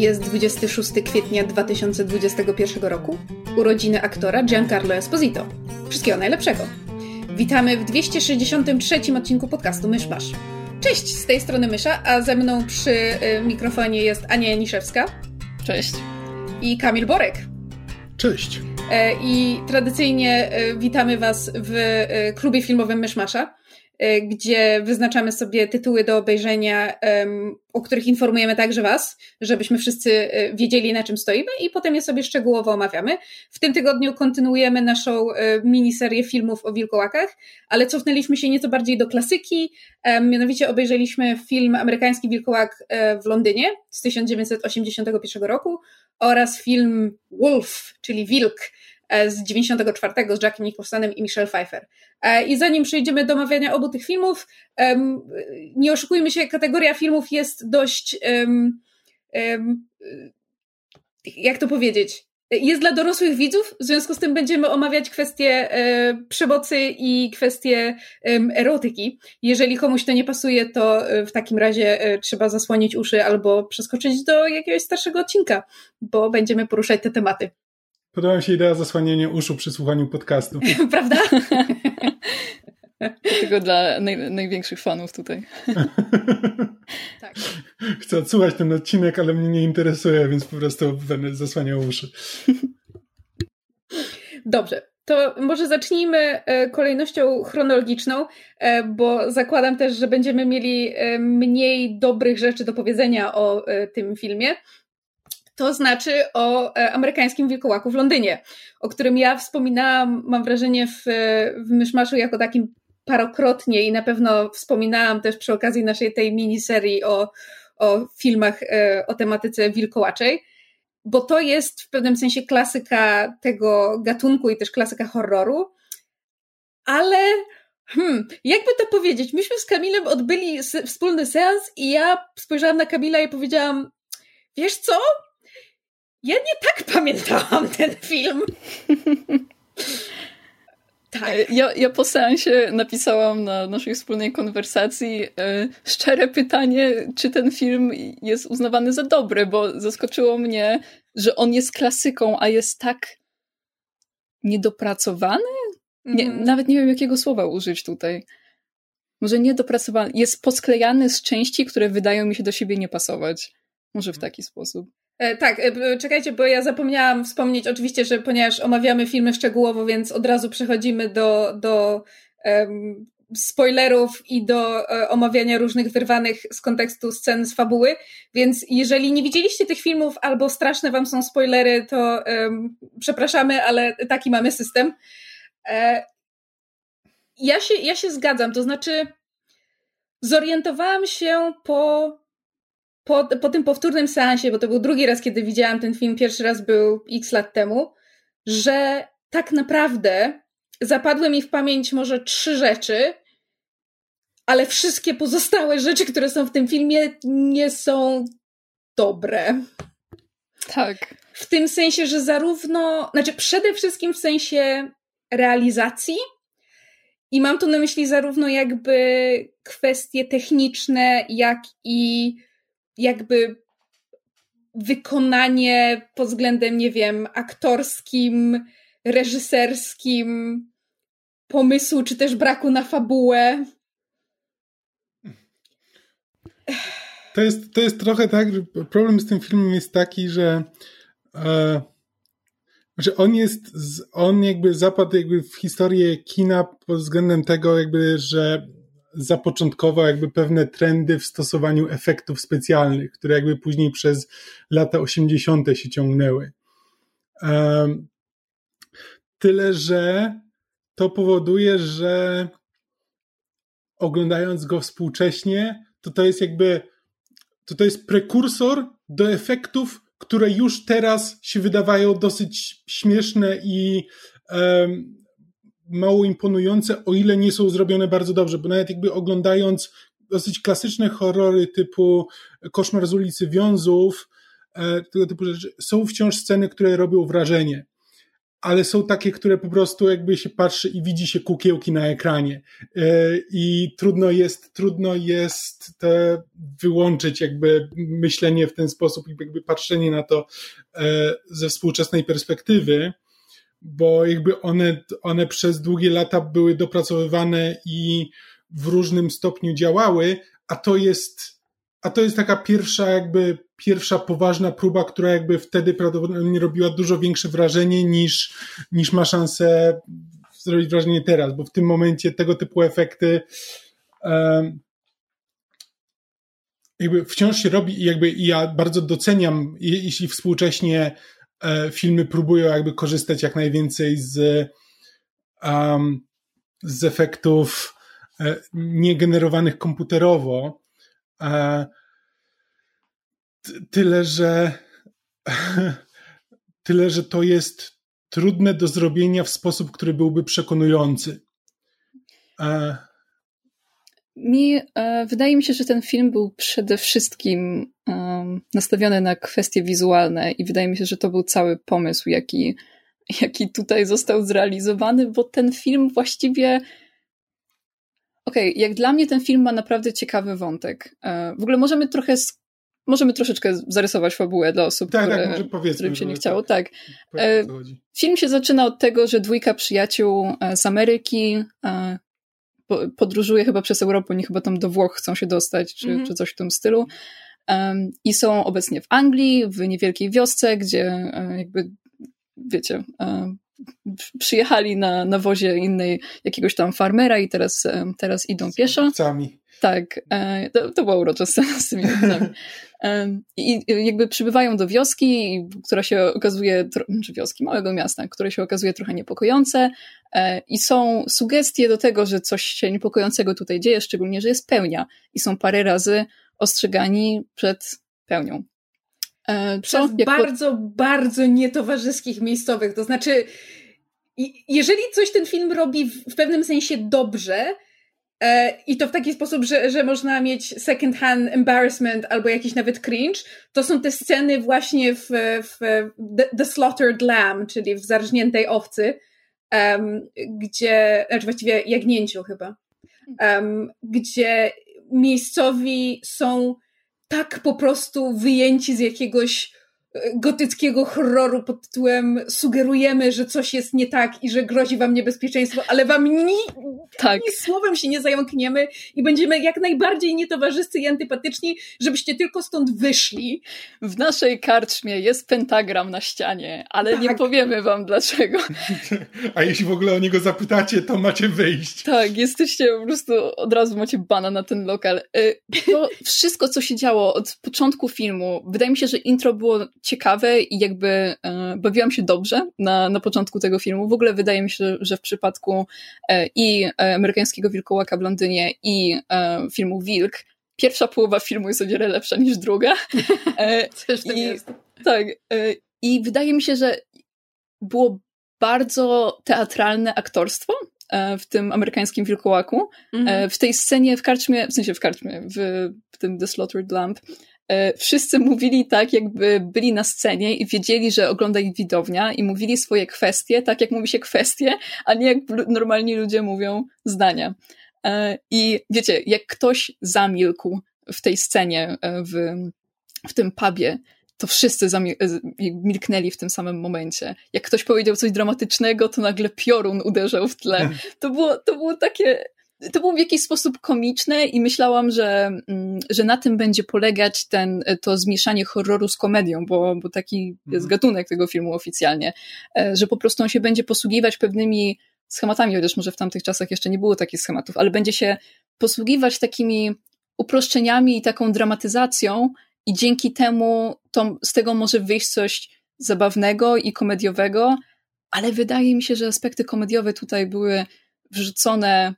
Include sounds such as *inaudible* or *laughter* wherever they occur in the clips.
Jest 26 kwietnia 2021 roku. Urodziny aktora Giancarlo Esposito. Wszystkiego najlepszego. Witamy w 263 odcinku podcastu Myszmasz. Cześć, z tej strony Mysza, a ze mną przy y, mikrofonie jest Ania Janiszewska. Cześć. I Kamil Borek. Cześć. E, I tradycyjnie e, witamy Was w e, klubie filmowym Myszmasza. Y, gdzie wyznaczamy sobie tytuły do obejrzenia, o których informujemy także Was, żebyśmy wszyscy y, wiedzieli, na czym stoimy, i potem je sobie szczegółowo omawiamy. W tym tygodniu kontynuujemy naszą y, miniserię filmów o wilkołakach, ale cofnęliśmy się nieco bardziej do klasyki. Mianowicie obejrzeliśmy film Amerykański Wilkołak w Londynie z 1981 roku oraz film Wolf, czyli Wilk E, z 94 z Jackiem Nicholsonem i Michelle Pfeiffer. E, I zanim przejdziemy do omawiania obu tych filmów, nie oszukujmy się, kategoria filmów jest dość, jak to powiedzieć, jest dla dorosłych widzów, w związku z tym będziemy omawiać kwestie e, przemocy i kwestie erotyki. Jeżeli komuś to nie pasuje, to w takim razie trzeba zasłonić uszy albo przeskoczyć do jakiegoś starszego odcinka, bo będziemy poruszać te tematy. Podoba mi się idea zasłaniania uszu przy słuchaniu podcastu. *laughs* Prawda? Tylko dla naj, największych fanów tutaj. *laughs* tak. Chcę odsłuchać ten odcinek, ale mnie nie interesuje, więc po prostu będę zasłaniał uszy. Dobrze. To może zacznijmy e, kolejnością chronologiczną, e, bo zakładam też, że będziemy mieli e, mniej dobrych rzeczy do powiedzenia o tym filmie to znaczy o e, amerykańskim wilkołaku w Londynie, o którym ja wspominałam, mam wrażenie, w, w Myszmaszu jako takim parokrotnie i na pewno wspominałam też przy okazji naszej tej miniserii o, o filmach e, o tematyce wilkołaczej, bo to jest w pewnym sensie klasyka tego gatunku i też klasyka horroru, ale Hmm, jakby to powiedzieć? Myśmy z Kamilem odbyli wspólny seans i ja spojrzałam na Kamila i powiedziałam, wiesz co? Ja nie tak pamiętałam ten film. *laughs* Tak. E, ja, ja po seansie napisałam na naszej wspólnej konwersacji e, szczere pytanie, czy ten film jest uznawany za dobry, bo zaskoczyło mnie, że on jest klasyką, a jest tak niedopracowany? Nie, mm. Nawet nie wiem, jakiego słowa użyć tutaj. Może niedopracowany. Jest posklejany z części, które wydają mi się do siebie nie pasować. Może w mhm. taki sposób. E, tak, e, czekajcie, bo ja zapomniałam wspomnieć oczywiście, że ponieważ omawiamy filmy szczegółowo, więc od razu przechodzimy do, do um, spoilerów i do um, omawiania różnych wyrwanych z kontekstu scen z fabuły. Więc jeżeli nie widzieliście tych filmów albo straszne wam są spoilery, to um, przepraszamy, ale taki mamy system. E, ja, się, ja się zgadzam, to znaczy zorientowałam się po po, po tym powtórnym seansie, bo to był drugi raz, kiedy widziałam ten film, pierwszy raz był x lat temu, że tak naprawdę zapadły mi w pamięć może trzy rzeczy, ale wszystkie pozostałe rzeczy, które są w tym filmie, nie są dobre. Tak. W tym sensie, że zarówno, znaczy przede wszystkim w sensie realizacji, i mam tu na myśli zarówno jakby kwestie techniczne, jak i jakby wykonanie pod względem, nie wiem, aktorskim, reżyserskim, pomysłu, czy też braku na fabułę. To jest, to jest trochę tak, że problem z tym filmem jest taki, że, e, on jest, on jakby zapadł jakby w historię kina pod względem tego jakby, że zapoczątkował jakby pewne trendy w stosowaniu efektów specjalnych, które jakby później przez lata 80. się ciągnęły. Tyle, że to powoduje, że oglądając go współcześnie, to to jest jakby to, to jest prekursor do efektów które już teraz się wydawają dosyć śmieszne i mało imponujące, o ile nie są zrobione bardzo dobrze, bo nawet jakby oglądając dosyć klasyczne horrory typu Koszmar z ulicy Wiązów, e, tego typu rzeczy, są wciąż sceny, które robią wrażenie ale są takie, które po prostu jakby się patrzy i widzi się kukiełki na ekranie. E, I trudno jest, trudno jest te wyłączyć jakby myślenie w ten sposób i jakby patrzenie na to e, ze współczesnej perspektywy, bo jakby one, one przez długie lata były dopracowywane i w różnym stopniu działały, a to jest, a to jest taka pierwsza jakby pierwsza poważna próba, która jakby wtedy prawdopodobnie robiła dużo większe wrażenie niż, niż ma szansę zrobić wrażenie teraz, bo w tym momencie tego typu efekty um, jakby wciąż się robi i jakby ja bardzo doceniam, jeśli współcześnie filmy próbują jakby korzystać jak najwięcej z, um, z efektów e, niegenerowanych komputerowo, e, Tyle, że *laughs* tyle, że to jest trudne do zrobienia w sposób, który byłby przekonujący. E... Mi e, wydaje mi się, że ten film był przede wszystkim nastawiony na kwestie wizualne i wydaje mi się, że to był cały pomysł, jaki, jaki tutaj został zrealizowany, bo ten film właściwie Okej, okay, jak dla mnie ten film ma naprawdę ciekawy wątek. E, w ogóle możemy trochę możemy troszeczkę zarysować fabułę dla osób, tak, które, tak, którym się nie chciało. Tak. tak. Film się zaczyna od tego, że dwójka przyjaciół e, z Ameryki podróżuje chyba przez Europę, nie chyba tam do Włoch chcą się dostać, czy, mm -hmm. czy coś w tym stylu. I są obecnie w Anglii, w niewielkiej wiosce, gdzie jakby, wiecie, przyjechali na, na wozie innej jakiegoś tam farmera i teraz, teraz idą pieszo. Tak, to, to była urocza scena z tymi owcami. I jakby przybywają do wioski, która się okazuje, czy wioski małego miasta, które się okazuje trochę niepokojące e, i są sugestie do tego, że coś się niepokojącego tutaj dzieje, szczególnie, że jest pełnia i są parę razy ostrzegani przed pełnią. E, co? Przez bardzo, po... bardzo nietowarzyskich miejscowych, to znaczy jeżeli coś ten film robi w pewnym sensie dobrze, E, I to w taki sposób, że, że można mieć second hand embarrassment albo jakiś nawet cringe. To są te sceny właśnie w, w The, The Slaughtered Lamb, czyli w zarżniętej owcy, um, gdzie, znaczy właściwie jagnięciu chyba, um, gdzie miejscowi są tak po prostu wyjęci z jakiegoś gotyckiego horroru pod tytułem sugerujemy, że coś jest nie tak i że grozi wam niebezpieczeństwo, ale wam ni, tak. ni słowem się nie zająkniemy i będziemy jak najbardziej nietowarzyscy i antypatyczni, żebyście tylko stąd wyszli. W naszej karczmie jest pentagram na ścianie, ale tak. nie powiemy wam dlaczego. *laughs* A jeśli w ogóle o niego zapytacie, to macie wyjść. Tak, jesteście po prostu, od razu macie bana na ten lokal. Y, to wszystko, co się działo od początku filmu, wydaje mi się, że intro było ciekawe i jakby e, bawiłam się dobrze na, na początku tego filmu. W ogóle wydaje mi się, że w przypadku e, i e, amerykańskiego wilkołaka w Londynie i filmu Wilk, pierwsza połowa filmu jest o wiele lepsza niż druga. *laughs* Coś I, jest. Tak. I wydaje mi się, że było bardzo teatralne aktorstwo w tym amerykańskim wilkołaku. Mm. W tej scenie w karczmie, w sensie w karczmie, w, w tym The Slaughtered Lamp, wszyscy mówili tak, jakby byli na scenie i wiedzieli, że ogląda ich widownia i mówili swoje kwestie, tak jak mówi się kwestie, a nie jak normalni ludzie mówią zdania. E, I wiecie, jak ktoś zamilkł w tej scenie, e, w, w tym pubie, to wszyscy milknęli w tym samym momencie. Jak ktoś powiedział coś dramatycznego, to nagle piorun uderzał w tle. *laughs* To było, to było takie to było w jakiś sposób komiczne i myślałam, że, mm, że na tym będzie polegać ten, to zmieszanie horroru z komedią, bo, bo taki jest mhm. gatunek tego filmu oficjalnie, e, że po prostu on się będzie posługiwać pewnymi schematami, chociaż może w tamtych czasach jeszcze nie było takich schematów, ale będzie się posługiwać takimi uproszczeniami i taką dramatyzacją i dzięki temu to, z tego może wyjść coś zabawnego i komediowego, ale wydaje mi się, że aspekty komediowe tutaj były wrzucone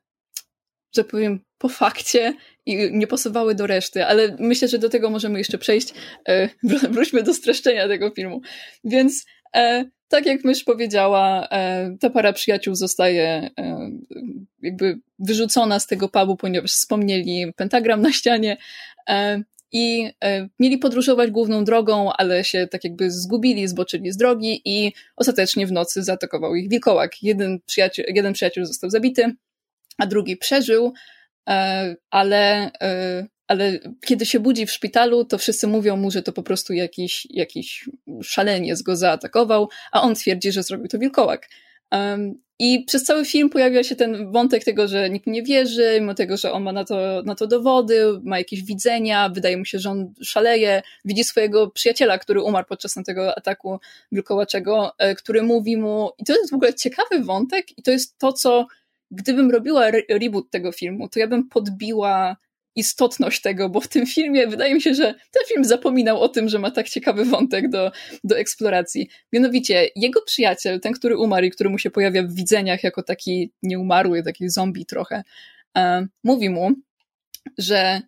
że powiem, po fakcie i nie pasowały do reszty, ale myślę, że do tego możemy jeszcze przejść. E, wróćmy do streszczenia tego filmu. Więc e, tak jak mysz powiedziała, e, ta para przyjaciół zostaje jakby wyrzucona z tego pubu, ponieważ wspomnieli pentagram na ścianie i mieli podróżować główną drogą, ale się tak jakby zgubili, zboczyli z drogi i ostatecznie w nocy zaatakował ich wilkołak. Jeden przyjaciel, jeden przyjaciel został zabity, a drugi przeżył, ale ale kiedy się budzi w szpitalu, to wszyscy mówią mu, że to po prostu jakiś, jakiś szaleniec go zaatakował, a on twierdzi, że zrobił to wilkołak. I przez cały film pojawia się ten wątek tego, że nikt nie wierzy, mimo tego, że on ma na to, na to dowody, ma jakieś widzenia, wydaje mu się, że on szaleje, widzi swojego przyjaciela, który umarł podczas tego ataku wilkołaczego, e, który mówi mu, i to jest w ogóle ciekawy wątek, i to jest to, co gdybym robiła re reboot tego filmu, to ja bym podbiła istotność tego, bo w tym filmie wydaje mi się, że ten film zapominał o tym, że ma tak ciekawy wątek do, do eksploracji. Mianowicie jego przyjaciel, ten, który umarł i który mu się pojawia w widzeniach jako taki nieumarły, taki zombie trochę, e, mówi mu, że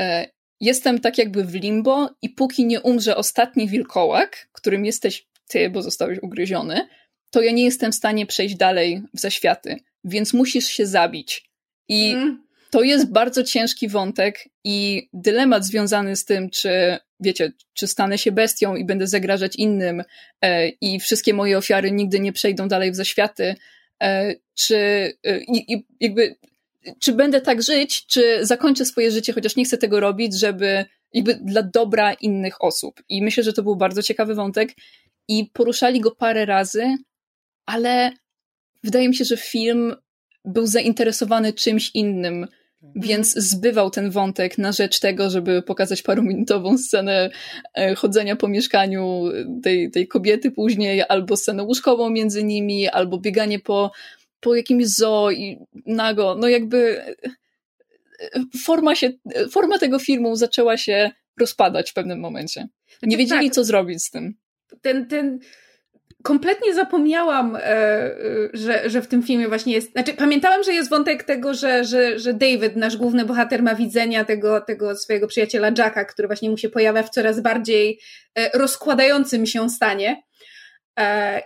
e, jestem tak jakby w limbo i póki nie umrze ostatni wilkołak, którym jesteś ty, bo zostałeś ugryziony, to ja nie jestem w stanie przejść dalej w zaświaty, więc musisz się zabić. I mm to jest bardzo ciężki wątek i dylemat związany z tym, czy wiecie, czy stanę się bestią i będę zagrażać innym e, i wszystkie moje ofiary nigdy nie przejdą dalej w zaświaty, e, czy e, i, jakby czy będę tak żyć, czy zakończę swoje życie, chociaż nie chcę tego robić, żeby jakby dla dobra innych osób. I myślę, że to był bardzo ciekawy wątek i poruszali go parę razy, ale wydaje mi się, że film był zainteresowany czymś innym, więc zbywał ten wątek na rzecz tego, żeby pokazać paruminutową scenę e, chodzenia po mieszkaniu tej, tej kobiety później, albo scenę łóżkową między nimi, albo bieganie po, po jakimś zoo i nago. No jakby e, forma, się, forma tego filmu zaczęła się rozpadać w pewnym momencie. Nie znaczy, wiedzieli, tak. co zrobić z tym. Ten, ten, kompletnie zapomniałam, e, e, że, że w tym filmie właśnie jest. Znaczy, pamiętałam, że jest wątek tego, że, że, że David, nasz główny bohater, ma widzenia tego, tego swojego przyjaciela Jacka, który właśnie mu się pojawia w coraz bardziej e, rozkładającym się stanie.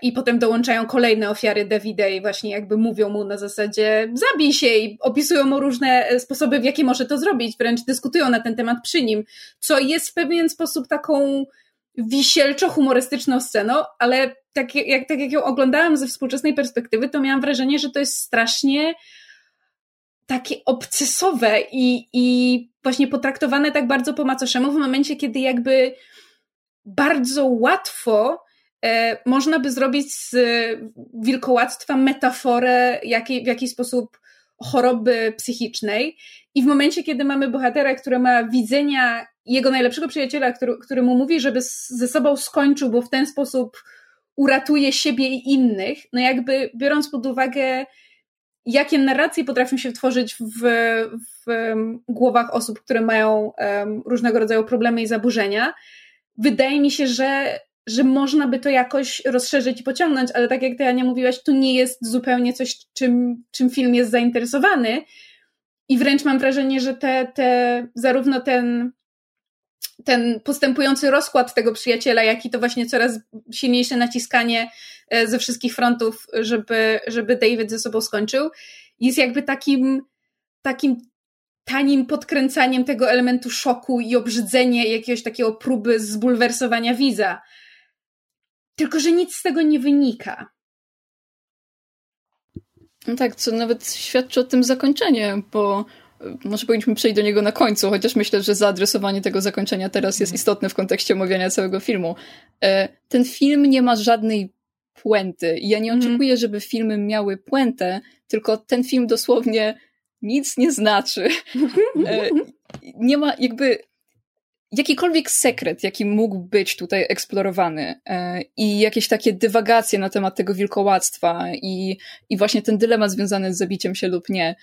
I potem dołączają kolejne ofiary Davida i właśnie jakby mówią mu na zasadzie zabij się i opisują mu różne sposoby, w jaki może to zrobić, wręcz dyskutują na ten temat przy nim, co jest w pewien sposób taką wisielczo-humorystyczną sceną, ale tak jak, tak jak ją oglądałam ze współczesnej perspektywy, to miałam wrażenie, że to jest strasznie takie obcesowe i, i właśnie potraktowane tak bardzo po macoszemu w momencie, kiedy jakby bardzo łatwo e, można by zrobić z wilkołactwa metaforę jakiej, w jakiś sposób choroby psychicznej. I w momencie, kiedy mamy bohatera, który ma widzenia jego najlepszego przyjaciela, który, który mu mówi, żeby ze sobą skończył, bo w ten sposób uratuje siebie i innych, no jakby biorąc pod uwagę, jakie narracje potrafią się tworzyć w, w głowach osób, które mają um, różnego rodzaju problemy i zaburzenia, wydaje mi się, że, że można by to jakoś rozszerzyć i pociągnąć, ale tak jak ty, Ania, mówiłaś, to nie jest zupełnie coś, czym, czym film jest zainteresowany. I wręcz mam wrażenie, że te, te zarówno ten ten postępujący rozkład tego przyjaciela, jak i to właśnie coraz silniejsze naciskanie e, ze wszystkich frontów, żeby, żeby David ze sobą skończył, jest jakby takim, takim tanim podkręcaniem tego elementu szoku i obrzydzenia jakiegoś takiego próby zbulwersowania widza. Tylko, że nic z tego nie wynika. No tak, co nawet świadczy o tym zakończenie, bo może powinniśmy przejść do niego na końcu, chociaż myślę, że zaadresowanie tego zakończenia teraz jest mhm. istotne w kontekście omawiania całego filmu. E, ten film nie ma żadnej puenty. Ja nie mhm. oczekuję, żeby filmy miały puentę, tylko ten film dosłownie nic nie znaczy. E, nie ma jakby jakikolwiek sekret, jaki mógł być tutaj eksplorowany e, i jakieś takie dywagacje na temat tego wilkołactwa i, i właśnie ten dylemat związany z zabiciem się lub nie,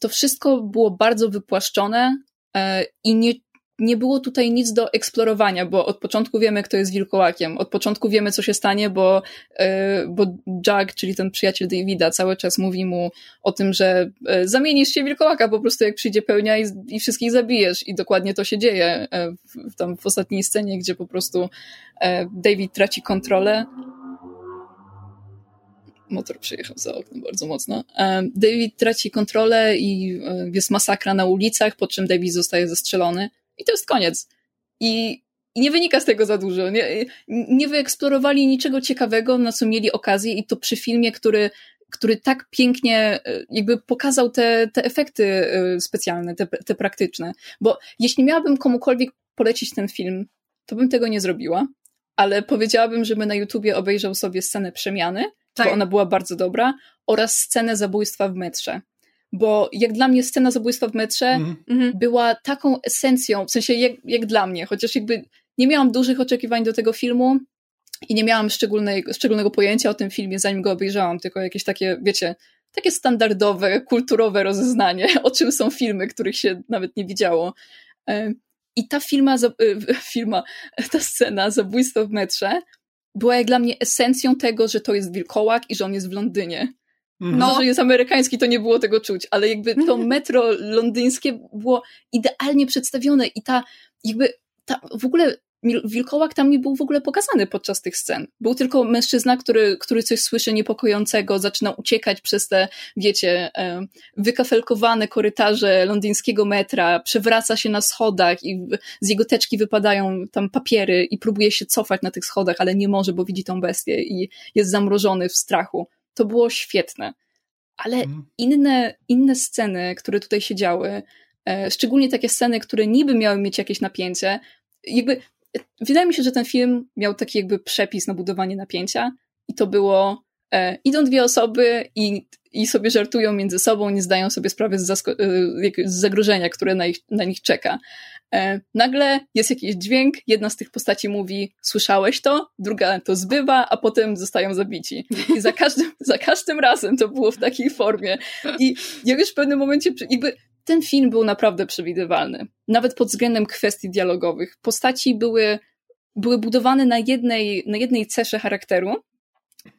to wszystko było bardzo wypłaszczone e, i nie, nie było tutaj nic do eksplorowania, bo od początku wiemy, kto jest wilkołakiem. Od początku wiemy, co się stanie, bo, yy, bo Jack, czyli ten przyjaciel Davida, cały czas mówi mu o tym, że yy, zamienisz się wilkołaka po prostu, jak przyjdzie pełnia i, i wszystkich zabijesz. I dokładnie to się dzieje w, tam w ostatniej scenie, gdzie po prostu David traci kontrolę motor przyjechał za okno bardzo mocno. David traci kontrolę i jest masakra na ulicach, po czym David zostaje zestrzelony i to jest koniec. I, i nie wynika z tego za dużo. Nie, nie wyeksplorowali niczego ciekawego, na co mieli okazję i to przy filmie, który, który tak pięknie e, jakby pokazał te, te efekty e, specjalne, te, te praktyczne. Bo jeśli miałabym komukolwiek polecić ten film, to bym tego nie zrobiła, ale powiedziałabym, żeby na YouTubie obejrzał sobie scenę przemiany, tak. bo ona była bardzo dobra, oraz scenę zabójstwa w metrze bo jak dla mnie scena zabójstwa w metrze mm. była taką esencją, w sensie jak, jak dla mnie, chociaż jakby nie miałam dużych oczekiwań do tego filmu i nie miałam szczególnego pojęcia o tym filmie, zanim go obejrzałam, tylko jakieś takie, wiecie, takie standardowe, kulturowe rozeznanie, *laughs* o czym są filmy, których się nawet nie widziało. E, I ta filma, e, *laughs* filma, ta scena zabójstwa w metrze była jak dla mnie esencją tego, że to jest wilkołak i że on jest w Londynie. Mhm. No. że jest amerykański, to nie było tego czuć, ale jakby to mhm. metro londyńskie było idealnie przedstawione i ta jakby ta, w ogóle wilkołak tam nie był w ogóle pokazany podczas tych scen. Był tylko mężczyzna, który, który coś słyszy niepokojącego, zaczyna uciekać przez te, wiecie, wykafelkowane korytarze londyńskiego metra, przewraca się na schodach i z jego teczki wypadają tam papiery i próbuje się cofać na tych schodach, ale nie może, bo widzi tą bestię i jest zamrożony w strachu to było świetne. Ale mhm. inne, inne sceny, które tutaj się działy, e, szczególnie takie sceny, które niby miały mieć jakieś napięcie, jakby e, wydaje mi się, że ten film miał taki jakby przepis na budowanie napięcia i to było e, idą dwie osoby i, i sobie żartują między sobą, nie zdają sobie sprawy z, e, z zagrożenia, które na, ich, na nich czeka. E, nagle jest jakiś dźwięk, jedna z tych postaci mówi, słyszałeś to, druga to zbywa, a potem zostają zabici. I za każdym, za każdym razem to było w takiej formie. I ja już w pewnym momencie, jakby ten film był naprawdę przewidywalny. Nawet pod względem kwestii dialogowych. Postaci były, były budowane na jednej, na jednej cesze charakteru,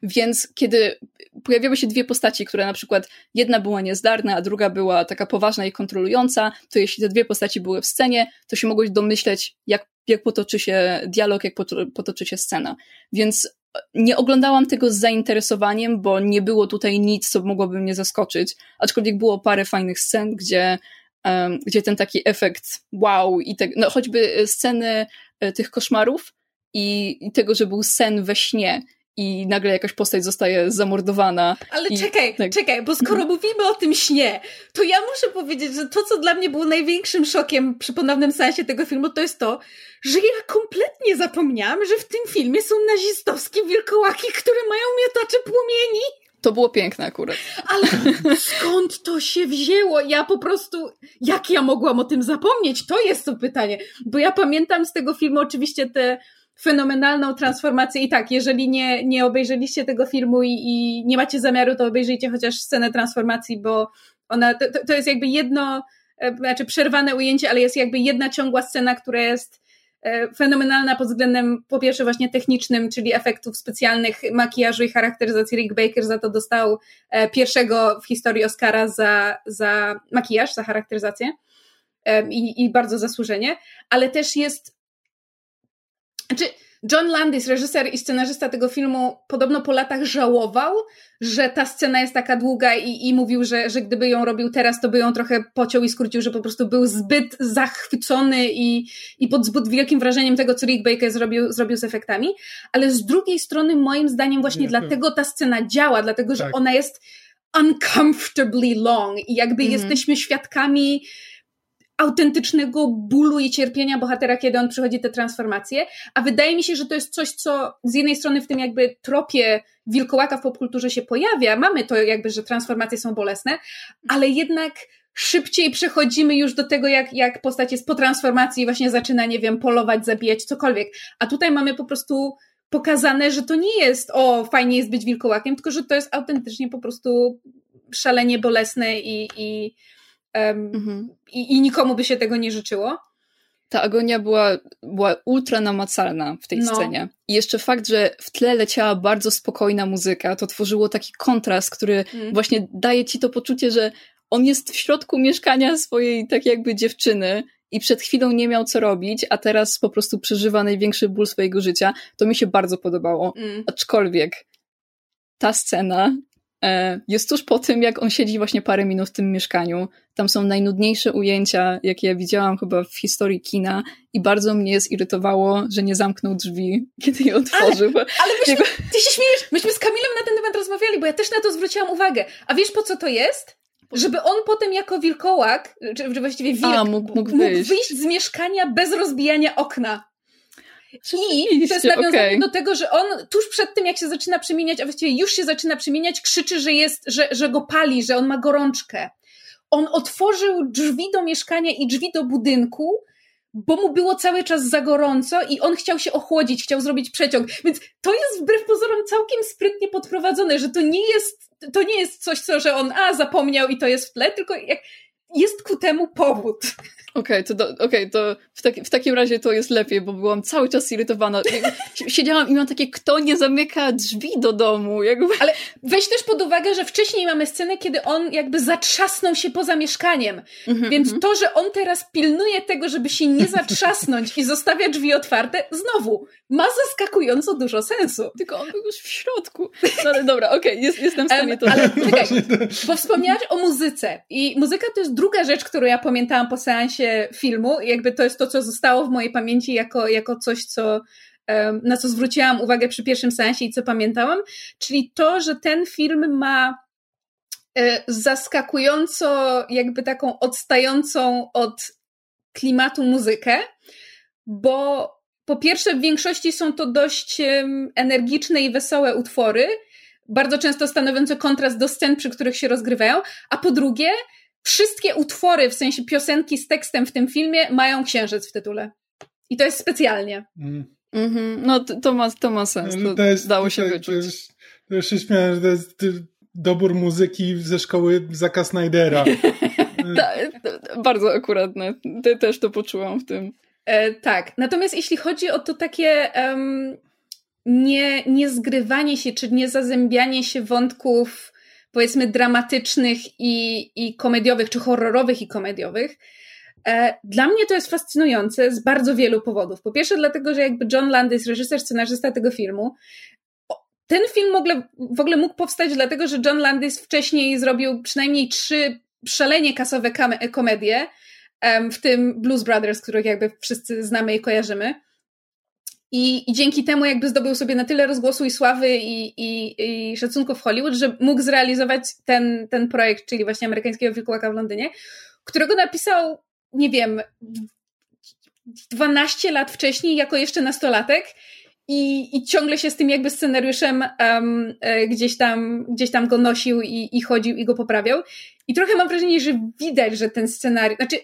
więc kiedy pojawiały się dwie postaci, które na przykład jedna była niezdarna, a druga była taka poważna i kontrolująca, to jeśli te dwie postaci były w scenie, to się mogłeś domyśleć, jak, jak potoczy się dialog, jak potoczy się scena. Więc nie oglądałam tego z zainteresowaniem, bo nie było tutaj nic, co mogłoby mnie zaskoczyć, aczkolwiek było parę fajnych scen, gdzie, um, gdzie ten taki efekt wow i te, no, choćby sceny e, tych koszmarów i, i tego, że był sen we śnie i nagle jakaś postać zostaje zamordowana. Ale i, czekaj, tak. czekaj, bo skoro *laughs* mówimy o tym śnie, to ja muszę powiedzieć, że to, co dla mnie było największym szokiem przy ponownym sensie tego filmu, to jest to, że ja kompletnie zapomniałam, że w tym filmie są nazistowskie wilkołaki, które mają miotacze płomieni. To było piękne akurat. Ale *laughs* skąd to się wzięło? Ja po prostu, jak ja mogłam o tym zapomnieć? To jest to pytanie. Bo ja pamiętam z tego filmu oczywiście te fenomenalną transformację. I tak, jeżeli nie, nie obejrzeliście tego filmu i, i nie macie zamiaru, to obejrzyjcie chociaż scenę transformacji, bo ona, to, to jest jakby jedno, e, znaczy przerwane ujęcie, ale jest jakby jedna ciągła scena, która jest e, fenomenalna pod względem po pierwsze właśnie technicznym, czyli efektów specjalnych, makijażu i charakteryzacji. Rick Baker za to dostał e, pierwszego w historii Oscara za, za makijaż, za charakteryzację i, i bardzo zasłużenie, ale też jest znaczy, John Landis, reżyser i scenarzysta tego filmu, podobno po latach żałował, że ta scena jest taka długa i, i mówił, że, że gdyby ją robił teraz, to by ją trochę pociął i skrócił, że po prostu był zbyt zachwycony i, i pod zbyt wielkim wrażeniem tego, co Rick Baker zrobił, zrobił z efektami. Ale z drugiej strony, moim zdaniem, właśnie Nie, dlatego ta scena działa, dlatego że tak. ona jest uncomfortably long i jakby mhm. jesteśmy świadkami autentycznego bólu i cierpienia bohatera, kiedy on przychodzi te transformacje, a wydaje mi się, że to jest coś, co z jednej strony w tym jakby tropie wilkołaka w popkulturze się pojawia, mamy to jakby, że transformacje są bolesne, ale jednak szybciej przechodzimy już do tego, jak, jak postać jest po transformacji i właśnie zaczyna, nie wiem, polować, zabijać, cokolwiek. A tutaj mamy po prostu pokazane, że to nie jest o, fajnie jest być wilkołakiem, tylko że to jest autentycznie po prostu szalenie bolesne i, i, um, mhm. i, i nikomu by się tego nie życzyło. ta agonia była, była ultra namacalna w tej no. scenie. I jeszcze fakt, że w tle leciała bardzo spokojna muzyka, to tworzyło taki kontrast, który mm. właśnie daje ci to poczucie, że on jest w środku mieszkania swojej tak jakby dziewczyny i przed chwilą nie miał co robić, a teraz po prostu przeżywa największy ból swojego życia. To mi się bardzo podobało. Mm. Aczkolwiek ta scena jest tuż po tym, jak on siedzi właśnie parę minut w tym mieszkaniu. Tam są najnudniejsze ujęcia, jakie ja widziałam chyba w historii kina i bardzo mnie zirytowało, że nie zamknął drzwi, *laughs* kiedy je otworzył. Ale, ale myśmy, ty się śmiejesz, myśmy z Kamilem na ten temat rozmawiali, bo ja też na to zwróciłam uwagę. A wiesz po co to jest? Żeby on potem jako wilkołak, czy właściwie wilk, A, mógł, mógł, wyjść. mógł wyjść z mieszkania bez rozbijania okna. I to jest nawiązanie okay. do tego, że on tuż przed tym, jak się zaczyna przemieniać, a właściwie już się zaczyna przemieniać, krzyczy, że jest, że, że go pali, że on ma gorączkę. On otworzył drzwi do mieszkania i drzwi do budynku, bo mu było cały czas za gorąco i on chciał się ochłodzić, chciał zrobić przeciąg. Więc to jest wbrew pozorom całkiem sprytnie podprowadzone, że to nie jest, to nie jest coś, co, że on a zapomniał i to jest w tle, tylko jak jest ku temu powód. Okej, okay, to, okay, to w, taki, w takim razie to jest lepiej, bo byłam cały czas zirytowana. *laughs* Siedziałam i miałam takie, kto nie zamyka drzwi do domu? Jakby... Ale weź też pod uwagę, że wcześniej mamy scenę, kiedy on jakby zatrzasnął się poza mieszkaniem. Mm -hmm, Więc mm -hmm. to, że on teraz pilnuje tego, żeby się nie zatrzasnąć i zostawia drzwi otwarte, znowu ma zaskakująco dużo sensu. Tylko on był już w środku. No ale dobra, okej, okay, jest, jestem w stanie to... Ale czekaj, bo wspomniałaś o muzyce. I muzyka to jest druga rzecz, którą ja pamiętałam po seansie filmu. Jakby to jest to, co zostało w mojej pamięci jako, jako coś, co, na co zwróciłam uwagę przy pierwszym sensie i co pamiętałam, czyli to, że ten film ma e, zaskakująco, jakby taką odstającą od klimatu muzykę, bo po pierwsze, w większości są to dość energiczne i wesołe utwory, bardzo często stanowiące kontrast do scen, przy których się rozgrywają, a po drugie, wszystkie utwory, w sensie piosenki z tekstem w tym filmie, mają księżyc w tytule. I to jest specjalnie. Mm. Mm-hmm. No to ma, to ma sens. To, to jest, dało się to, wyczuć. To, już, to już się śmiałem, że to jest dobór muzyki ze szkoły Zaka Snydera. *laughs* Ta, bardzo akuratne. Ty też to poczułam w tym. E, tak. Natomiast jeśli chodzi o to takie um, nie, nie zgrywanie się, czy nie zazębianie się wątków powiedzmy dramatycznych i, i komediowych, czy horrorowych i komediowych. E, dla mnie to jest fascynujące z bardzo wielu powodów. Po pierwsze, dlatego, że jakby John Landis, reżyser, scenarzysta tego filmu, ten film w ogóle, w ogóle mógł powstać dlatego, że John Landis wcześniej zrobił przynajmniej trzy szalenie kasowe komedie, w tym Blues Brothers, których jakby wszyscy znamy i kojarzymy. I, I dzięki temu jakby zdobył sobie na tyle rozgłosu i sławy i, i, i szacunku w Hollywood, że mógł zrealizować ten, ten projekt, czyli właśnie amerykańskiego wilkołaka w Londynie, którego napisał, nie wiem, 12 lat wcześniej, jako jeszcze nastolatek. I, i ciągle się z tym jakby scenariuszem um, gdzieś, tam, gdzieś tam go nosił i, i chodził i go poprawiał. I trochę mam wrażenie, że widać, że ten scenariusz, znaczy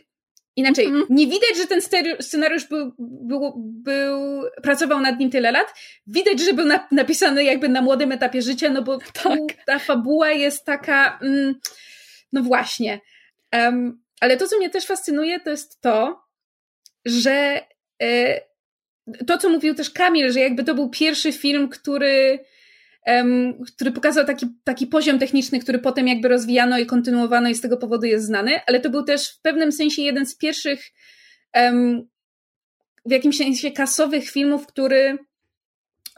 Inaczej, mm. nie widać, że ten scenariusz był, był, był, pracował nad nim tyle lat. Widać, że był na, napisany jakby na młodym etapie życia, no bo *laughs* tak. ta fabuła jest taka, mm, no właśnie. Um, ale to, co mnie też fascynuje, to jest to, że e, to, co mówił też Kamil, że jakby to był pierwszy film, który który pokazał taki, taki poziom techniczny, który potem jakby rozwijano i kontynuowano i z tego powodu jest znany, ale to był też w pewnym sensie jeden z pierwszych w jakimś sensie kasowych filmów, który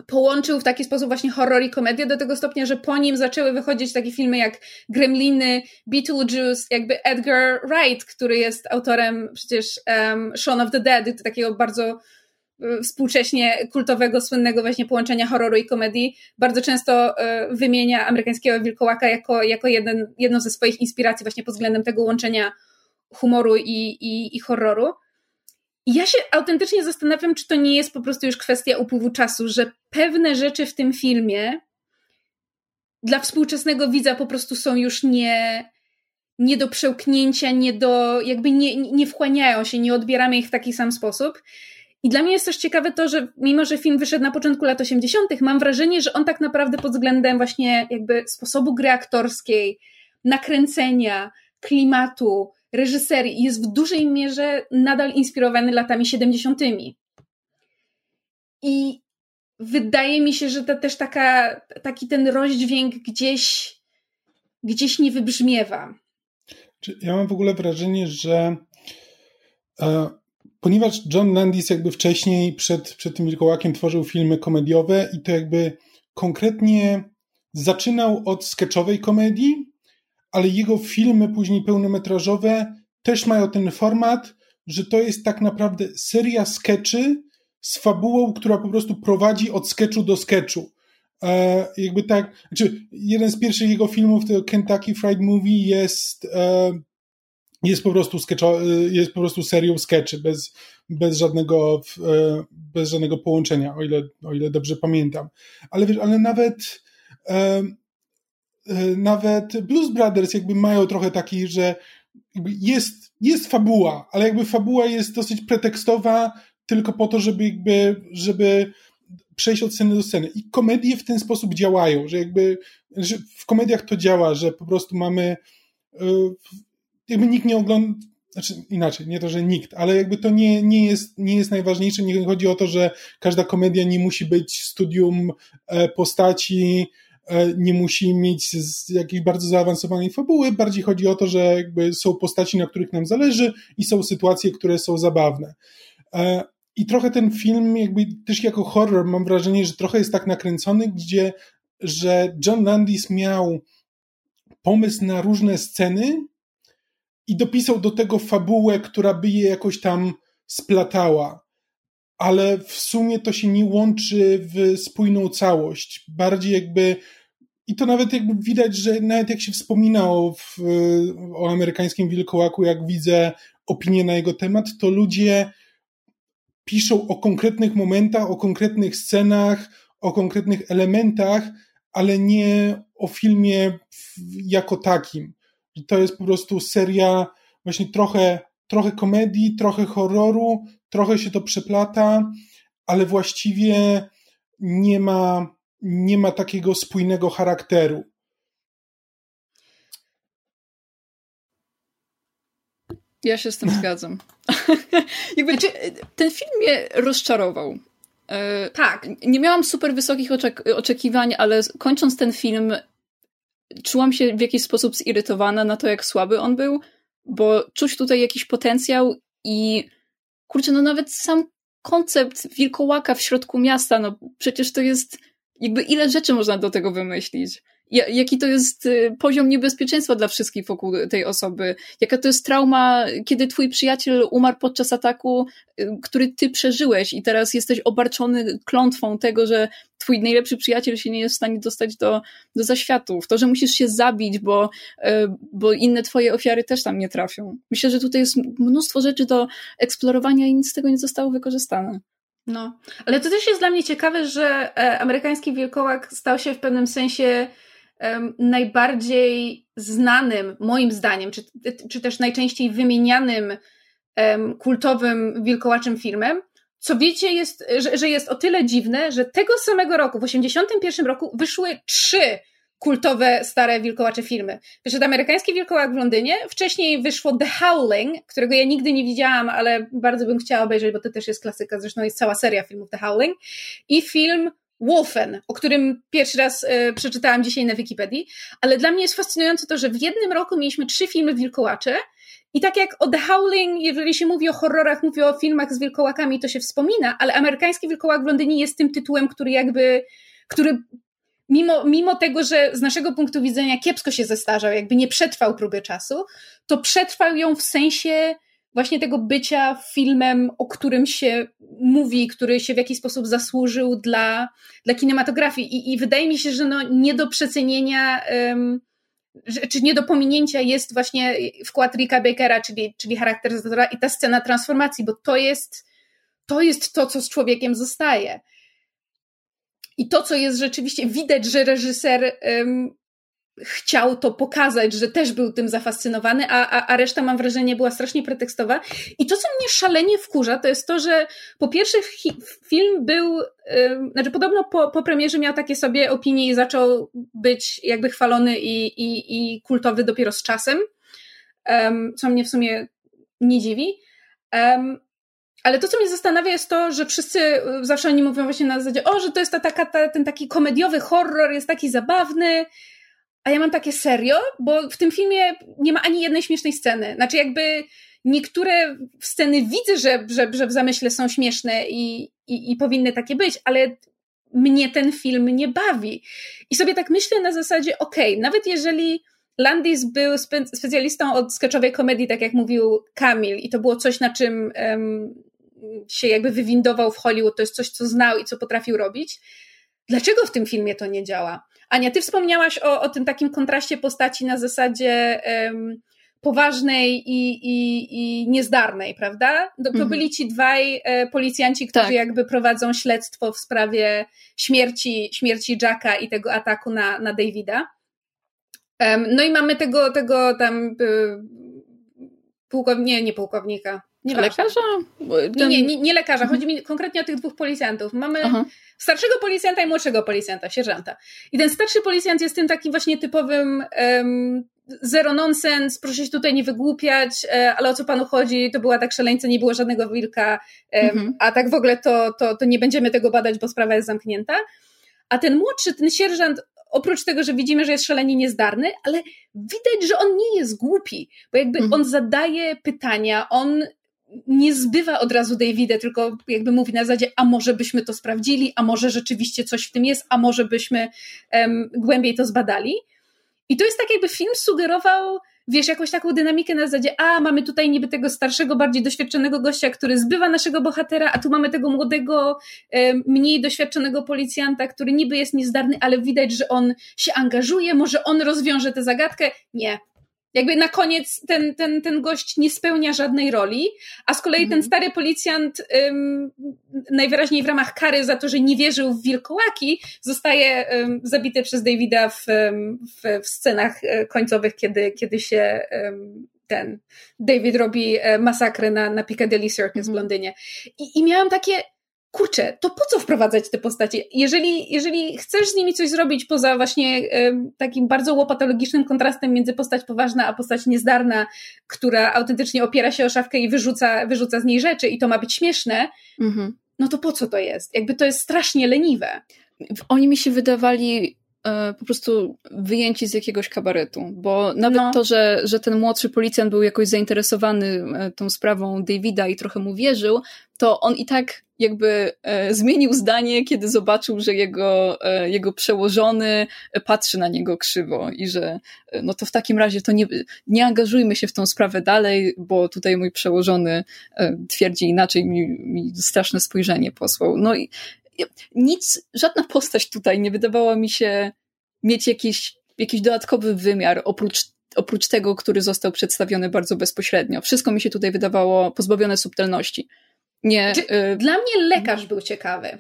połączył w taki sposób właśnie horror i komedię do tego stopnia, że po nim zaczęły wychodzić takie filmy jak Gremliny, Beetlejuice, jakby Edgar Wright, który jest autorem przecież um, Shaun of the Dead, takiego bardzo współcześnie kultowego, słynnego właśnie połączenia horroru i komedii, bardzo często y, wymienia amerykańskiego wilkołaka jako, jako jeden, jedną ze swoich inspiracji właśnie pod względem tego łączenia humoru i, i, i horroru. I ja się autentycznie zastanawiam, czy to nie jest po prostu już kwestia upływu czasu, że pewne rzeczy w tym filmie dla współczesnego widza po prostu są już nie, nie do przełknięcia, nie do, jakby nie, nie wchłaniają się, nie odbieramy ich w taki sam sposób. I dla mnie jest też ciekawe to, że mimo, że film wyszedł na początku lat 80., mam wrażenie, że on tak naprawdę pod względem właśnie jakby sposobu gry aktorskiej, nakręcenia, klimatu, reżyserii jest w dużej mierze nadal inspirowany latami 70. I wydaje mi się, że to też taka, taki ten rozdźwięk gdzieś, gdzieś nie wybrzmiewa. Ja mam w ogóle wrażenie, że e, ponieważ John Landis jakby wcześniej przed, przed tym Wilkołakiem tworzył filmy komediowe i to jakby konkretnie zaczynał od sketchowej komedii, ale jego filmy później pełnometrażowe też mają ten format, że to jest tak naprawdę seria skeczy z fabułą, która po prostu prowadzi od sketchu do sketchu. E, jakby tak, znaczy jeden z pierwszych jego filmów, to Kentucky Fried Movie jest e, jest po prostu sketcho, jest po prostu serią sketchy bez, bez żadnego e, bez żadnego połączenia, o ile, o ile dobrze pamiętam. Ale ale nawet e, e, nawet Blues Brothers jakby mają trochę taki, że jest, jest fabuła, ale jakby fabuła jest dosyć pretekstowa tylko po to, żeby jakby, żeby przejść od sceny do sceny. I komedie w ten sposób działają, że jakby że w komediach to działa, że po prostu mamy jakby nikt nie ogląda, znaczy inaczej, nie to, że nikt, ale jakby to nie, nie, jest, nie jest najważniejsze, nie chodzi o to, że każda komedia nie musi być studium e, postaci, e, nie musi mieć jakiejś bardzo zaawansowanej fabuły, bardziej chodzi o to, że jakby są postaci, na których nam zależy i są sytuacje, które są zabawne. E, I trochę ten film, jakby też jako horror, mam wrażenie, że trochę jest tak nakręcony, gdzie, że John Landis miał pomysł na różne sceny, i dopisał do tego fabułę, która by je jakoś tam splatała. Ale w sumie to się nie łączy w spójną całość. Bardziej jakby. I to nawet jakby widać, że nawet jak się wspomina o, w, o amerykańskim wilkołaku, jak widzę opinie na jego temat, to ludzie piszą o konkretnych momentach, o konkretnych scenach, o konkretnych elementach, ale nie o filmie jako takim. I to jest po prostu seria właśnie trochę, trochę komedii, trochę horroru, trochę się to przeplata, ale właściwie nie ma, nie ma takiego spójnego charakteru. Ja się z tym *laughs* zgadzam. *laughs* Jakby, znaczy, ten film mnie rozczarował. E, tak. Nie miałam super wysokich oczek oczekiwań, ale kończąc ten film, czułam się w jakiś sposób zirytowana na to, jak słaby on był, bo czuć tutaj jakiś potencjał i kurczę, no nawet sam koncept wilkołaka w środku miasta, no przecież to jest jakby ile rzeczy można do tego wymyślić jaki to jest y, poziom niebezpieczeństwa dla wszystkich wokół tej osoby, jaka to jest trauma, kiedy twój przyjaciel umarł podczas ataku, y, który ty przeżyłeś i teraz jesteś obarczony klątwą tego, że twój najlepszy przyjaciel się nie jest w stanie dostać do, do zaświatów, to, że musisz się zabić, bo, y, bo inne twoje ofiary też tam nie trafią. Myślę, że tutaj jest mnóstwo rzeczy do eksplorowania i nic z tego nie zostało wykorzystane. No, ale to też jest dla mnie ciekawe, że e, amerykański wilkołak stał się w pewnym sensie najbardziej znanym, moim zdaniem, czy, czy też najczęściej wymienianym kultowym wilkołaczym filmem, co wiecie, jest, że, że jest o tyle dziwne, że tego samego roku, w 1981 roku, wyszły trzy kultowe, stare wilkołacze filmy. Wyszedł amerykański wilkołak w Londynie, wcześniej wyszło The Howling, którego ja nigdy nie widziałam, ale bardzo bym chciała obejrzeć, bo to też jest klasyka, zresztą jest cała seria filmów The Howling, i film Wolfen, o którym pierwszy raz y, przeczytałam dzisiaj na Wikipedii, ale dla mnie jest fascynujące to, że w jednym roku mieliśmy trzy filmy wilkołacze i tak jak o The Howling, jeżeli się mówi o horrorach, mówi o filmach z wilkołakami, to się wspomina, ale amerykański wilkołak w Londynie jest tym tytułem, który jakby, który mimo, mimo tego, że z naszego punktu widzenia kiepsko się zestarzał, jakby nie przetrwał próby czasu, to przetrwał ją w sensie właśnie tego bycia filmem, o którym się mówi, który się w jakiś sposób zasłużył dla, dla kinematografii. I, I wydaje mi się, że no nie do przecenienia, um, czy nie do pominięcia jest właśnie wkład Ricka Bakera, czyli, czyli charakteryzatora i ta scena transformacji, bo to jest, to jest to, co z człowiekiem zostaje. I to, co jest rzeczywiście, widać, że reżyser um, chciał to pokazać, że też był tym zafascynowany, a, a, a reszta, mam wrażenie, była strasznie pretekstowa. I to, co mnie szalenie wkurza, to jest to, że po pierwsze film był, yy, znaczy podobno po, po premierze miał takie sobie opinie i zaczął być jakby chwalony i, i, i kultowy dopiero z czasem. um, co mnie w sumie nie dziwi. Um, ale to, co mnie zastanawia, jest to, że wszyscy zawsze oni mówią właśnie na zasadzie, o, że to jest ta, taka, ta, ten taki komediowy horror, jest taki zabawny, a ja mam takie serio, bo w tym filmie nie ma ani jednej śmiesznej sceny. Znaczy jakby niektóre sceny widzę, że, że, że w zamyśle są śmieszne i, i, i powinny takie być, ale mnie ten film nie bawi. I sobie tak myślę na zasadzie, okej, okay, nawet jeżeli Landis był spe specjalistą od sketchowej komedii, tak jak mówił Kamil, i to było coś, na czym um, się jakby wywindował w Hollywood, to jest coś, co znał i co potrafił robić. Dlaczego w tym filmie to nie działa? Ania, ty wspomniałaś o, o tym takim kontraście postaci na zasadzie um, poważnej i, i, i niezdarnej, prawda? To, to mhm. byli ci dwaj e, policjanci, którzy tak. jakby prowadzą śledztwo w sprawie śmierci, śmierci Jacka i tego ataku na, na Davida. No i mamy tego, tego tam y, pułkownika, nie, nie pułkownika, nie lekarza? Ten... Nie, nie, nie, lekarza. Chodzi mi konkretnie o tych dwóch policjantów. Mamy Aha. starszego policjanta i młodszego policjanta, sierżanta. I ten starszy policjant jest tym takim właśnie typowym um, zero nonsens, proszę się tutaj nie wygłupiać, e, ale o co panu chodzi? To była tak szaleńca, nie było żadnego wilka, mhm. a tak w ogóle to, to, to nie będziemy tego badać, bo sprawa jest zamknięta. A ten młodszy, ten sierżant, oprócz tego, że widzimy, że jest szalenie niezdarny, ale widać, że on nie jest głupi, bo jakby mhm. on zadaje pytania, on nie zbywa od razu Davida, tylko jakby mówi na zasadzie, a może byśmy to sprawdzili, a może rzeczywiście coś w tym jest, a może byśmy um, głębiej to zbadali. I to jest tak, jakby film sugerował, wiesz, jakąś taką dynamikę na zasadzie, a mamy tutaj niby tego starszego, bardziej doświadczonego gościa, który zbywa naszego bohatera, a tu mamy tego młodego, mniej doświadczonego policjanta, który niby jest niezdarny, ale widać, że on się angażuje, może on rozwiąże tę zagadkę. Nie, jakby na koniec ten, ten, ten gość nie spełnia żadnej roli, a z kolei mhm. ten stary policjant najwyraźniej w ramach kary za to, że nie wierzył w wilkołaki, zostaje zabity przez Davida w, w, w scenach e, końcowych, kiedy, kiedy się ten David robi e, masakrę na, na Piccadilly Circus mhm. w Londynie. I, I miałam takie kurczę, to po co wprowadzać te postacie? Jeżeli, jeżeli chcesz z nimi coś zrobić poza właśnie y, takim bardzo łopatologicznym kontrastem między postać poważna a postać niezdarna, która autentycznie opiera się o szafkę i wyrzuca, wyrzuca z niej rzeczy i to ma być śmieszne, mhm. no to po co to jest? Jakby to jest strasznie leniwe. Oni mi się wydawali po prostu wyjęci z jakiegoś kabaretu, bo nawet no. to, że, że ten młodszy policjant był jakoś zainteresowany e, tą sprawą Davida i trochę mu wierzył, to on i tak jakby e, zmienił zdanie, kiedy zobaczył, że jego, e, jego przełożony patrzy na niego krzywo i że e, no to w takim razie to nie, nie angażujmy się w tą sprawę dalej, bo tutaj mój przełożony e, twierdzi inaczej, mi, mi straszne spojrzenie posłał. No i nic, żadna postać tutaj nie wydawała mi się mieć jakiś, jakiś dodatkowy wymiar oprócz oprócz tego, który został przedstawiony bardzo bezpośrednio. Wszystko mi się tutaj wydawało pozbawione subtelności. Nie. Y Dla mnie lekarz był ciekawy.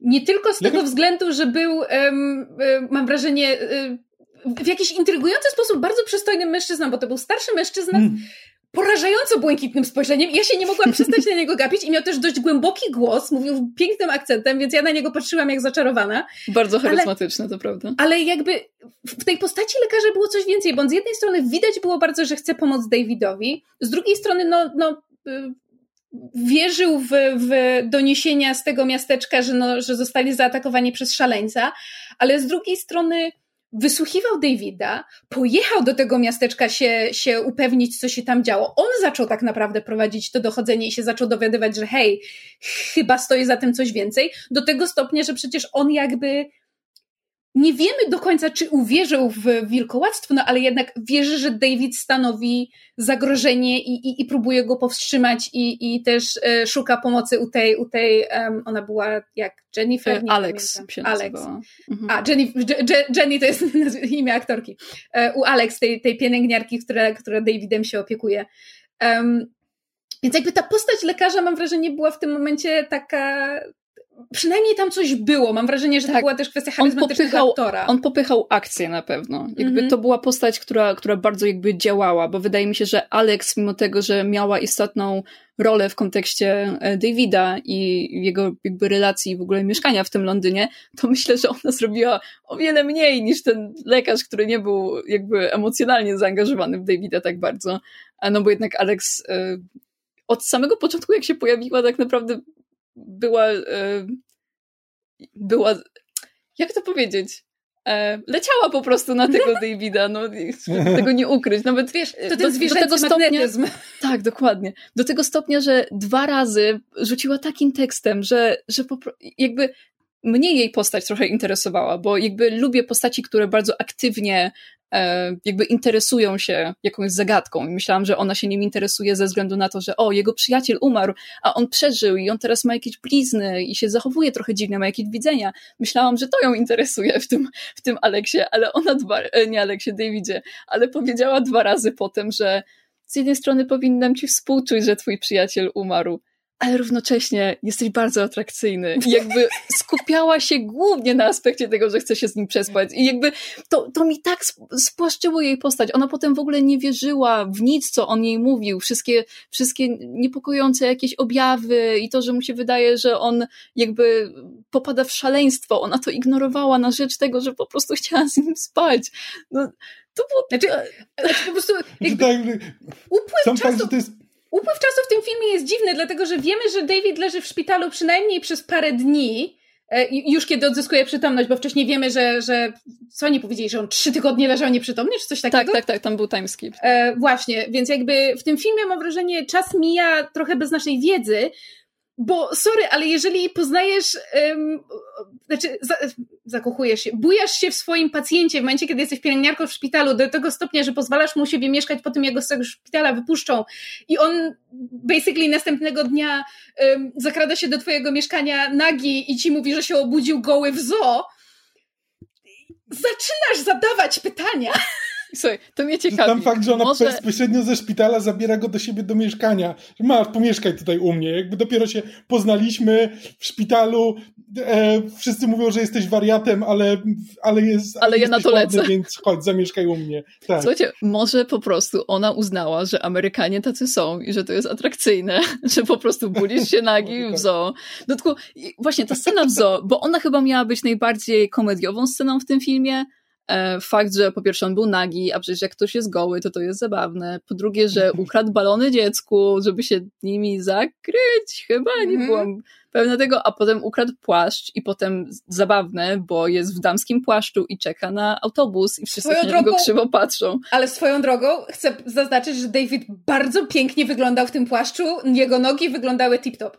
Nie tylko z tego względu, że był, um, mam wrażenie, w jakiś intrygujący sposób bardzo przystojnym mężczyzną, bo to był starszy mężczyzna mm. Porażająco błękitnym spojrzeniem. Ja się nie mogłam *laughs* przestać na niego gapić i miał też dość głęboki głos, mówił pięknym akcentem, więc ja na niego patrzyłam jak zaczarowana. Bardzo charyzmatyczne, to prawda. Ale jakby w tej postaci lekarza było coś więcej, bo z jednej strony widać było bardzo, że chce pomóc Davidowi, z drugiej strony no, no wierzył w, w doniesienia z tego miasteczka, że, no, że zostali zaatakowani przez szaleńca, ale z drugiej strony wysłuchiwał Davida, pojechał do tego miasteczka się, się upewnić, co się tam działo. On zaczął tak naprawdę prowadzić to dochodzenie i się zaczął dowiadywać, że hej, chyba stoi za tym coś więcej, do tego stopnia, że przecież on jakby nie wiemy do końca, czy uwierzył w wilkołactwo, no ale jednak wierzy, że David stanowi zagrożenie i, i, i próbuje go powstrzymać i, i też e, szuka pomocy u tej, u tej um, ona była jak Jennifer? Nie Alex się Alex. Mhm. A, Jenny, Jenny to jest *laughs* imię aktorki. E, u Alex, tej, tej pielęgniarki, która, która Davidem się opiekuje. Um, więc jakby ta postać lekarza, mam wrażenie, była w tym momencie taka przynajmniej tam coś było. Mam wrażenie, że tak. to była też kwestia charyzmatycznego aktora. On popychał akcję na pewno. Jakby -hmm. to była postać, która, która bardzo jakby działała, bo wydaje mi się, że Alex, mimo tego, że miała istotną rolę w kontekście e, Davida i jego jakby relacji w ogóle mieszkania w tym Londynie, to myślę, że ona zrobiła o wiele mniej niż ten lekarz, który nie był jakby emocjonalnie zaangażowany w Davida tak bardzo. No bo jednak Alex e, od samego początku, jak się pojawiła, tak naprawdę była, e, była, jak to powiedzieć? E, leciała po prostu na tego *laughs* Davida, no tego nie ukryć. Nawet wiesz, to do, do tego stopnia. Tak, dokładnie. Do tego stopnia, że dwa razy rzuciła takim tekstem, że, że po, jakby mnie jej postać trochę interesowała, bo jakby lubię postaci, które bardzo aktywnie jakby interesują się jakąś zagadką. I myślałam, że ona się nim interesuje ze względu na to, że o, jego przyjaciel umarł, a on przeżył i on teraz ma jakieś blizny i się zachowuje trochę dziwnie, ma jakieś widzenia. Myślałam, że to ją interesuje w tym, w tym Aleksie, ale ona dwa, e, nie Aleksie, Davidzie, ale powiedziała dwa razy potem, że z jednej strony powinnam ci współczuć, że twój przyjaciel umarł, ale równocześnie jesteś bardzo atrakcyjny. I jakby skupiała się głównie na aspekcie tego, że chce się z nim przespać. I jakby to, to mi tak spłaszczyło jej postać. Ona potem w ogóle nie wierzyła w nic, co on jej mówił. Wszystkie, wszystkie niepokojące jakieś objawy i to, że mu się wydaje, że on jakby popada w szaleństwo. Ona to ignorowała na rzecz tego, że po prostu chciała z nim spać. No, to było... Znaczy, znaczy po prostu jakby tak, upływ czasu... Fakt, to jest upływ czasu w tym filmie jest dziwny, dlatego że wiemy, że David leży w szpitalu przynajmniej przez parę dni, e, już kiedy odzyskuje przytomność, bo wcześniej wiemy, że, że co oni powiedzieli, że on trzy tygodnie leżał nieprzytomny, czy coś takiego? Tak, tak, tak, tam był timeskip. E, właśnie, więc jakby w tym filmie mam wrażenie, czas mija trochę bez naszej wiedzy, bo sorry, ale jeżeli poznajesz, znaczy za, zakochujesz się, bujasz się w swoim pacjencie w momencie, kiedy jesteś pielęgniarką w szpitalu do tego stopnia, że pozwalasz mu siebie mieszkać po tym, jak go z tego szpitala wypuszczą i on basically następnego dnia zakrada się do twojego mieszkania nagi i ci mówi, że się obudził goły w zoo, zaczynasz zadawać pytania. Słuchaj, to mnie ciekawi. Tam fakt, że ona Może... bezpośrednio ze szpitala zabiera go do siebie do mieszkania. Masz, pomieszkaj tutaj u mnie. Jakby dopiero się poznaliśmy w szpitalu. E, wszyscy mówią, że jesteś wariatem, ale, ale jest. Ale ja na to ładny, lecę. Więc chodź, zamieszkaj u mnie. Tak. Słuchajcie, może po prostu ona uznała, że Amerykanie tacy są i że to jest atrakcyjne, *laughs* że po prostu budzisz się nagi w tak. zoo. No tylko właśnie ta scena w zoo, bo ona chyba miała być najbardziej komediową sceną w tym filmie, fakt, że po pierwsze on był nagi, a przecież jak ktoś jest goły, to to jest zabawne. Po drugie, że ukradł balony dziecku, żeby się nimi zakryć. Chyba nie mm -hmm. byłam pewna tego, a potem ukradł płaszcz i potem zabawne, bo jest w damskim płaszczu i czeka na autobus i wszyscy swoją na niego krzywo patrzą. Ale swoją drogą chcę zaznaczyć, że David bardzo pięknie wyglądał w tym płaszczu. Jego nogi wyglądały tip-top.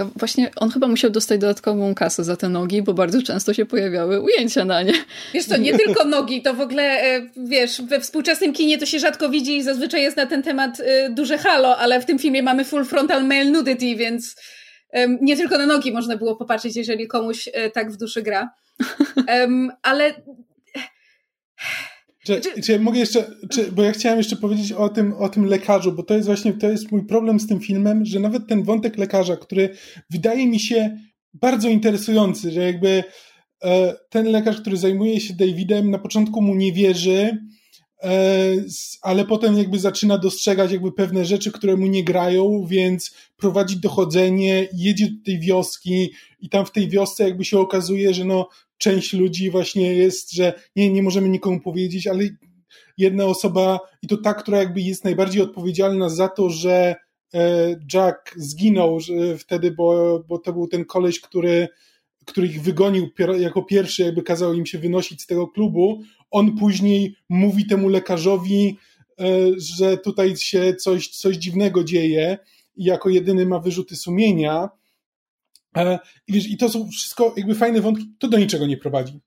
Ja właśnie on chyba musiał dostać dodatkową kasę za te nogi, bo bardzo często się pojawiały ujęcia na nie. Wiesz to nie tylko nogi, to w ogóle, e, wiesz, we współczesnym kinie to się rzadko widzi i zazwyczaj jest na ten temat e, duże halo, ale w tym filmie mamy full frontal male nudity, więc nie tylko na nogi można było popatrzeć, jeżeli komuś e, tak w duszy gra. ale czy, czy mogę jeszcze, czy, bo ja chciałem jeszcze powiedzieć o tym, o tym lekarzu, bo to jest właśnie, to jest mój problem z tym filmem, że nawet ten wątek lekarza, który wydaje mi się bardzo interesujący, że jakby e, ten lekarz, który zajmuje się Davidem, na początku mu nie wierzy, e, ale potem jakby zaczyna dostrzegać jakby pewne rzeczy, które mu nie grają, więc prowadzi dochodzenie, jedzie do tej wioski i tam w tej wiosce jakby się okazuje, że no część ludzi właśnie jest, że nie, nie możemy nikomu powiedzieć, ale jedna osoba, i to ta, która jakby jest najbardziej odpowiedzialna za to, że e, Jack zginął wtedy, bo, bo to był ten koleś, który, który ich wygonił jako pierwszy, jakby kazał im się wynosić z tego klubu. On później mówi temu lekarzowi, e, że tutaj się coś, coś dziwnego dzieje i jako jedyny ma wyrzuty sumienia. E, I, wiesz, I to są wszystko jakby fajne wątki, to do niczego nie prowadzi.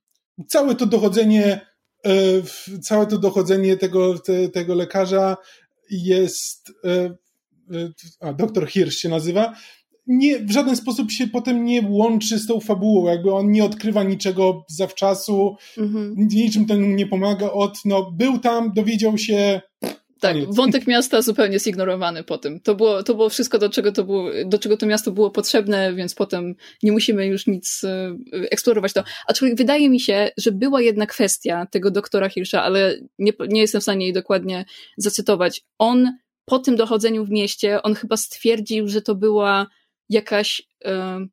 Całe to dochodzenie, e, całe to dochodzenie tego, te, tego lekarza jest, e, a doktor Hirsch się nazywa, nie, w żaden sposób się potem nie łączy z tą fabułą, jakby on nie odkrywa niczego zawczasu, mhm. niczym ten nie pomaga od, no był tam, dowiedział się, Tak, wątek miasta zupełnie zignorowany po tym. To było, to było wszystko, do czego to, było, do czego to miasto było potrzebne, więc potem nie musimy już nic e, eksplorować to. Aczkolwiek wydaje mi się, że była jedna kwestia tego doktora Hirscha, ale nie, nie jestem w stanie jej dokładnie zacytować. On po tym dochodzeniu w mieście, on chyba stwierdził, że to była jakaś e,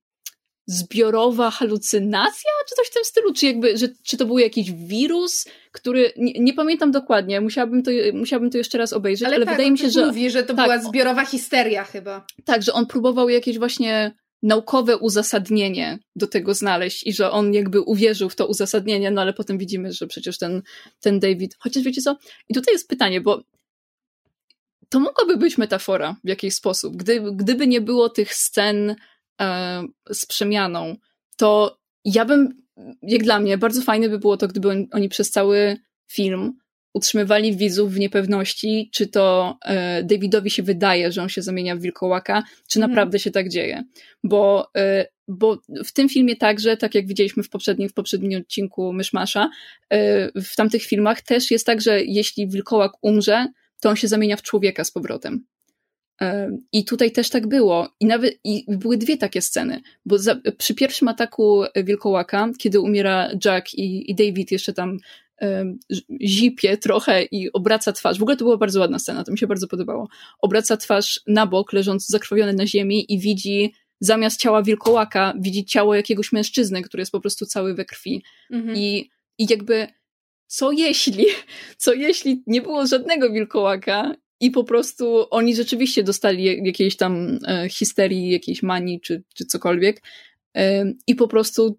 zbiorowa halucynacja, czy coś w tym stylu, czy jakby, że, czy to był jakiś wirus, który, nie, nie pamiętam dokładnie, musiałabym to, musiałabym to jeszcze raz obejrzeć, ale, ale tak, wydaje mi się, że... mówi, że to tak, była zbiorowa histeria chyba. Tak, że on próbował jakieś właśnie naukowe uzasadnienie do tego znaleźć i że on jakby uwierzył w to uzasadnienie, no ale potem widzimy, że przecież ten, ten David, chociaż wiecie co, i tutaj jest pytanie, bo to mogłaby być metafora w jakiś sposób, Gdy, gdyby nie było tych scen z przemianą, to ja bym, jak dla mnie, bardzo fajne by było to, gdyby oni, przez cały film utrzymywali widzów w niepewności, czy to e, Davidowi się wydaje, że on się zamienia w wilkołaka, czy mhm. naprawdę się tak dzieje. Bo, e, bo w tym filmie także, tak jak widzieliśmy w poprzednim, w poprzednim odcinku Myszmasza, e, w tamtych filmach też jest tak, że jeśli wilkołak umrze, to on się zamienia w człowieka z powrotem. I tutaj też tak było. I nawet i były dwie takie sceny, bo za, przy pierwszym ataku wilkołaka, kiedy umiera Jack i, i David jeszcze tam um, zipie trochę i obraca twarz. W ogóle to była bardzo ładna scena, to mi się bardzo podobało. Obraca twarz na bok, leżąc zakrwawiony na ziemi i widzi zamiast ciała wilkołaka, widzi ciało jakiegoś mężczyzny, który jest po prostu cały we krwi. Mhm. I, I jakby co jeśli, co jeśli nie było żadnego wilkołaka i po prostu oni rzeczywiście dostali jakiejś tam e, histerii, jakiejś manii czy, czy cokolwiek e, i po prostu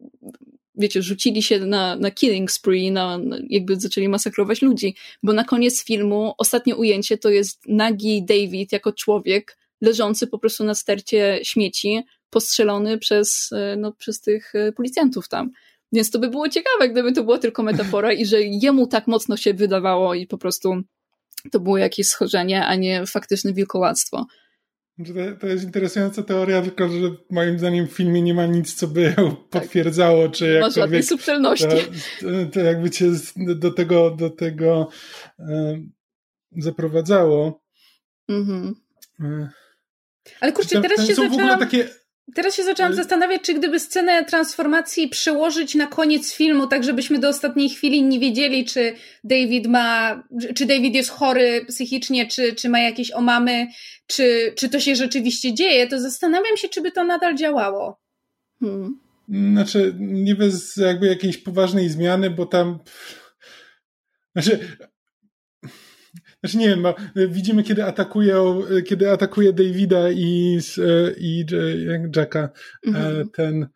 wiecie, rzucili się na, na killing spree, na, jakby zaczęli masakrować ludzi, bo na koniec filmu ostatnie ujęcie to jest nagi David jako człowiek leżący po prostu na stercie śmieci, postrzelony przez, e, no, przez tych policjantów tam. Więc to by było ciekawe, gdyby to była tylko metafora i że jemu tak mocno się wydawało i po prostu to było jakieś schorzenie, a nie faktyczne wilkołactwo. To, jest interesująca teoria, tylko że moim zdaniem w filmie nie ma nic, co by ją tak. potwierdzało, czy jakkolwiek... Masz żadnej subtelności. To, to, jakby cię do tego, do tego e, zaprowadzało. Mhm. E, Ale kurczę, teraz się zaczęłam... Takie... Teraz się zaczęłam zastanawiać, czy gdyby scenę transformacji przełożyć na koniec filmu, tak żebyśmy do ostatniej chwili nie wiedzieli, czy David ma, czy David jest chory psychicznie, czy, czy ma jakieś omamy, czy, czy to się rzeczywiście dzieje, to zastanawiam się, czy by to nadal działało. Hmm. Znaczy, nie bez jakby jakiejś poważnej zmiany, bo tam. Znaczy, znaczy nie wiem, widzimy kiedy atakuje, kiedy atakuje Davida i, i Jacka mhm. ten,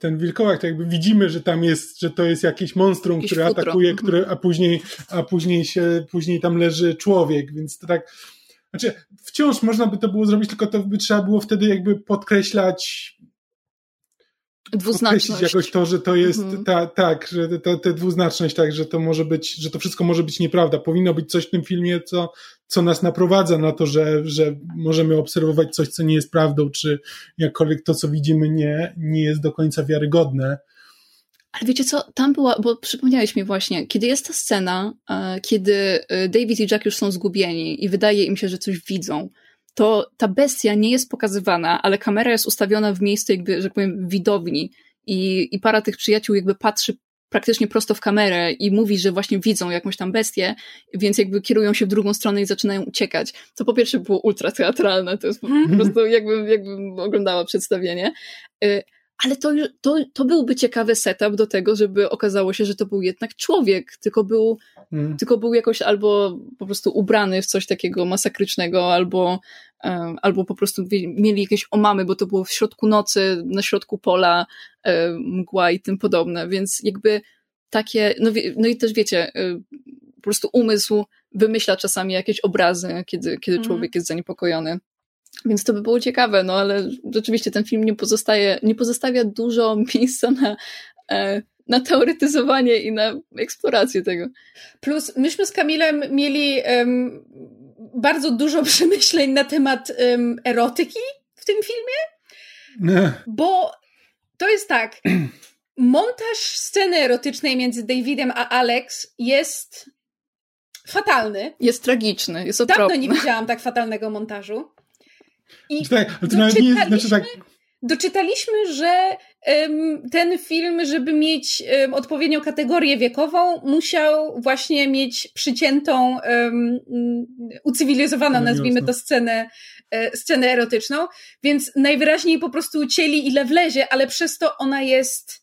ten wilkołak, to jakby widzimy, że tam jest, że to jest jakieś monstrum, Jakiś które futro. atakuje, mhm. które, a później, a później się, później tam leży człowiek, więc to tak znaczy, wciąż można by to było zrobić, tylko to by trzeba było wtedy jakby podkreślać dwuznaczność. jakoś to, że to jest mhm. ta, tak, że ta, ta dwuznaczność, tak, że to może być, że to wszystko może być nieprawda. Powinno być coś w tym filmie, co, co nas naprowadza na to, że, że możemy obserwować coś, co nie jest prawdą, czy jakkolwiek to, co widzimy, nie, nie jest do końca wiarygodne. Ale wiecie co, tam była, bo przypomniałeś mi właśnie, kiedy jest ta scena, e, kiedy e, David i Jack już są zgubieni i wydaje im się, że coś widzą, to ta bestia nie jest pokazywana, ale kamera jest ustawiona w miejscu jakby, że tak powiem, widowni i, i para tych przyjaciół jakby patrzy praktycznie prosto w kamerę i mówi, że właśnie widzą jakąś tam bestię, więc jakby kierują się w drugą stronę i zaczynają uciekać. To po pierwsze było ultra teatralne, to jest po mhm. prostu jakbym, jakbym oglądała przedstawienie. Ale to, to, to byłby ciekawy setup do tego, żeby okazało się, że to był jednak człowiek, tylko był, mm. tylko był jakoś albo po prostu ubrany w coś takiego masakrycznego, albo, um, albo po prostu mieli jakieś omamy, bo to było w środku nocy, na środku pola, um, mgła i tym podobne, więc jakby takie, no, no i też wiecie, um, po prostu umysł wymyśla czasami jakieś obrazy, kiedy, kiedy mm. człowiek jest zaniepokojony. Więc to by było ciekawe, no ale rzeczywiście ten film nie pozostaje, nie pozostawia dużo *laughs* miejsca na, e, na teoretyzowanie i na eksplorację tego. Plus myśmy z Kamilem mieli um, bardzo dużo *laughs* przemyśleń na temat um, erotyki w tym filmie, nie. bo to jest tak, *clears throat* montaż sceny erotycznej między Davidem a Alex jest fatalny. Jest tragiczny, jest okropny. Dawno nie *laughs* widziałam tak fatalnego montażu. I znaczy tak, to nawet nie jest, znaczy tak... doczytaliśmy, że um, ten film, żeby mieć um, odpowiednią kategorię wiekową, musiał właśnie mieć przyciętą, um, ucywilizowaną, nazwijmy to, scenę, e, scenę erotyczną, więc najwyraźniej po prostu ucięli ile wlezie, ale przez to ona jest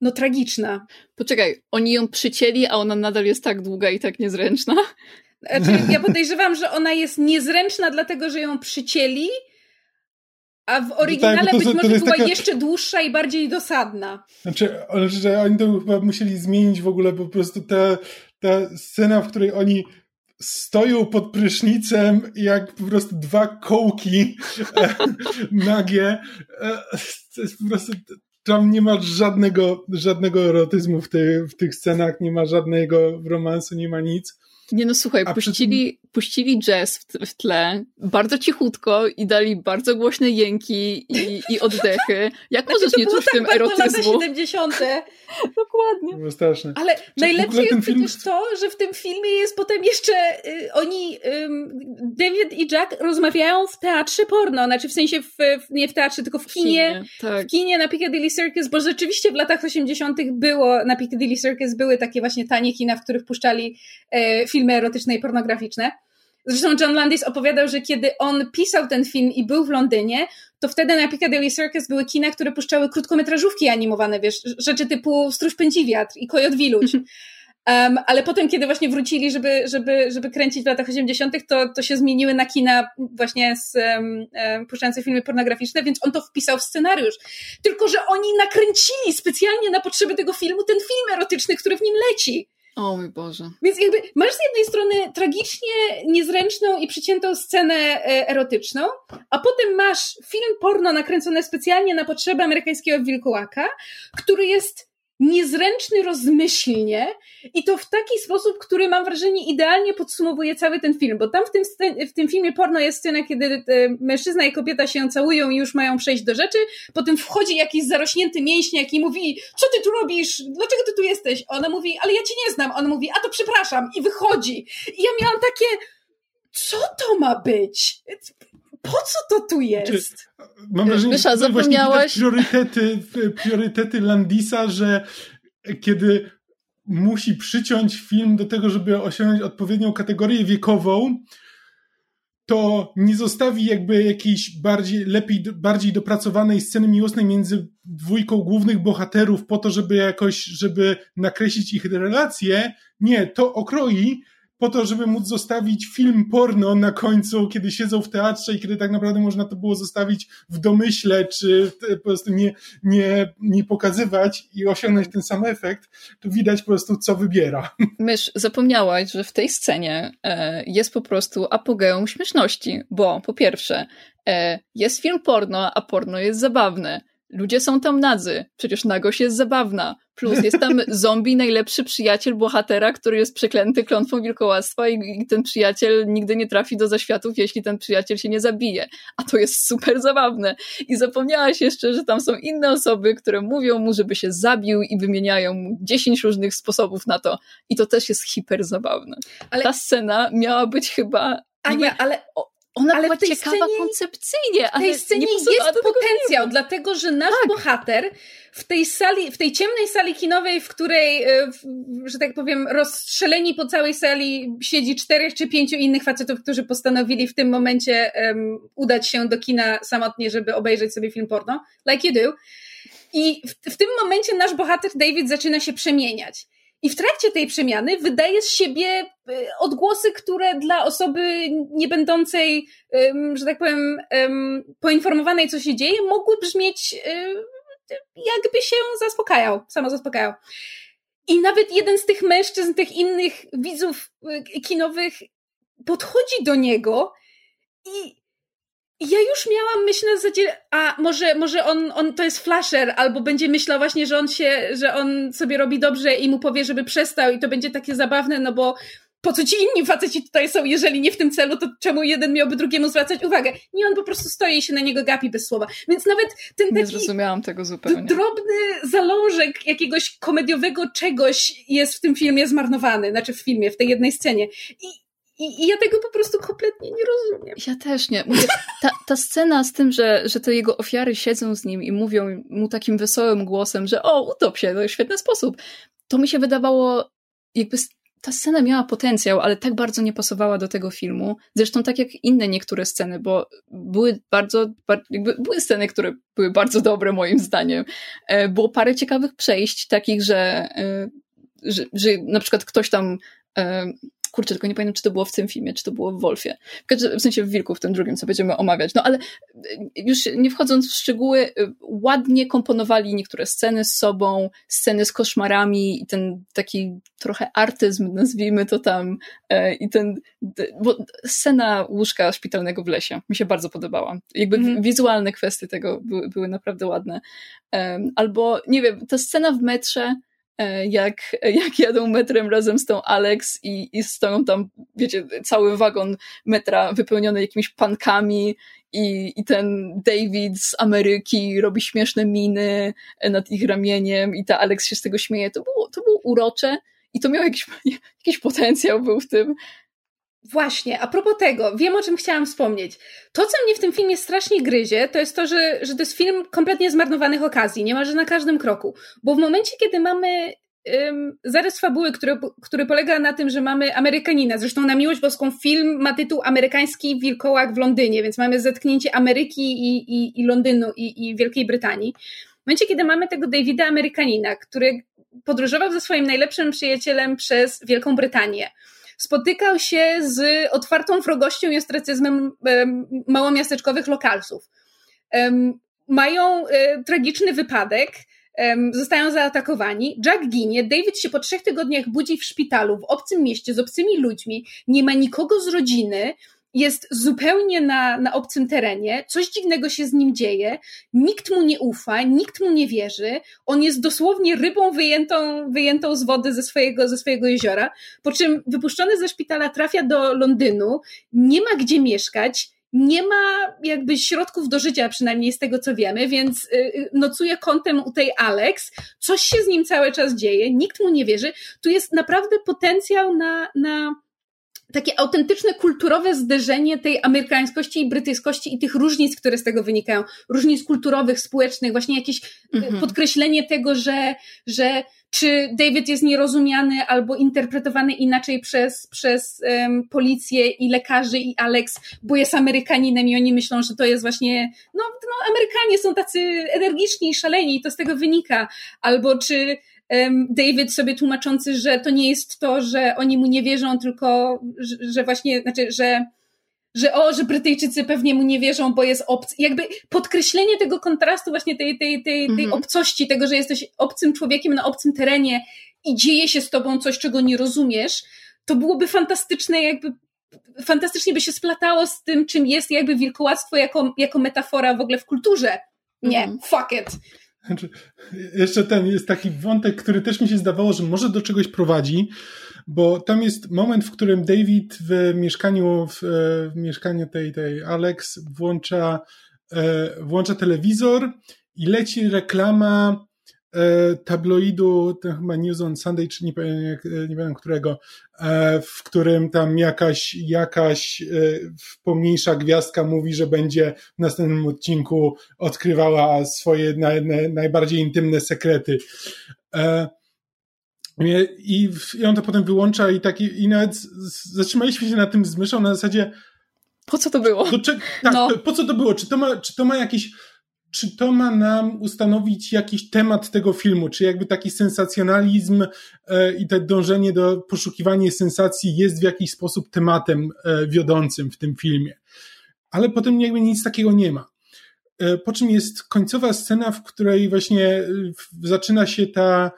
no tragiczna. Poczekaj, oni ją przycięli, a ona nadal jest tak długa i tak niezręczna? Znaczy, ja podejrzewam, że ona jest niezręczna, dlatego że ją przycięli, a w no oryginale tak, to, być może była taka... jeszcze dłuższa i bardziej dosadna. Znaczy, że oni to chyba musieli zmienić w ogóle, po prostu ta, ta scena, w której oni stoją pod prysznicem jak po prostu dwa kołki *laughs* e, nagie. E, to jest po prostu tam nie ma żadnego, żadnego erotyzmu w, tej, w tych scenach, nie ma żadnego romansu, nie ma nic. Nie no słuchaj, puścili. Puścili jazz w, w, tle, bardzo cichutko i dali bardzo głośne jęki i, i oddechy. Jak znaczy, możesz nie czuć w tym tak erotyzmu? lata *laughs* 70. Dokładnie. Było straszne. Ale Czy najlepsze jest film... przecież to, że w tym filmie jest potem jeszcze y, oni, y, David i Jack rozmawiają w teatrze porno, znaczy w sensie w, nie w teatrze, tylko w kinie, kinie tak. w kinie na Piccadilly Circus, bo rzeczywiście w latach 80. było, na Piccadilly Circus były takie właśnie tanie kina, w których puszczali e, filmy erotyczne i pornograficzne. Zresztą John Landis opowiadał, że kiedy on pisał ten film i był w Londynie, to wtedy na Piccadilly Circus były kina, które puszczały krótkometrażówki animowane, wiesz, rzeczy typu Stróż Pędzi Wiatr i Kojot Wiluś. Um, ale potem, kiedy właśnie wrócili, żeby, żeby, żeby kręcić w latach 80., to, to się zmieniły na kina właśnie z um, um, puszczające filmy pornograficzne, więc on to wpisał w scenariusz. Tylko, że oni nakręcili specjalnie na potrzeby tego filmu ten film erotyczny, który w nim leci. O mój Boże. Więc jakby masz z jednej strony tragicznie niezręczną i przyciętą scenę e, erotyczną, a potem masz film porno nakręcony specjalnie na potrzeby amerykańskiego wilkołaka, który jest niezręczny rozmyślnie i to w taki sposób, który mam wrażenie idealnie podsumowuje cały ten film, bo tam w tym, w tym filmie porno jest scena, kiedy mężczyzna i kobieta się całują i już mają przejść do rzeczy, potem wchodzi jakiś zarośnięty mięśniak i mówi, co ty tu robisz, dlaczego ty tu jesteś? Ona mówi, ale ja cię nie znam. On mówi, a to przepraszam i wychodzi. I ja miałam takie, co to ma być? Po co to tu jest? Znaczy, mam wrażenie, Mysza, że zapomniałaś... priorytety, priorytety Landisa, że kiedy musi przyciąć film do tego, żeby osiągnąć odpowiednią kategorię wiekową, to nie zostawi jakby jakiejś bardziej, lepiej, bardziej dopracowanej sceny miłosnej między dwójką głównych bohaterów po to, żeby jakoś, żeby nakreślić ich relacje. Nie, to okroi po to, żeby móc zostawić film porno na końcu, kiedy siedzą w teatrze i kiedy tak naprawdę można to było zostawić w domyśle, czy po prostu nie, nie, nie pokazywać i osiągnąć ten sam efekt, to widać po prostu, co wybiera. *laughs* Mysz, zapomniałaś, że w tej scenie e, jest po prostu apogeum śmieszności, bo po pierwsze, e, jest film porno, a porno jest zabawne. Ludzie są tam nadzy, przecież nagość jest zabawna. Plus jest tam zombie, najlepszy przyjaciel bohatera, który jest przeklęty klątwą wilkołactwa i, i, ten przyjaciel nigdy nie trafi do zaświatów, jeśli ten przyjaciel się nie zabije. A to jest super zabawne. I zapomniałaś jeszcze, że tam są inne osoby, które mówią mu, żeby się zabił i wymieniają mu 10 różnych sposobów na to. I to też jest hiper zabawne. Ale... Ta scena miała być chyba... Ania, ale ona ale była ciekawa scenie, koncepcyjnie, ale w tej scenie jest potencjał, dlatego że nasz tak. bohater w tej sali, w tej ciemnej sali kinowej, w której, e, że tak powiem, rozstrzeleni po całej sali siedzi czterech czy pięciu innych facetów, którzy postanowili w tym momencie um, udać się do kina samotnie, żeby obejrzeć sobie film porno, like you do. I w, w tym momencie nasz bohater David zaczyna się przemieniać. I w trakcie tej przemiany wydaje z siebie y, odgłosy, które dla osoby nie będącej, że tak powiem, poinformowanej, co się dzieje, mogły brzmieć y, jakby się zaspokajał, samo zaspokajał. I nawet jeden z tych mężczyzn, tych innych widzów y, kinowych podchodzi do niego i ja już miałam myśl na zasadzie, a może, może on, on to jest flasher, albo będzie myślał właśnie, że on się, że on sobie robi dobrze i mu powie, żeby przestał i to będzie takie zabawne, no bo po co ci inni faceci tutaj są, jeżeli nie w tym celu, to czemu jeden miałby drugiemu zwracać uwagę? Nie, on po prostu stoi i się na niego gapi bez słowa. Więc nawet ten taki... Nie zrozumiałam tego zupełnie. Drobny zalążek jakiegoś komediowego czegoś jest w tym filmie zmarnowany, znaczy w filmie, w tej jednej scenie. I, i, I, ja tego po prostu kompletnie nie rozumiem. Ja też nie. Mówię, ta, ta scena z tym, że, że te jego ofiary siedzą z nim i mówią mu takim wesołym głosem, że o, utop się, to jest świetny sposób. To mi się wydawało jakby ta scena miała potencjał, ale tak bardzo nie pasowała do tego filmu. Zresztą tak jak inne niektóre sceny, bo były bardzo, jakby były sceny, które były bardzo dobre moim zdaniem. E, było parę ciekawych przejść, takich, że, e, że, że na przykład ktoś tam kurczę, tylko nie pamiętam, czy to było w tym filmie, czy to było w Wolfie. W sensie w Wilku, w tym drugim, co będziemy omawiać. No ale y, już nie wchodząc w szczegóły, y, ładnie komponowali niektóre sceny z sobą, sceny z koszmarami i ten taki trochę artyzm, nazwijmy to tam, e, i ten, bo scena łóżka szpitalnego w lesie mi się bardzo podobała. Jakby mm. wizualne kwestie tego były, były naprawdę ładne. Albo, nie wiem, ta scena w metrze, jak, jak jadą metrem razem z tą Alex i, i stoją tam, wiecie, cały wagon metra wypełniony jakimiś pankami i, i ten David z Ameryki robi śmieszne miny nad ich ramieniem i ta Alex się z tego śmieje. To było, to było urocze i to miało jakiś, *laughs* jakiś potencjał był w tym. Właśnie, a propos tego, wiem o czym chciałam wspomnieć. To, co mnie w tym filmie strasznie gryzie, to jest to, że, że to jest film kompletnie zmarnowanych okazji, niemalże na każdym kroku. Bo w momencie, kiedy mamy um, zarys fabuły, który, który polega na tym, że mamy Amerykanina, zresztą na miłość boską film ma tytuł Amerykański Wilkołak w Londynie, więc mamy zetknięcie Ameryki i, i, i Londynu i, i Wielkiej Brytanii. W momencie, kiedy mamy tego Davida Amerykanina, który podróżował ze swoim najlepszym przyjacielem przez Wielką Brytanię, spotykał się z otwartą wrogością i ostracyzmem małomiasteczkowych lokalsów. Mają e, tragiczny wypadek, zostają zaatakowani. Jack ginie, David się po trzech tygodniach budzi w szpitalu, w obcym mieście, z obcymi ludźmi, nie ma nikogo z rodziny, jest zupełnie na, na obcym terenie, coś dziwnego się z nim dzieje, nikt mu nie ufa, nikt mu nie wierzy, on jest dosłownie rybą wyjętą, wyjętą z wody ze swojego, ze swojego jeziora, po czym wypuszczony ze szpitala trafia do Londynu, nie ma gdzie mieszkać, nie ma jakby środków do życia, przynajmniej z tego co wiemy, więc y, y, nocuje kątem u tej Alex, coś się z nim cały czas dzieje, nikt mu nie wierzy. Tu jest naprawdę potencjał na, na takie autentyczne kulturowe zderzenie tej amerykańskości i brytyjskości i tych różnic, które z tego wynikają, różnic kulturowych, społecznych, właśnie jakieś mhm. podkreślenie tego, że, że czy David jest nierozumiany albo interpretowany inaczej przez, przez um, policję i lekarzy i Alex, bo jest Amerykaninem i oni myślą, że to jest właśnie, no, no Amerykanie są tacy energiczni i szaleni i to z tego wynika. Albo czy David sobie tłumaczący, że to nie jest to, że oni mu nie wierzą, tylko że, właśnie, znaczy, że że o, że Brytyjczycy pewnie mu nie wierzą, bo jest obcy. Jakby podkreślenie tego kontrastu właśnie tej, tej, tej, tej mhm. obcości, tego, że jesteś obcym człowiekiem na obcym terenie i dzieje się z tobą coś, czego nie rozumiesz, to byłoby fantastyczne jakby fantastycznie by się splatało z tym, czym jest jakby wilkołactwo jako, jako metafora w ogóle w kulturze. Nie, mm. fuck it. Znaczy, jeszcze ten jest taki wątek, który też mi się zdawało, że może do czegoś prowadzi, bo tam jest moment, w którym David w mieszkaniu, w, w mieszkaniu tej, tej Alex włącza, e, włącza telewizor i leci reklama E, tabloidu, ten chyba News on Sunday, czy nie pamiętam, nie pamiętam którego, e, w którym tam jakaś, jakaś e, pomniejsza gwiazdka mówi, że będzie w następnym odcinku odkrywała swoje naj, naj, najbardziej intymne sekrety. I, I on to potem wyłącza i taki, i nawet zatrzymaliśmy się na tym z myszą na zasadzie po co to było? tak, no. po co to było? Czy to ma, czy to ma jakiś czy to ma nam ustanowić jakiś temat tego filmu, czy jakby taki sensacjonalizm e, i to dążenie do poszukiwania sensacji jest w jakiś sposób tematem e, wiodącym w tym filmie. Ale potem jakby nic takiego nie ma. E, po czym jest końcowa scena, w której właśnie zaczyna się ta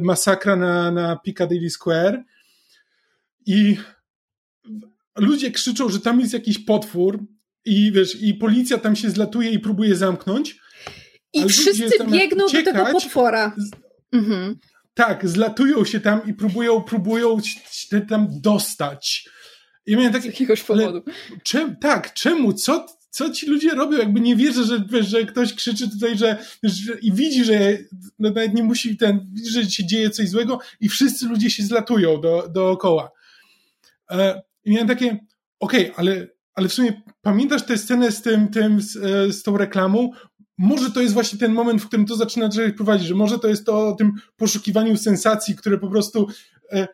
masakra na, na Piccadilly Square i ludzie krzyczą, że tam jest jakiś potwór, i wiesz, i policja tam się zlatuje i próbuje zamknąć. I wszyscy biegną do tego potwora. Mhm. tak, zlatują się tam i próbują, próbują się tam dostać. I miałem takie, Z jakiegoś powodu. Czem, tak, czemu? Co, co ci ludzie robią? Jakby nie wierzę, że, że ktoś krzyczy tutaj, że, że i widzi, że no nawet nie musi ten, że się dzieje coś złego i wszyscy ludzie się zlatują do, dookoła. E, I miałem takie, okej, okay, ale, ale w sumie pamiętasz tę scenę z tym, tym z, e, z tą reklamą? Może to jest właśnie ten moment, w którym to zaczyna prowadzić, że może to jest to o tym poszukiwaniu sensacji, które po prostu e,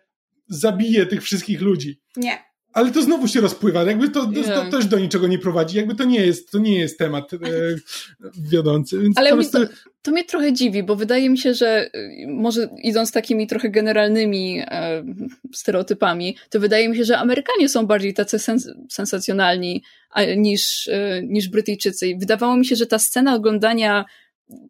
zabije tych wszystkich ludzi. Nie ale to znowu się rozpływa, jakby to, to, to, też do niczego nie prowadzi, jakby to nie jest, to nie jest temat e, wiodący. Więc ale prostu... to, to, mnie trochę dziwi, bo wydaje mi się, że y, może idąc takimi trochę generalnymi e, stereotypami, to wydaje mi się, że Amerykanie są bardziej tacy sens sensacjonalni a, niż, e, niż Brytyjczycy. I wydawało mi się, że ta scena oglądania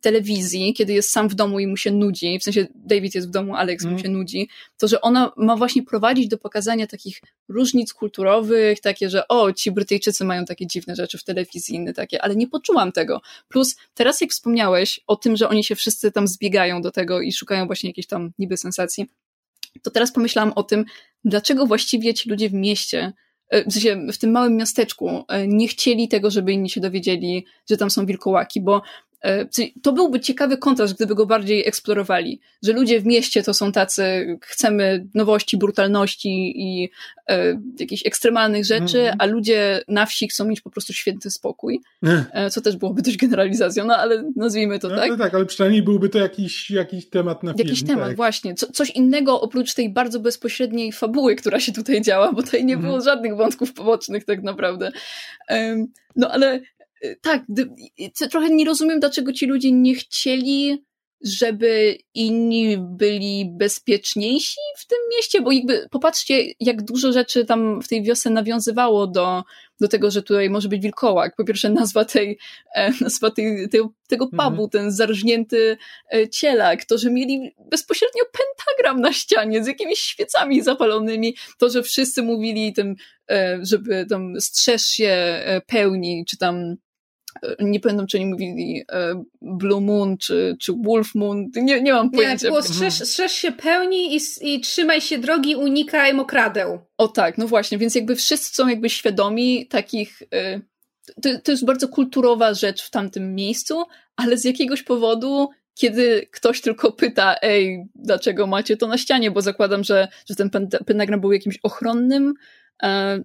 telewizji, kiedy jest sam w domu i mu się nudzi, w sensie David jest w domu, Alex mm. mu mhm. się nudzi, to że ona ma właśnie prowadzić do pokazania takich różnic kulturowych, takie, że o, ci Brytyjczycy mają takie dziwne rzeczy w telewizji, inne takie, ale nie poczułam tego. Plus teraz jak wspomniałeś o tym, że oni się wszyscy tam zbiegają do tego i szukają właśnie jakiejś tam niby sensacji, to teraz pomyślałam o tym, dlaczego właściwie ci ludzie w mieście e, w sensie w tym małym miasteczku e, nie chcieli tego, żeby inni się dowiedzieli, że tam są wilkołaki, bo to byłby ciekawy kontrast, gdyby go bardziej eksplorowali, że ludzie w mieście to są tacy, chcemy nowości, brutalności i e, jakichś ekstremalnych rzeczy, mm. a ludzie na wsi chcą mieć po prostu święty spokój, e, co też byłoby dość generalizacją, no ale nazwijmy to no, tak. No tak, ale przynajmniej byłby to jakiś, jakiś temat na film. Jakiś temat, tak. właśnie. Co, coś innego oprócz tej bardzo bezpośredniej fabuły, która się tutaj działa, bo tutaj nie było mm. żadnych wątków pobocznych tak naprawdę. No ale tak, trochę nie rozumiem, dlaczego ci ludzie nie chcieli, żeby inni byli bezpieczniejsi w tym mieście, bo jakby popatrzcie, jak dużo rzeczy tam w tej wiosce nawiązywało do, do tego, że tutaj może być wilkołak. Po pierwsze nazwa tej, e, *laughs* nazwa tej, tej, tego pubu, mhm. ten zarżnięty e, cielak, to, że mieli bezpośrednio pentagram na ścianie z jakimiś świecami zapalonymi, to, że wszyscy mówili tym, e, żeby tam strzeż się pełni, czy tam nie pamiętam, czy oni mówili e, Blue Moon, czy, czy Wolf Moon, nie, nie mam pojęcia. Nie, było strzeż, strzeż się pełni i, i trzymaj się drogi, unikaj mokradeł. O tak, no właśnie, więc jakby wszyscy są jakby świadomi takich, e, to, to jest bardzo kulturowa rzecz w tamtym miejscu, ale z jakiegoś powodu kiedy ktoś tylko pyta, ej, dlaczego macie to na ścianie, bo zakładam, że, że ten pentagram był jakimś ochronnym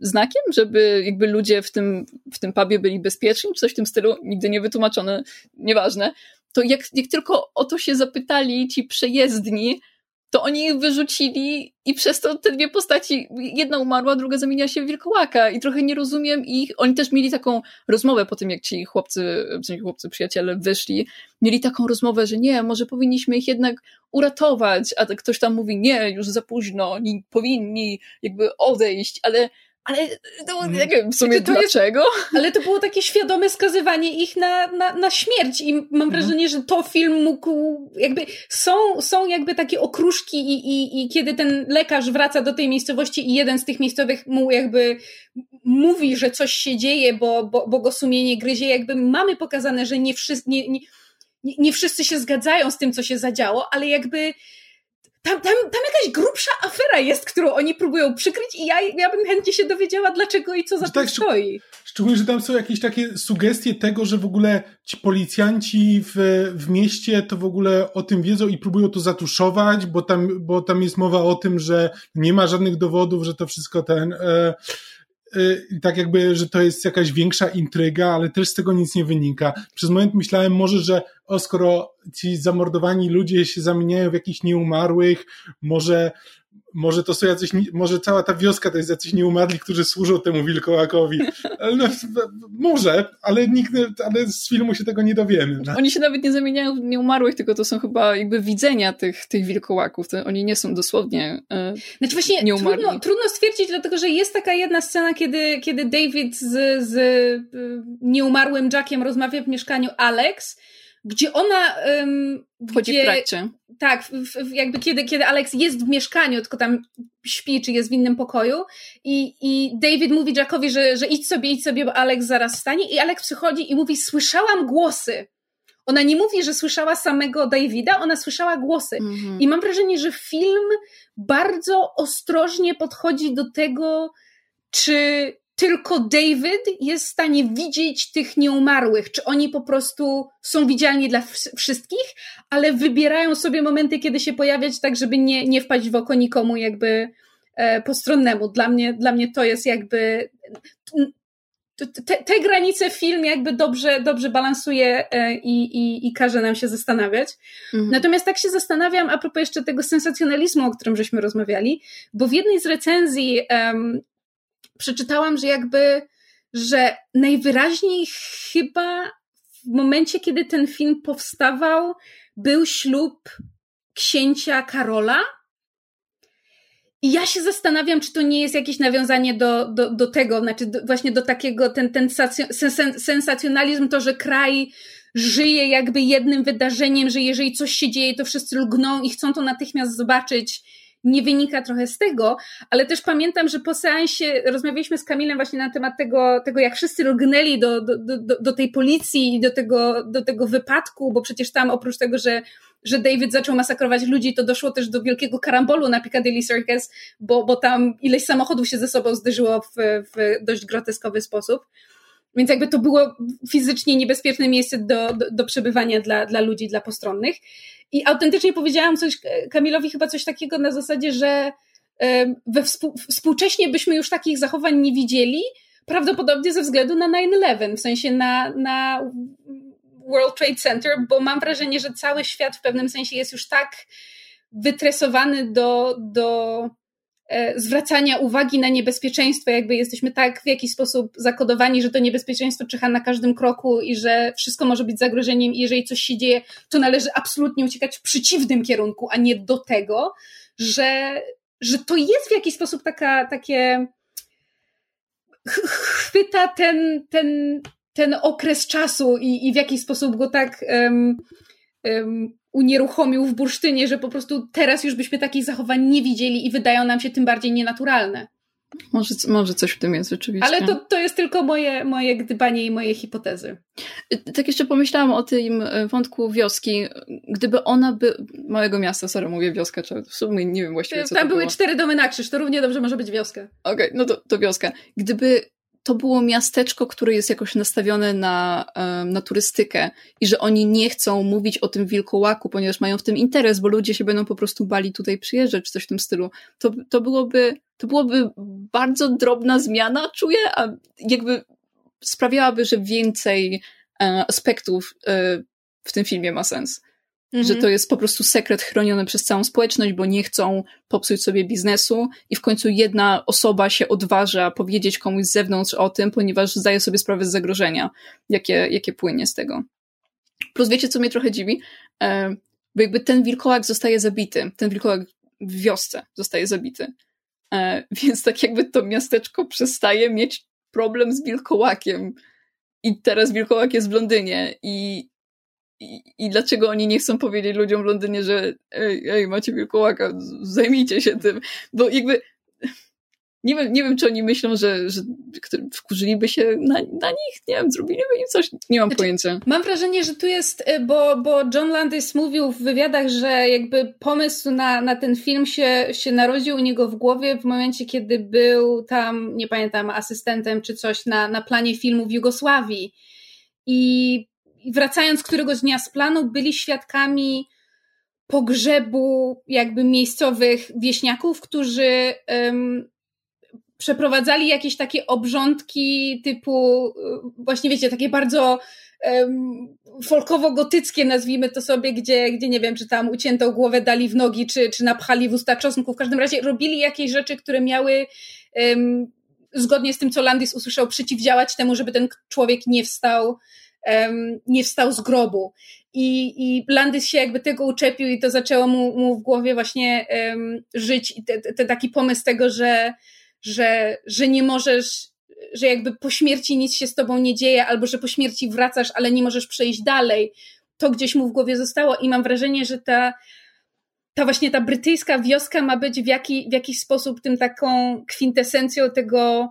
znakiem, żeby jakby ludzie w tym, w tym pubie byli bezpieczni, czy coś w tym stylu, nigdy nie wytłumaczone, nieważne, to jak, jak tylko o to się zapytali ci przejezdni, to oni ich wyrzucili i przez to te dwie postaci, jedna umarła, druga zamieniła się w wilkołaka. I trochę nie rozumiem ich. Oni też mieli taką rozmowę po tym, jak ci chłopcy, w chłopcy przyjaciele wyszli, mieli taką rozmowę, że nie, może powinniśmy ich jednak uratować, a ktoś tam mówi, nie, już za późno, oni powinni jakby odejść, ale ale to, nie wiem w sumie to dlaczego. Jest, *laughs* ale to było takie świadome skazywanie ich na, na, na śmierć i mam mhm. wrażenie, że to film mógł jakby są, są jakby takie okruszki i, i, i kiedy ten lekarz wraca do tej miejscowości i jeden z tych miejscowych mu jakby mówi, że coś się dzieje, bo, bo, bo go sumienie gryzie, jakby mamy pokazane, że nie wszyscy, nie, nie, nie wszyscy się zgadzają z tym, co się zadziało, ale jakby tam, tam, tam jakaś grubsza afera jest, którą oni próbują przykryć i ja, ja bym chętnie się dowiedziała dlaczego i co za tym tak, stoi. Szczególnie, że tam są jakieś takie sugestie tego, że w ogóle ci policjanci w, w mieście to w ogóle o tym wiedzą i próbują to zatuszować, bo tam, bo tam jest mowa o tym, że nie ma żadnych dowodów, że to wszystko ten... E, Y, tak jakby, że to jest jakaś większa intryga, ale też z tego nic nie wynika. Przez moment myślałem może, że o, skoro ci zamordowani ludzie się zamieniają w jakichś nieumarłych, może może to są jacyś, może cała ta wioska to jest jacyś nieumarli, którzy służą temu wilkołakowi. No, może, ale nikt, ale z filmu się tego nie dowiemy. Oni się nawet nie zamieniają w nieumarłych, tylko to są chyba jakby widzenia tych, tych wilkołaków. To oni nie są dosłownie e, Znaczy właśnie nieumarli. Trudno, trudno stwierdzić, dlatego że jest taka jedna scena, kiedy, kiedy David z, z e, nieumarłym Jackiem rozmawia w mieszkaniu Alex gdzie ona... Um, Wchodzi gdzie, w trakcie. Tak, w, w, jakby kiedy, kiedy Alex jest w mieszkaniu, tylko tam śpi, czy jest w innym pokoju i, i David mówi Jackowi, że, że idź sobie, idź sobie, bo Alex zaraz wstanie i Alex przychodzi i mówi, słyszałam głosy. Ona nie mówi, że słyszała samego Davida, ona słyszała głosy. Mhm. I mam wrażenie, że film bardzo ostrożnie podchodzi do tego, czy tylko David jest w stanie widzieć tych nieumarłych, czy oni po prostu są widzialni dla wszystkich, ale wybierają sobie momenty, kiedy się pojawiać, tak żeby nie, nie wpaść w oko nikomu jakby e, postronnemu. Dla mnie, dla mnie to jest jakby te, te granice film jakby dobrze, dobrze balansuje e, i, i, i każe nam się zastanawiać. Mhm. Natomiast tak się zastanawiam a propos jeszcze tego sensacjonalizmu, o którym żeśmy rozmawiali, bo w jednej z recenzji um, przeczytałam, że jakby, że najwyraźniej chyba w momencie, kiedy ten film powstawał, był ślub księcia Karola. I ja się zastanawiam, czy to nie jest jakieś nawiązanie do, do, do tego, znaczy do, właśnie do takiego, ten, ten sensacjonalizm, to, że kraj żyje jakby jednym wydarzeniem, że jeżeli coś się dzieje, to wszyscy lgną i chcą to natychmiast zobaczyć nie wynika trochę z tego, ale też pamiętam, że po seansie rozmawialiśmy z Kamilem właśnie na temat tego, tego jak wszyscy rognęli do, do, do, do tej policji i do tego, do tego wypadku, bo przecież tam oprócz tego, że że David zaczął masakrować ludzi, to doszło też do wielkiego karambolu na Piccadilly Circus, bo, bo tam ileś samochodów się ze sobą zderzyło w, w dość groteskowy sposób. Więc jakby to było fizycznie niebezpieczne miejsce do, do, do przebywania dla, dla ludzi, dla postronnych. I autentycznie powiedziałam coś Kamilowi chyba coś takiego na zasadzie, że we współ, współcześnie byśmy już takich zachowań nie widzieli, prawdopodobnie ze względu na 9-11, w sensie na, na World Trade Center, bo mam wrażenie, że cały świat w pewnym sensie jest już tak wytresowany do, do E, zwracania uwagi na niebezpieczeństwo, jakby jesteśmy tak w jakiś sposób zakodowani, że to niebezpieczeństwo czyha na każdym kroku i że wszystko może być zagrożeniem i jeżeli coś się dzieje, to należy absolutnie uciekać w przeciwnym kierunku, a nie do tego, że, że to jest w jakiś sposób taka, takie chwyta ten, ten, ten okres czasu i, i w jakiś sposób go tak um, um, unieruchomił w bursztynie, że po prostu teraz już byśmy takich zachowań nie widzieli i wydają nam się tym bardziej nienaturalne. Może, może coś w tym jest rzeczywiście. Ale to, to jest tylko moje, moje gdybanie i moje hipotezy. Tak jeszcze pomyślałam o tym e, wątku wioski. Gdyby ona by... Małego miasta, sorry, mówię wioska, czy w sumie nie wiem właściwie co Tam były było. cztery domy na krzyż, to równie dobrze może być wioska. Okej, okay, no to, to wioska. Gdyby to było miasteczko, które jest jakoś nastawione na, na turystykę i że oni nie chcą mówić o tym wilkołaku, ponieważ mają w tym interes, bo ludzie się będą po prostu bali tutaj przyjeżdżać, czy coś w tym stylu. To, to byłoby, to byłoby bardzo drobna zmiana, czuję, a jakby sprawiałaby, że więcej e, aspektów e, w tym filmie ma sens. Mhm. Że to jest po prostu sekret chroniony przez całą społeczność, bo nie chcą popsuć sobie biznesu i w końcu jedna osoba się odważa powiedzieć komuś z zewnątrz o tym, ponieważ zdaje sobie sprawę z zagrożenia, jakie, jakie płynie z tego. Plus wiecie, co mnie trochę dziwi? E, bo jakby ten wilkołak zostaje zabity, ten wilkołak w wiosce zostaje zabity. E, *laughs* więc tak jakby to miasteczko przestaje mieć problem z wilkołakiem. I teraz wilkołak jest w Londynie i i, dlaczego oni nie chcą powiedzieć ludziom w Londynie, że ej, ej, macie wilkołaka, zajmijcie się tym, bo jakby nie wiem, nie wiem czy oni myślą, że, że wkurzyliby się na, na nich, nie wiem, zrobiliby im coś, nie mam znaczy, pojęcia. Mam wrażenie, że tu jest, y, bo, bo John Landis mówił w wywiadach, że jakby pomysł na, na ten film się, się narodził u niego w głowie w momencie, kiedy był tam, nie pamiętam, asystentem czy coś na, na planie filmu w Jugosławii i wracając któregoś dnia z planu, byli świadkami pogrzebu jakby miejscowych wieśniaków, którzy um, przeprowadzali jakieś takie obrządki typu, e, właśnie wiecie, takie bardzo um, folkowo-gotyckie, nazwijmy to sobie, gdzie, gdzie nie wiem, czy tam uciętą głowę dali w nogi, czy, czy napchali w usta czosnku. W każdym razie robili jakieś rzeczy, które miały um, zgodnie z tym, co Landis usłyszał, przeciwdziałać temu, żeby ten człowiek nie wstał um, nie wstał z grobu. I, I się jakby tego uczepił i to zaczęło mu, mu w głowie właśnie um, żyć i te, te, taki pomysł tego, że, że, że nie możesz, że jakby po śmierci nic się z tobą nie dzieje, albo że po śmierci wracasz, ale nie możesz przejść dalej. To gdzieś mu w głowie zostało i mam wrażenie, że ta, ta właśnie ta brytyjska wioska ma być w, jaki, w jakiś sposób tym taką kwintesencją tego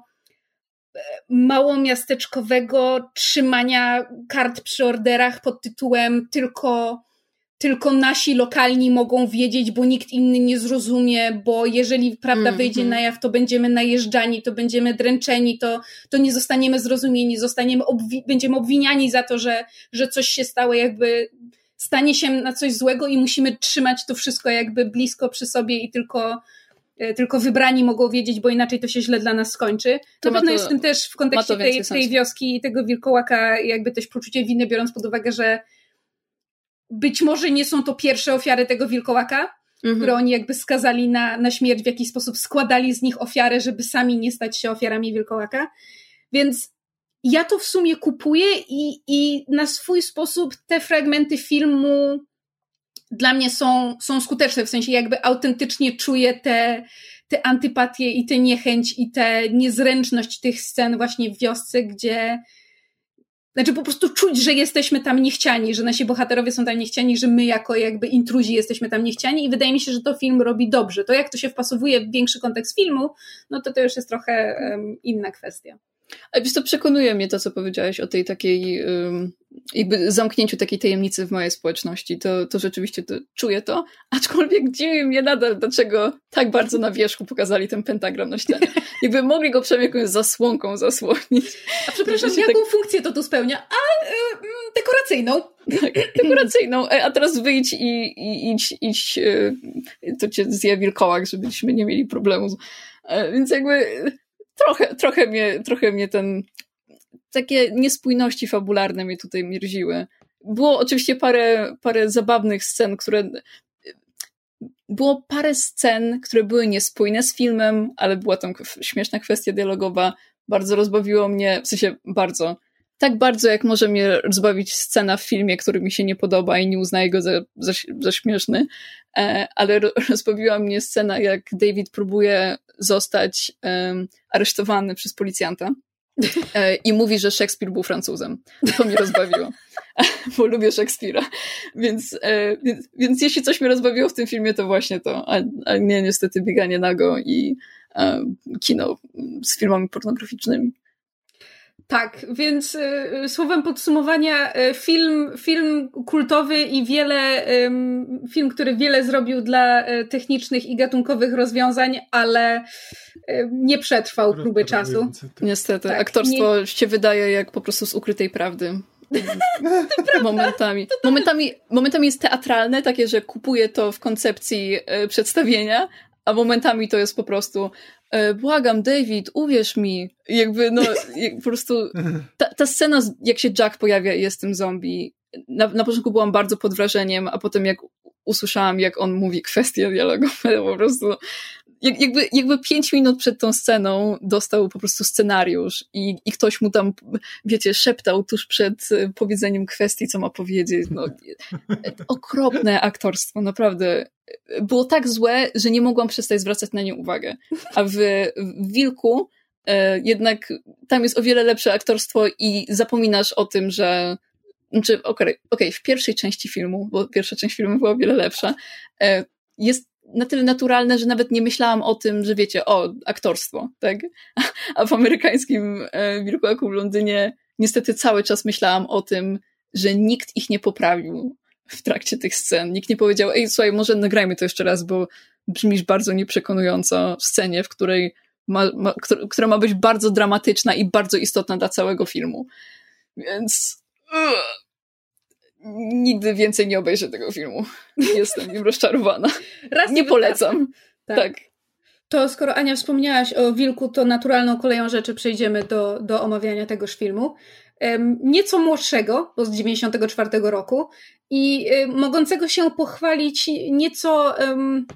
mało miasteczkowego trzymania kart przy orderach pod tytułem tylko tylko nasi lokalni mogą wiedzieć, bo nikt inny nie zrozumie, bo jeżeli prawda mm, wyjdzie mm. na jaw, to będziemy najeżdżani, to będziemy dręczeni, to, to nie zostaniemy zrozumieni, zostaniemy obwi będziemy obwiniani za to, że, że coś się stało, jakby stanie się na coś złego i musimy trzymać to wszystko jakby blisko przy sobie i tylko tylko wybrani mogą wiedzieć, bo inaczej to się źle dla nas skończy. To na pewno to, jest w tym też w kontekście tej, tej wioski i tego wilkołaka jakby też poczucie winy, biorąc pod uwagę, że być może nie są to pierwsze ofiary tego wilkołaka, mhm. które oni jakby skazali na, na śmierć, w jakiś sposób składali z nich ofiarę, żeby sami nie stać się ofiarami wilkołaka. Więc ja to w sumie kupuję i, i na swój sposób te fragmenty filmu dla mnie są, są skuteczne, w sensie jakby autentycznie czuję te, te antypatie i tę niechęć i tę niezręczność tych scen właśnie w wiosce, gdzie znaczy po prostu czuć, że jesteśmy tam niechciani, że nasi bohaterowie są tam niechciani, że my jako jakby intruzi jesteśmy tam niechciani i wydaje mi się, że to film robi dobrze. To jak to się wpasowuje w większy kontekst filmu, no to to już jest trochę um, inna kwestia. A wiesz, to przekonuje mnie to, co powiedziałeś o tej takiej, jakby zamknięciu takiej tajemnicy w mojej społeczności. To, to rzeczywiście to, czuję to, aczkolwiek dziwi mnie nadal, dlaczego tak bardzo na wierzchu pokazali ten pentagram na ścianie. Jakby mogli go przynajmniej jakąś zasłonką zasłonić. A przepraszam, jaką tak... funkcję to tu spełnia? A, y, dekoracyjną. Tak, *clears throat* dekoracyjną. E, a teraz wyjdź i, i idź, idź, y, to cię zje wilkołak, żebyśmy nie mieli problemu. E, więc jakby trochę, trochę, mnie, trochę mnie ten. Takie niespójności fabularne mnie tutaj mierziły. Było oczywiście parę, parę zabawnych scen, które. Było parę scen, które były niespójne z filmem, ale była tam śmieszna kwestia dialogowa. Bardzo rozbawiło mnie, w sensie bardzo tak bardzo, jak może mnie rozbawić scena w filmie, który mi się nie podoba i nie uznaję go za, za, za śmieszny, e, ale *laughs* rozbawiła mnie scena, jak David próbuje zostać um, aresztowany przez policjanta e, i mówi, że Szekspir był Francuzem. To mnie rozbawiło, *laughs* bo lubię Szekspira. Więc, e, więc, więc jeśli coś mnie rozbawiło w tym filmie, to właśnie to, a, a nie niestety bieganie nago i kino z filmami pornograficznymi. Tak, więc y, słowem podsumowania, y, film, film kultowy i wiele, y, film, który wiele zrobił dla y, technicznych i gatunkowych rozwiązań, ale y, nie przetrwał próby czasu. Niestety, tak, aktorstwo nie... się wydaje jak po prostu z ukrytej prawdy. momentami. momentami. Momentami jest teatralne, takie, że kupuje to w koncepcji y, przedstawienia, a momentami to jest po prostu błagam, David, uwierz mi. Jakby, no, *laughs* jak po prostu ta, ta scena, jak się Jack pojawia i jest tym zombie, na, na początku byłam bardzo pod wrażeniem, a potem jak usłyszałam, jak on mówi kwestie dialogowe, *laughs* po prostu jak, jakby, jakby pięć minut przed tą sceną dostał po prostu scenariusz i, i ktoś mu tam, wiecie, szeptał tuż przed e, powiedzeniem kwestii, co ma powiedzieć. No, okropne aktorstwo, naprawdę. Było tak złe, że nie mogłam przestać zwracać na nie uwagę. A w, w Wilku e, jednak tam jest o wiele lepsze aktorstwo i zapominasz o tym, że znaczy, okej, okay, okay, w pierwszej części filmu, bo pierwsza część filmu była o wiele lepsza, e, jest na tyle naturalne, że nawet nie myślałam o tym, że wiecie, o, aktorstwo, tak? A w amerykańskim e, Wilkołaku w Londynie niestety cały czas myślałam o tym, że nikt ich nie poprawił w trakcie tych scen. Nikt nie powiedział, ej, słuchaj, może nagrajmy to jeszcze raz, bo brzmisz bardzo nieprzekonująco w scenie, w której ma, ma, która ma być bardzo dramatyczna i bardzo istotna dla całego filmu. Więc... Nigdy więcej nie obejrzę tego filmu. *laughs* Jestem nim rozczarowana. Raz nie polecam. Tak. tak. To skoro Ania wspomniałaś o Wilku, to naturalną koleją rzeczy przejdziemy do, do omawiania tegoż filmu. Um, nieco młodszego, bo z 94 roku i um, mogącego się pochwalić nieco um,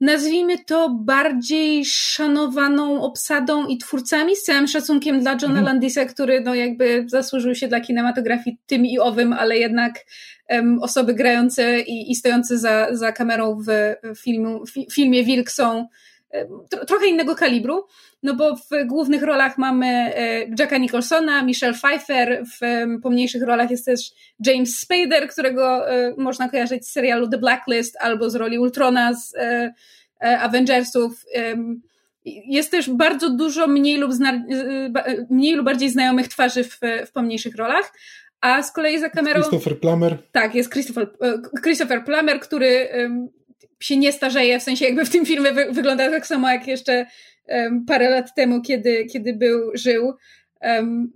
nazwijmy to bardziej szanowaną obsadą i twórcami, z całym szacunkiem dla Johna mhm. Landisa, który no jakby zasłużył się dla kinematografii tym i owym, ale jednak um, osoby grające i, i stojące za, za kamerą w filmu, fi, filmie Wilk są trochę innego kalibru, no bo w głównych rolach mamy e, Jacka Nicholsona, Michelle Pfeiffer, w pomniejszych rolach jest też James Spader, którego e, można kojarzyć z serialu The Blacklist albo z roli Ultrona z e, Avengersów. jest też bardzo dużo mniej lub, zna, mniej lub bardziej znajomych twarzy w, w pomniejszych rolach, a z kolei za kamerą... Christopher Plummer. Tak, jest Christopher, Christopher Plummer, który się nie starzeje, w sensie jakby w tym filmie wy, wygląda tak samo jak jeszcze um, parę lat temu, kiedy, kiedy był, żył. Um,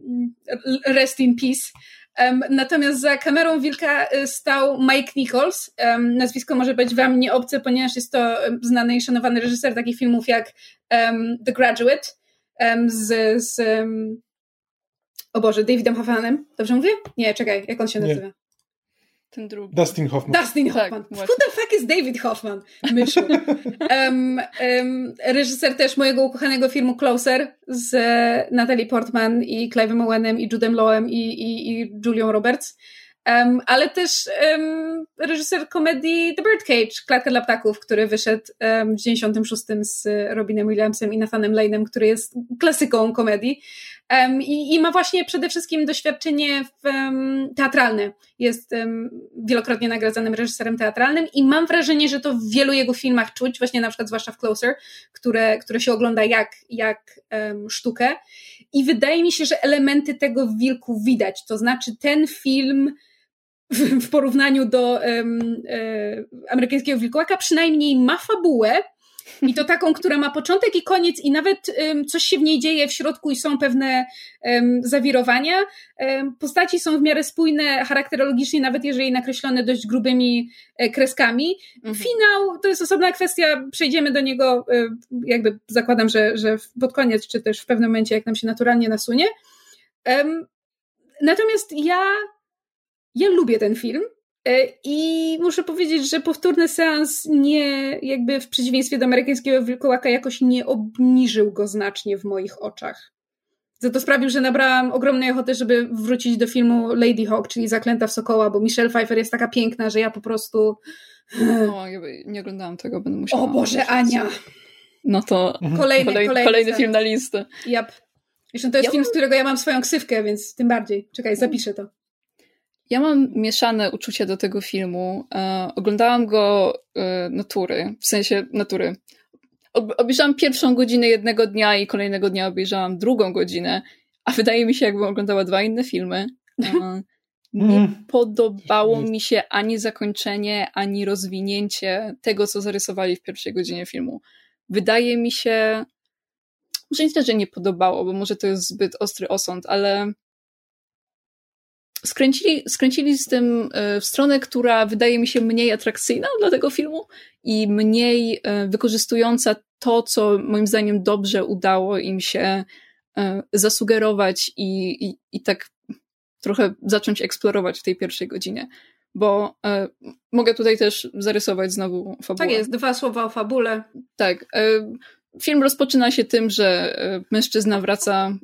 rest in peace. Um, natomiast za kamerą Wilka y, stał Mike Nichols. Um, nazwisko może być wam nieobce, ponieważ jest to znany i szanowany reżyser takich filmów jak The Graduate z, z o Boże, Davidem Hoffmanem. Dobrze mówię? Nie, czekaj, jak on się nazywa? Nie. Ten drugi. Dustin Hoffman. Dustin Hoffman. Tak, Who the fuck is David Hoffman? Myszu. *laughs* um, um, reżyser też mojego ukochanego filmu Closer z Natalie Portman i Clive'em Owenem i Judem Lowem i, i, i Julią Roberts. Um, ale też um, reżyser komedii The Birdcage, Klatka dla ptaków, który wyszedł um, w 96 z Robinem Williamsem i Nathanem Lane'em, który jest klasyką komedii. I, I, ma właśnie przede wszystkim doświadczenie w, teatralne. Jest wielokrotnie nagradzanym reżyserem teatralnym i mam wrażenie, że to w wielu jego filmach czuć, właśnie na przykład zwłaszcza w Closer, które, które się ogląda jak, jak sztukę. I wydaje mi się, że elementy tego w Wilku widać. To znaczy ten film w, w porównaniu do um, e, amerykańskiego wilkołaka przynajmniej ma fabułę, i to taką, która ma początek i koniec, i nawet um, coś się w niej dzieje w środku i są pewne um, zawirowania. Um, postaci są w miarę spójne charakterologicznie, nawet jeżeli nakreślone dość grubymi e, kreskami. Mhm. Finał to jest osobna kwestia, przejdziemy do niego, e, jakby zakładam, że, że pod koniec, czy też w pewnym momencie, jak nam się naturalnie nasunie. natomiast ja, ja lubię ten film. E, I muszę powiedzieć, że powtórny seans nie, jakby w przeciwieństwie do amerykańskiego wilkołaka, jakoś nie obniżył go znacznie w moich oczach. Za to sprawił, że nabrałam ogromnej ochoty, żeby wrócić do filmu Lady Hawk, czyli Zaklęta w Sokoła, bo Michelle Pfeiffer jest taka piękna, że ja po prostu... O, nie oglądałam tego, będę musiała... O Boże, Ania! No to mhm. kolejny, kolej, kolejny, kolejny film na listę. Yep. Jeszcze to jest ja film, z którego ja mam swoją ksywkę, więc tym bardziej. Czekaj, zapiszę to. Ja mam mieszane uczucia do tego filmu. E, oglądałam go e, natury, w sensie natury. Ob obejrzałam pierwszą godzinę jednego dnia i kolejnego dnia obejrzałam drugą godzinę, a wydaje mi się, jakbym oglądała dwa inne filmy. E, *laughs* nie mm. podobało mi się ani zakończenie, ani rozwinięcie tego, co zarysowali w pierwszej godzinie filmu. Wydaje mi się, może nie tyle, że nie podobało, bo może to jest zbyt ostry osąd, ale skręcili, skręcili z tym e, w stronę, która wydaje mi się mniej atrakcyjna dla tego filmu i mniej e, wykorzystująca to, co moim zdaniem dobrze udało im się e, zasugerować i, i, i tak trochę zacząć eksplorować w tej pierwszej godzinie. Bo mogę tutaj też zarysować znowu fabułę. Tak jest, dwa słowa o fabule. Tak. E, film rozpoczyna się tym, że mężczyzna wraca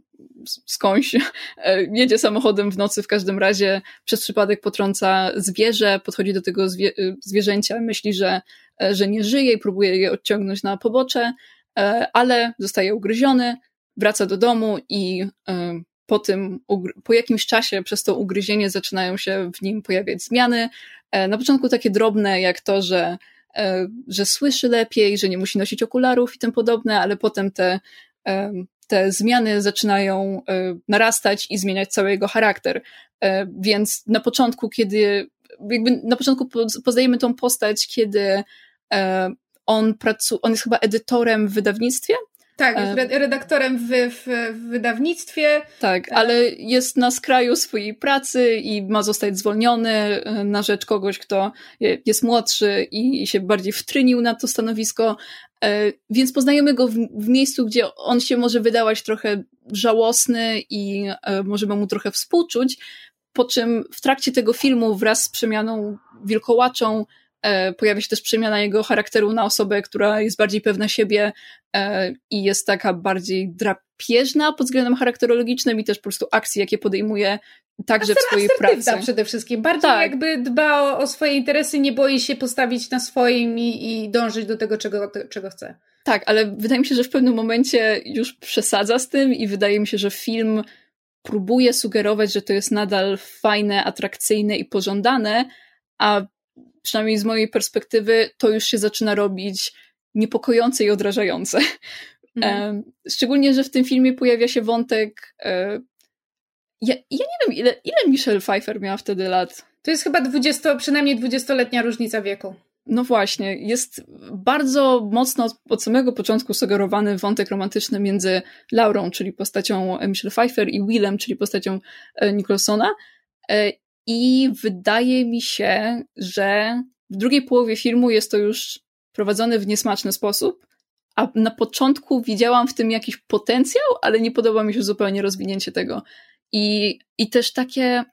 skądś, *laughs* e, jedzie samochodem w nocy w każdym razie, przez przypadek potrąca zwierzę, podchodzi do tego zwie e, zwierzęcia, myśli, że, e, że nie żyje i próbuje je odciągnąć na pobocze, ale zostaje ugryziony, wraca do domu i po tym, po jakimś czasie przez to ugryzienie zaczynają się w nim pojawiać zmiany. Na początku takie drobne, jak to, że, że słyszy lepiej, że nie musi nosić okularów i tym podobne, ale potem te te zmiany zaczynają e, narastać i zmieniać cały jego charakter. E, więc na początku, kiedy, jakby na początku poznajemy tą postać, kiedy e, on pracuje, on jest chyba edytorem w wydawnictwie, tak, jest redaktorem w, w, w, wydawnictwie. Tak, ale jest na skraju swojej pracy i ma zostać zwolniony na rzecz kogoś, kto jest młodszy i się bardziej wtrynił na to stanowisko, E, więc poznajemy go w, w, miejscu, gdzie on się może wydawać trochę żałosny i e, możemy mu trochę współczuć, po czym w trakcie tego filmu wraz z przemianą wilkołaczą e, pojawia się też przemiana jego charakteru na osobę, która jest bardziej pewna siebie i jest taka bardziej drapieżna pod względem charakterologicznym i też po prostu akcji, jakie podejmuje także w swojej pracy. przede wszystkim. Bardziej tak. jakby dba o, o, swoje interesy, nie boi się postawić na swoim i, i dążyć do tego, czego, czego chce. Tak, ale wydaje mi się, że w pewnym momencie już przesadza z tym i wydaje mi się, że film próbuje sugerować, że to jest nadal fajne, atrakcyjne i pożądane, a przynajmniej z mojej perspektywy to już się zaczyna robić niepokojące i odrażające. Mhm. Szczególnie, że w tym filmie pojawia się wątek. E, ja, ja nie wiem, ile, ile Michelle Pfeiffer miała wtedy lat. To jest chyba 20, przynajmniej 20-letnia różnica wieku. No właśnie, jest bardzo mocno od samego początku sugerowany wątek romantyczny między Laurą, czyli postacią Michelle Pfeiffer, i Willem, czyli postacią e, Nicholsona. I wydaje mi się, że w drugiej połowie filmu jest to już prowadzone w niesmaczny sposób, a na początku widziałam w tym jakiś potencjał, ale nie podoba mi się zupełnie rozwinięcie tego. I, i też takie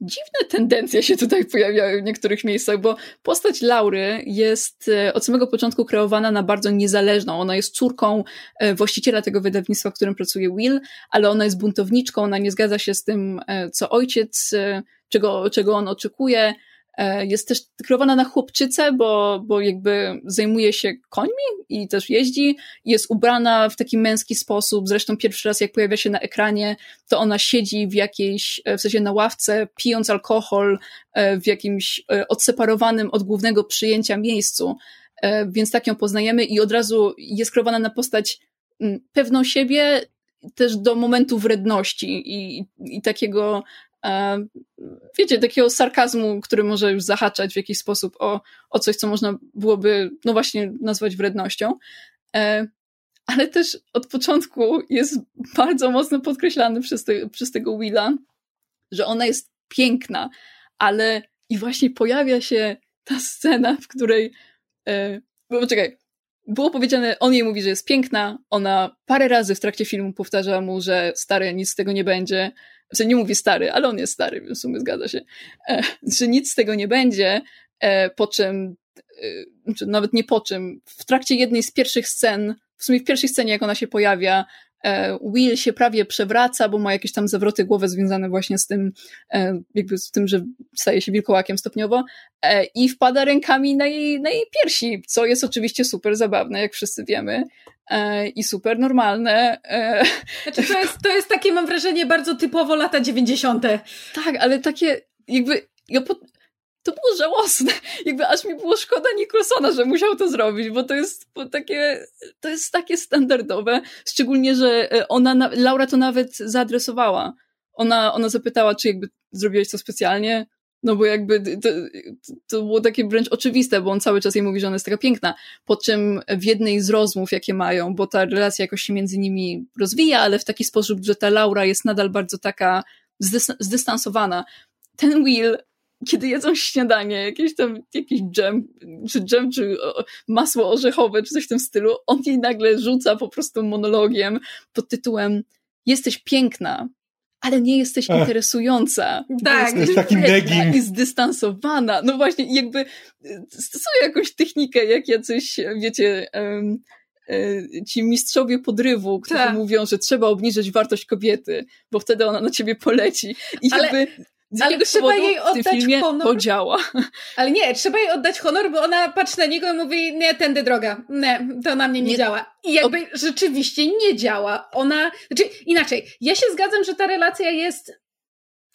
dziwne tendencje się tutaj pojawiają w niektórych miejscach, bo postać Laury jest e, od samego początku kreowana na bardzo niezależną. Ona jest córką e, właściciela tego wydawnictwa, w którym pracuje Will, ale ona jest buntowniczką, ona nie zgadza się z tym, e, co ojciec, czego, czego on oczekuje. E, jest też kreowana na chłopczycę, bo, bo jakby zajmuje się końmi i też jeździ. Jest ubrana w taki męski sposób. Zresztą pierwszy raz, jak pojawia się na ekranie, to ona siedzi w jakiejś, e, w sensie na ławce, pijąc alkohol e, w jakimś odseparowanym od głównego przyjęcia miejscu. Więc tak ją poznajemy i od razu jest kreowana na postać pewną siebie, też do momentu wredności i, i takiego wiecie, takiego sarkazmu, który może już zahaczać w jakiś sposób o, o coś, co można byłoby, no właśnie, nazwać wrednością. E, ale też od początku jest bardzo mocno podkreślany przez, te, przez tego Willa, że ona jest piękna, ale i właśnie pojawia się ta scena, w której. E, poczekaj, było powiedziane, on jej mówi, że jest piękna, ona parę razy w trakcie filmu powtarza mu, że stary, nic z tego nie będzie, znaczy nie mówi stary, ale on jest stary, w sumie zgadza się, e, że nic z tego nie będzie, e, po czym, e, znaczy nawet nie po czym, w trakcie jednej z pierwszych scen, w sumie w pierwszej scenie, jak ona się pojawia, Will się prawie przewraca, bo ma jakieś tam zawroty głowy związane właśnie z tym, e, jakby z tym, że staje się wilkołakiem stopniowo e, i wpada rękami na jej, na jej piersi, co jest oczywiście super zabawne, jak wszyscy wiemy e, i super normalne. E. Znaczy to jest, to jest takie, mam wrażenie, bardzo typowo lata 90. Tak, ale takie jakby ja po, to było żałosne. Jakby aż mi było szkoda Nicholsona, że musiał to zrobić, bo to jest takie, to jest takie standardowe. Szczególnie, że e, ona, Laura to nawet zaadresowała. Ona, ona zapytała, czy jakby zrobiłeś to specjalnie, no bo jakby to, to, było takie wręcz oczywiste, bo on cały czas jej mówi, że ona jest taka piękna. Po czym w jednej z rozmów, jakie mają, bo ta relacja jakoś się między nimi rozwija, ale w taki sposób, że ta Laura jest nadal bardzo taka zdys zdystansowana. Ten Will, kiedy jedzą śniadanie, jakieś tam, jakiś dżem, czy dżem, czy masło orzechowe, czy coś w tym stylu, on jej nagle rzuca po prostu monologiem pod tytułem Jesteś piękna, ale nie jesteś Ech. interesująca. Tak. Jesteś taki negging. I zdystansowana. No właśnie, jakby e, stosuje jakąś technikę, jak jacyś, wiecie, um, ci mistrzowie podrywu, którzy tak. mówią, że trzeba obniżyć wartość kobiety, bo wtedy ona na ciebie poleci. I ale, jakby z ale trzeba jej oddać honor. to działa. *laughs* Ale nie, trzeba jej oddać honor, bo ona patrzy na niego i mówi, nie, tędy droga. Nie, to na mnie nie, nie. działa. I jakby rzeczywiście nie działa. Ona, znaczy inaczej, ja się zgadzam, że ta relacja jest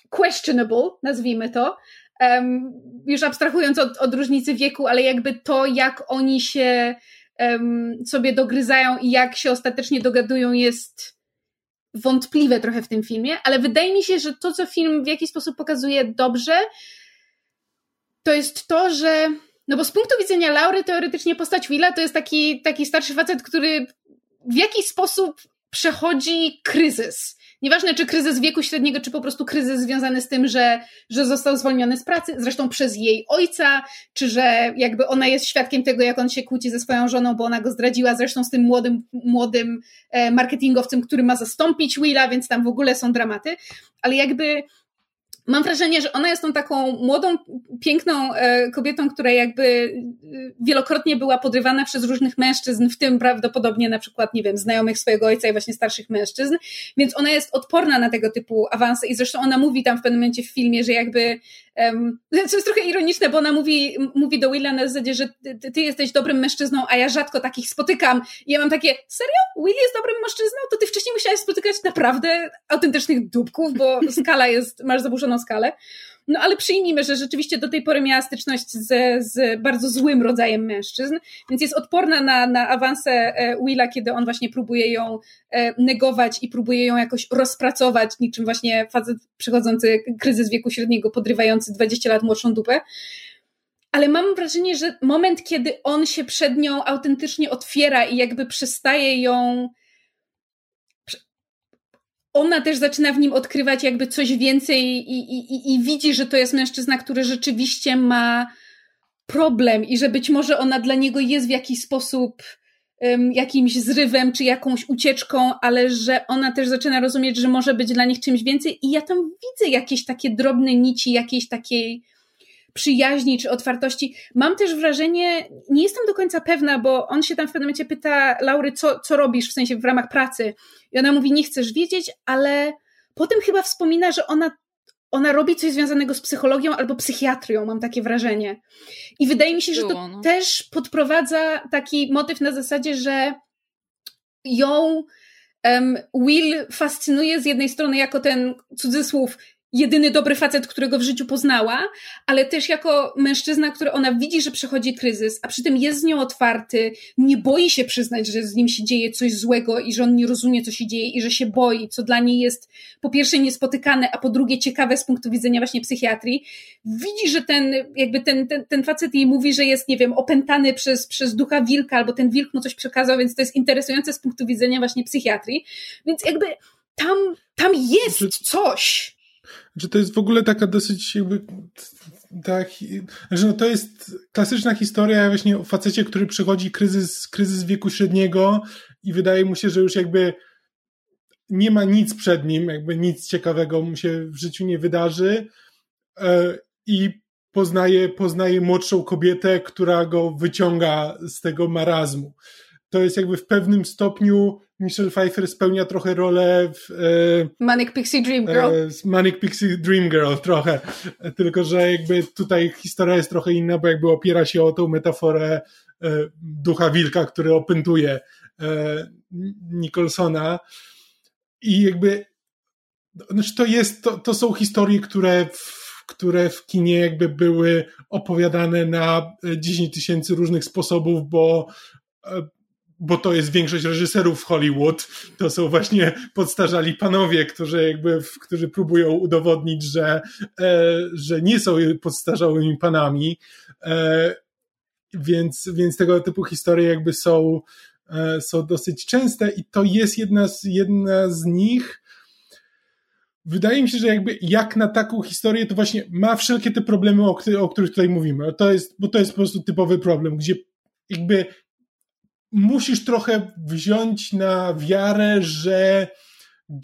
questionable, nazwijmy to, um, już abstrahując od, od różnicy wieku, ale jakby to, jak oni się um, sobie dogryzają i jak się ostatecznie dogadują jest wątpliwe trochę w tym filmie, ale wydaje mi się, że to, co film w jakiś sposób pokazuje dobrze, to jest to, że no bo z punktu widzenia Laury teoretycznie postać Willa to jest taki, taki starszy facet, który w jakiś sposób przechodzi kryzys. Nieważne, czy kryzys wieku średniego, czy po prostu kryzys związany z tym, że, że został zwolniony z pracy, zresztą przez jej ojca, czy że jakby ona jest świadkiem tego, jak on się kłóci ze swoją żoną, bo ona go zdradziła, zresztą z tym młodym, młodym e, marketingowcem, który ma zastąpić Willa, więc tam w ogóle są dramaty. Ale jakby mam wrażenie, że ona jest tą taką młodą, piękną e, kobietą, która jakby e, wielokrotnie była podrywana przez różnych mężczyzn, w tym prawdopodobnie na przykład, nie wiem, znajomych swojego ojca i właśnie starszych mężczyzn, więc ona jest odporna na tego typu awanse i zresztą ona mówi tam w pewnym momencie w filmie, że jakby Um, *laughs* co jest trochę ironiczne, bo ona mówi, mówi do Willa na zasadzie, że ty, ty, jesteś dobrym mężczyzną, a ja rzadko takich spotykam. I ja mam takie, serio? Will jest dobrym mężczyzną? To ty wcześniej musiałaś spotykać naprawdę autentycznych dupków, bo *laughs* skala jest, masz zaburzoną nieskończoną skalę. No ale przyjmijmy, że rzeczywiście do tej pory miała styczność z, z bardzo złym rodzajem mężczyzn, więc jest odporna na, na awanse e, Willa, kiedy on właśnie próbuje ją e, negować i próbuje ją jakoś rozpracować, niczym właśnie facet przechodzący kryzys wieku średniego, podrywający 20 lat młodszą dupę ale mam wrażenie, że moment, kiedy on się przed nią autentycznie otwiera i jakby przestaje ją. Ona też zaczyna w nim odkrywać jakby coś więcej i, i, i widzi, że to jest mężczyzna, który rzeczywiście ma problem i że być może ona dla niego jest w jakiś sposób um, jakimś zrywem czy jakąś ucieczką, ale że ona też zaczyna rozumieć, że może być dla nich czymś więcej i ja tam widzę jakieś takie drobne nici, jakiejś takiej przyjaźni czy otwartości. Mam też wrażenie, nie jestem do końca pewna, bo on się tam w pewnym momencie pyta Laury, co, co robisz w sensie w ramach pracy. I ona mówi, nie chcesz wiedzieć, ale potem chyba wspomina, że ona, ona robi coś związanego z psychologią albo psychiatrią, mam takie wrażenie. I wydaje mi się, że to no. też podprowadza taki motyw na zasadzie, że ją um, Will fascynuje z jednej strony jako ten cudzysłów jedyny dobry facet, którego w życiu poznała, ale też jako mężczyzna, który ona widzi, że przechodzi kryzys, a przy tym jest z nią otwarty, nie boi się przyznać, że z nim się dzieje coś złego i że on nie rozumie, co się dzieje i że się boi, co dla niej jest po pierwsze niespotykane, a po drugie ciekawe z punktu widzenia właśnie psychiatrii. Widzi, że ten, jakby ten, ten, ten facet jej mówi, że jest, nie wiem, opętany przez, przez ducha wilka, albo ten wilk mu coś przekazał, więc to jest interesujące z punktu widzenia właśnie psychiatrii. Więc jakby tam, tam jest coś że to jest w ogóle taka dosyć jakby tak, że no to jest klasyczna historia właśnie o facecie, który przechodzi kryzys, kryzys wieku średniego i wydaje mu się, że już jakby nie ma nic przed nim, jakby nic ciekawego mu się w życiu nie wydarzy e, i poznaje, poznaje młodszą kobietę, która go wyciąga z tego marazmu. To jest jakby w pewnym stopniu Michelle Pfeiffer spełnia trochę rolę w... E, Manic Pixie Dream Girl. E, Manic Pixie Dream Girl trochę. Tylko, że jakby tutaj historia jest trochę inna, bo jakby opiera się o tą metaforę e, ducha wilka, który opętuje e, Nicholsona. I jakby znaczy to jest, to, to są historie, które w, które w kinie jakby były opowiadane na 10 tysięcy różnych sposobów, bo e, bo to jest większość reżyserów w Hollywood, to są właśnie podstarzali panowie, którzy jakby, którzy próbują udowodnić, że, e, że nie są podstarzałymi panami, e, więc, więc tego typu historie jakby są, e, są dosyć częste i to jest jedna z, jedna z nich, wydaje mi się, że jakby jak na taką historię, to właśnie ma wszelkie te problemy, o, o których tutaj mówimy. To jest, bo to jest po prostu typowy problem, gdzie jakby musisz trochę wziąć na wiarę, że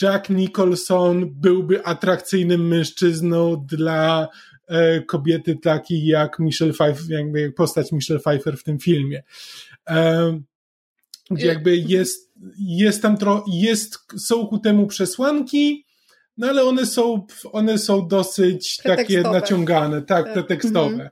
Jack Nicholson byłby atrakcyjnym mężczyzną dla e, kobiety takiej jak Michelle Pfeiffer, jakby postać Michelle Pfeiffer w tym filmie. E, gdzie jakby jest, jest tam tro, jest, są ku temu przesłanki, no ale one są, one są dosyć takie naciągane, tak, tak. pretekstowe. Mhm.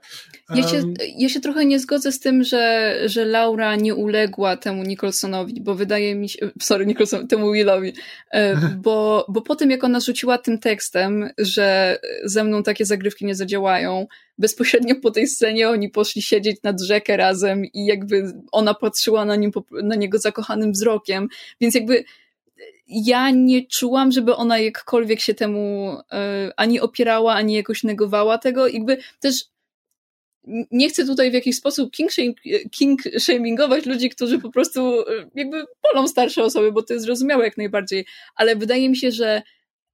Ja się, ja się trochę nie zgodzę z tym, że, że Laura nie uległa temu Nicholsonowi, bo wydaje mi się, *laughs* sorry, Nicholson, temu Willowi, e, *laughs* bo, bo po tym jak ona rzuciła tym tekstem, że ze mną takie zagrywki nie zadziałają, bezpośrednio po tej scenie oni poszli siedzieć nad rzekę razem i jakby ona patrzyła na, nim, na niego zakochanym wzrokiem, więc jakby ja nie czułam, żeby ona jakkolwiek się temu e, ani opierała, ani jakoś negowała tego. Jakby też nie chcę tutaj w jakiś sposób king, king shamingować ludzi, którzy po prostu e, jakby polą starsze osoby, bo to jest zrozumiałe jak najbardziej, ale wydaje mi się, że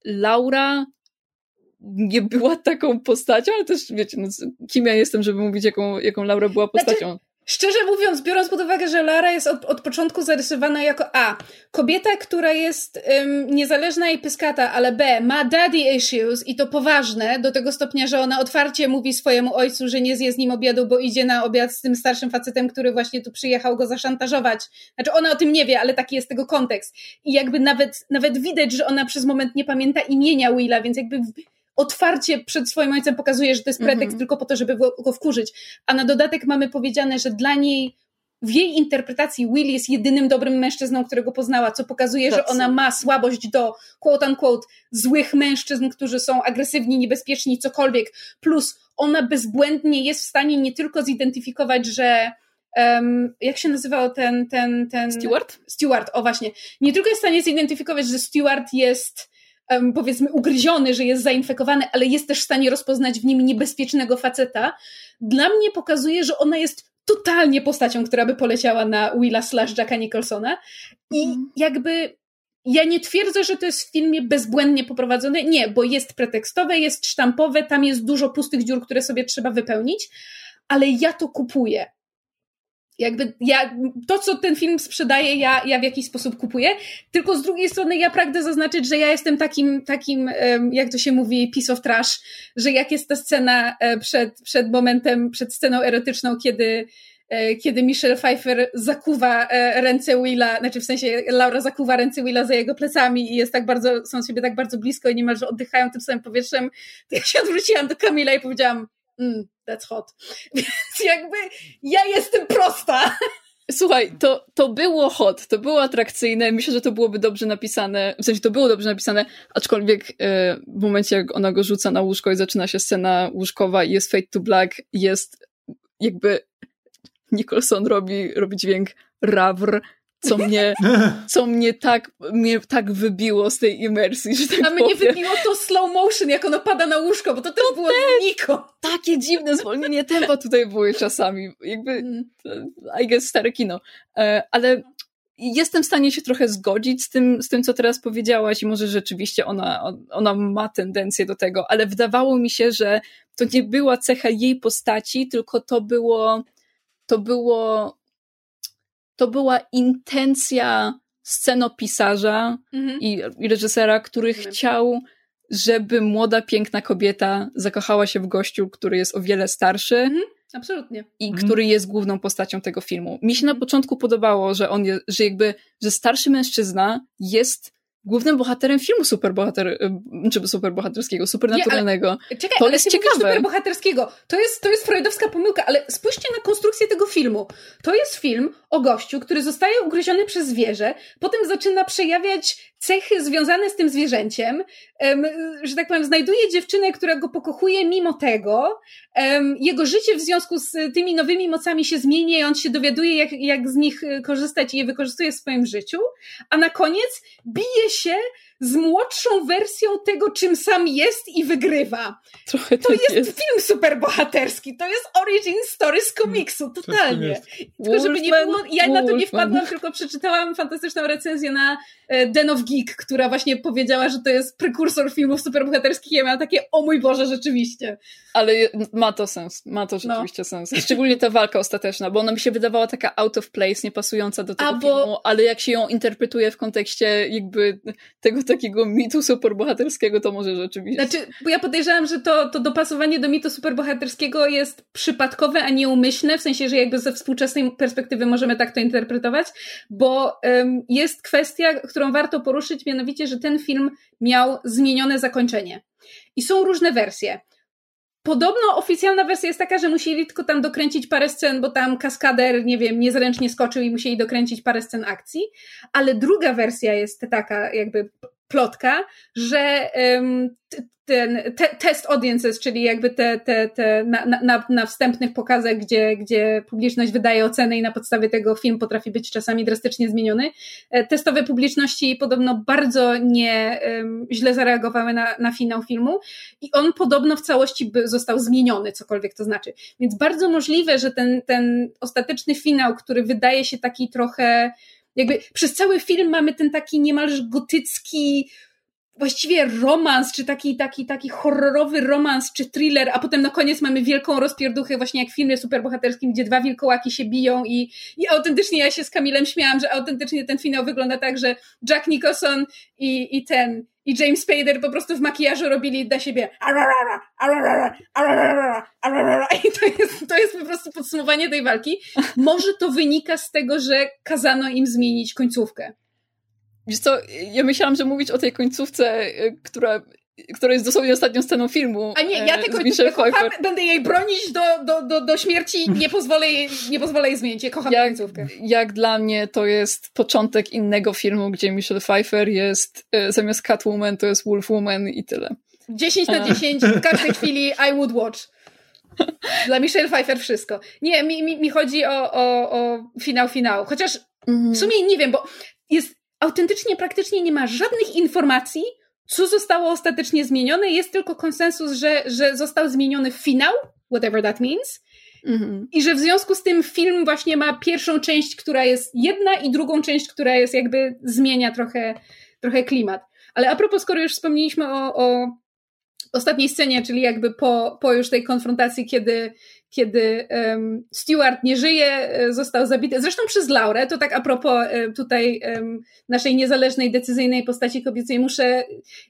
Laura nie była taką postacią, ale też wiecie, no, kim ja jestem, żeby mówić, jaką, jaką Laura była znaczy, postacią. Znaczy, Szczerze mówiąc, biorąc pod uwagę, że Lara jest od, od początku zarysowana jako A. Kobieta, która jest um, niezależna i pyskata, ale B. Ma daddy issues i to poważne, do tego stopnia, że ona otwarcie mówi swojemu ojcu, że nie zje z nim obiadu, bo idzie na obiad z tym starszym facetem, który właśnie tu przyjechał go zaszantażować. Znaczy, ona o tym nie wie, ale taki jest tego kontekst. I jakby nawet, nawet widać, że ona przez moment nie pamięta imienia Willa, więc jakby otwarcie przed swoim ojcem pokazuje, że to jest pretekst mm -hmm. tylko po to, żeby go wkurzyć. A na dodatek mamy powiedziane, że dla niej w jej interpretacji Will jest jedynym dobrym mężczyzną, którego poznała, co pokazuje, że ona ma słabość do quote unquote złych mężczyzn, którzy są agresywni, niebezpieczni, cokolwiek. Plus ona bezbłędnie jest w stanie nie tylko zidentyfikować, że um, jak się nazywał ten, ten, ten... Stewart? Stewart, o właśnie. Nie tylko jest w stanie zidentyfikować, że Stewart jest um, powiedzmy ugryziony, że jest zainfekowany, ale jest też w stanie rozpoznać w nim niebezpiecznego faceta. Dla mnie pokazuje, że ona jest totalnie postacią, która by poleciała na Willa slash Jacka Nicholsona i mm. jakby ja nie twierdzę, że to jest w filmie bezbłędnie poprowadzone. Nie, bo jest pretekstowe, jest sztampowe, tam jest dużo pustych dziur, które sobie trzeba wypełnić, ale ja to kupuję. Jakby ja, to, co ten film sprzedaje, ja, ja w jakiś sposób kupuję. Tylko z drugiej strony ja pragnę zaznaczyć, że ja jestem takim, takim, jak to się mówi, piece of trash, że jak jest ta scena e, przed, przed momentem, przed sceną erotyczną, kiedy E, kiedy Michelle Pfeiffer zakuwa e, ręce Willa, znaczy w sensie Laura zakuwa ręce Willa za jego plecami i jest tak bardzo, są sobie tak bardzo blisko i niemalże oddychają tym samym powietrzem, to ja się odwróciłam do Kamila i powiedziałam, mm, that's hot. *laughs* Więc jakby ja jestem prosta. Słuchaj, to, to było hot, to było atrakcyjne. Myślę, że to byłoby dobrze napisane. W sensie to było dobrze napisane, aczkolwiek e, w momencie, jak ona go rzuca na łóżko i zaczyna się scena łóżkowa i jest Fade to Black, jest jakby Nicholson robi, robi dźwięk rawr, co mnie, *laughs* co mnie tak, mnie tak wybiło z tej imersji, że tak A mnie wybiło to slow motion, jak ono pada na łóżko, bo to też to było też, Niko. Takie dziwne zwolnienie tempa tutaj były czasami. Jakby, mm. I guess stare kino. E, ale jestem w stanie się trochę zgodzić z tym, z tym, co teraz powiedziałaś i może rzeczywiście ona, ona ma tendencję do tego, ale wydawało mi się, że to nie była cecha jej postaci, tylko to było to było, to była intencja scenopisarza mhm. i, i reżysera, który mhm. chciał, żeby młoda, piękna kobieta zakochała się w gościu, który jest o wiele starszy. Mhm. Absolutnie. I mhm. który jest główną postacią tego filmu. Mi się na początku podobało, że on jest, że jakby, że starszy mężczyzna jest głównym bohaterem filmu superbohater, y, czy superbohaterskiego, supernaturalnego. Nie, czekaj, to ale jest ciekawe. superbohaterskiego. To jest, to jest freudowska pomyłka, ale spójrzcie na konstrukcję tego filmu. To jest film o gościu, który zostaje ugryziony przez zwierzę, potem zaczyna przejawiać cechy związane z tym zwierzęciem, że tak powiem, znajduje dziewczynę, która go pokochuje mimo tego, jego życie w związku z tymi nowymi mocami się zmienia i on się dowiaduje, jak, jak z nich y, korzystać i je wykorzystuje w swoim życiu, a na koniec bije się z młodszą wersją tego, czym sam jest i wygrywa. Trochę to tak jest, jest, film superbohaterski, to jest origin story z komiksu, totalnie. Tylko żeby nie było, ja na to nie wpadłam, tylko przeczytałam fantastyczną recenzję na e, Den of Geek, która właśnie powiedziała, że to jest prekursor filmów superbohaterskich i ja miałam takie, o mój Boże, rzeczywiście. Ale ma to sens, ma to no. rzeczywiście no. sens. Szczególnie ta walka ostateczna, bo ona mi się wydawała taka out of place, niepasująca do tego A, bo... filmu, ale jak się ją interpretuje w kontekście jakby tego takiego mitu superbohaterskiego, to może rzeczywiście. Znaczy, bo ja podejrzewam, że to, to dopasowanie do mitu superbohaterskiego jest przypadkowe, a nie umyślne, w sensie, że jakby ze współczesnej perspektywy możemy tak to interpretować, bo um, jest kwestia, którą warto poruszyć, mianowicie, że ten film miał zmienione zakończenie. I są różne wersje. Podobno oficjalna wersja jest taka, że musieli tylko tam dokręcić parę scen, bo tam kaskader, nie wiem, niezręcznie skoczył i musieli dokręcić parę scen akcji, ale druga wersja jest taka jakby plotka, że ten te, test audiences, czyli jakby te, te, te na, na, na wstępnych pokazach, gdzie, gdzie publiczność wydaje ocenę i na podstawie tego film potrafi być czasami drastycznie zmieniony. E, testowe publiczności podobno bardzo nie źle zareagowały na, na finał filmu i on podobno w całości został zmieniony, cokolwiek to znaczy. Więc bardzo możliwe, że ten, ten ostateczny finał, który wydaje się taki trochę jakby przez cały film mamy ten taki niemalże gotycki, właściwie romans, czy taki, taki, taki horrorowy romans, czy thriller, a potem na koniec mamy wielką rozpierduchę, właśnie jak w filmie superbohaterskim, gdzie dwa wilkołaki się biją i, i autentycznie ja się z Kamilem śmiałam, że autentycznie ten finał wygląda tak, że Jack Nicholson i, i ten, i James Spader po prostu w makijażu robili dla siebie i to jest, to jest po prostu podsumowanie tej walki. Może to wynika z tego, że kazano im zmienić końcówkę. Wiesz co, ja myślałam, że mówić o tej końcówce, która która jest dosłownie ostatnią sceną filmu. A nie, ja e, Michelle tylko Pfeiffer. będę jej bronić do, do, do, do śmierci, nie pozwolę jej, nie pozwolę jej zmienić. Ja kocham jak, końcówkę. Jak dla mnie to jest początek innego filmu, gdzie Michelle Pfeiffer jest e, zamiast Catwoman to jest Wolfwoman i tyle. 10 na 10, w każdej *laughs* chwili I would watch. Dla Michelle Pfeiffer wszystko. Nie, mi, mi, mi chodzi o, o, o finał finału. Chociaż w sumie nie wiem, bo jest autentycznie, praktycznie nie ma żadnych informacji, co zostało ostatecznie zmienione. Jest tylko konsensus, że, że został zmieniony finał, whatever that means. Mhm. I że w związku z tym film właśnie ma pierwszą część, która jest jedna i drugą część, która jest jakby zmienia trochę, trochę klimat. Ale a propos, skoro już wspomnieliśmy o, o ostatniej scenie, czyli jakby po, po już tej konfrontacji, kiedy, kiedy um, Stewart nie żyje, e, został zabity, zresztą przez Laurę, to tak a propos e, tutaj um, naszej niezależnej, decyzyjnej postaci kobiecej, muszę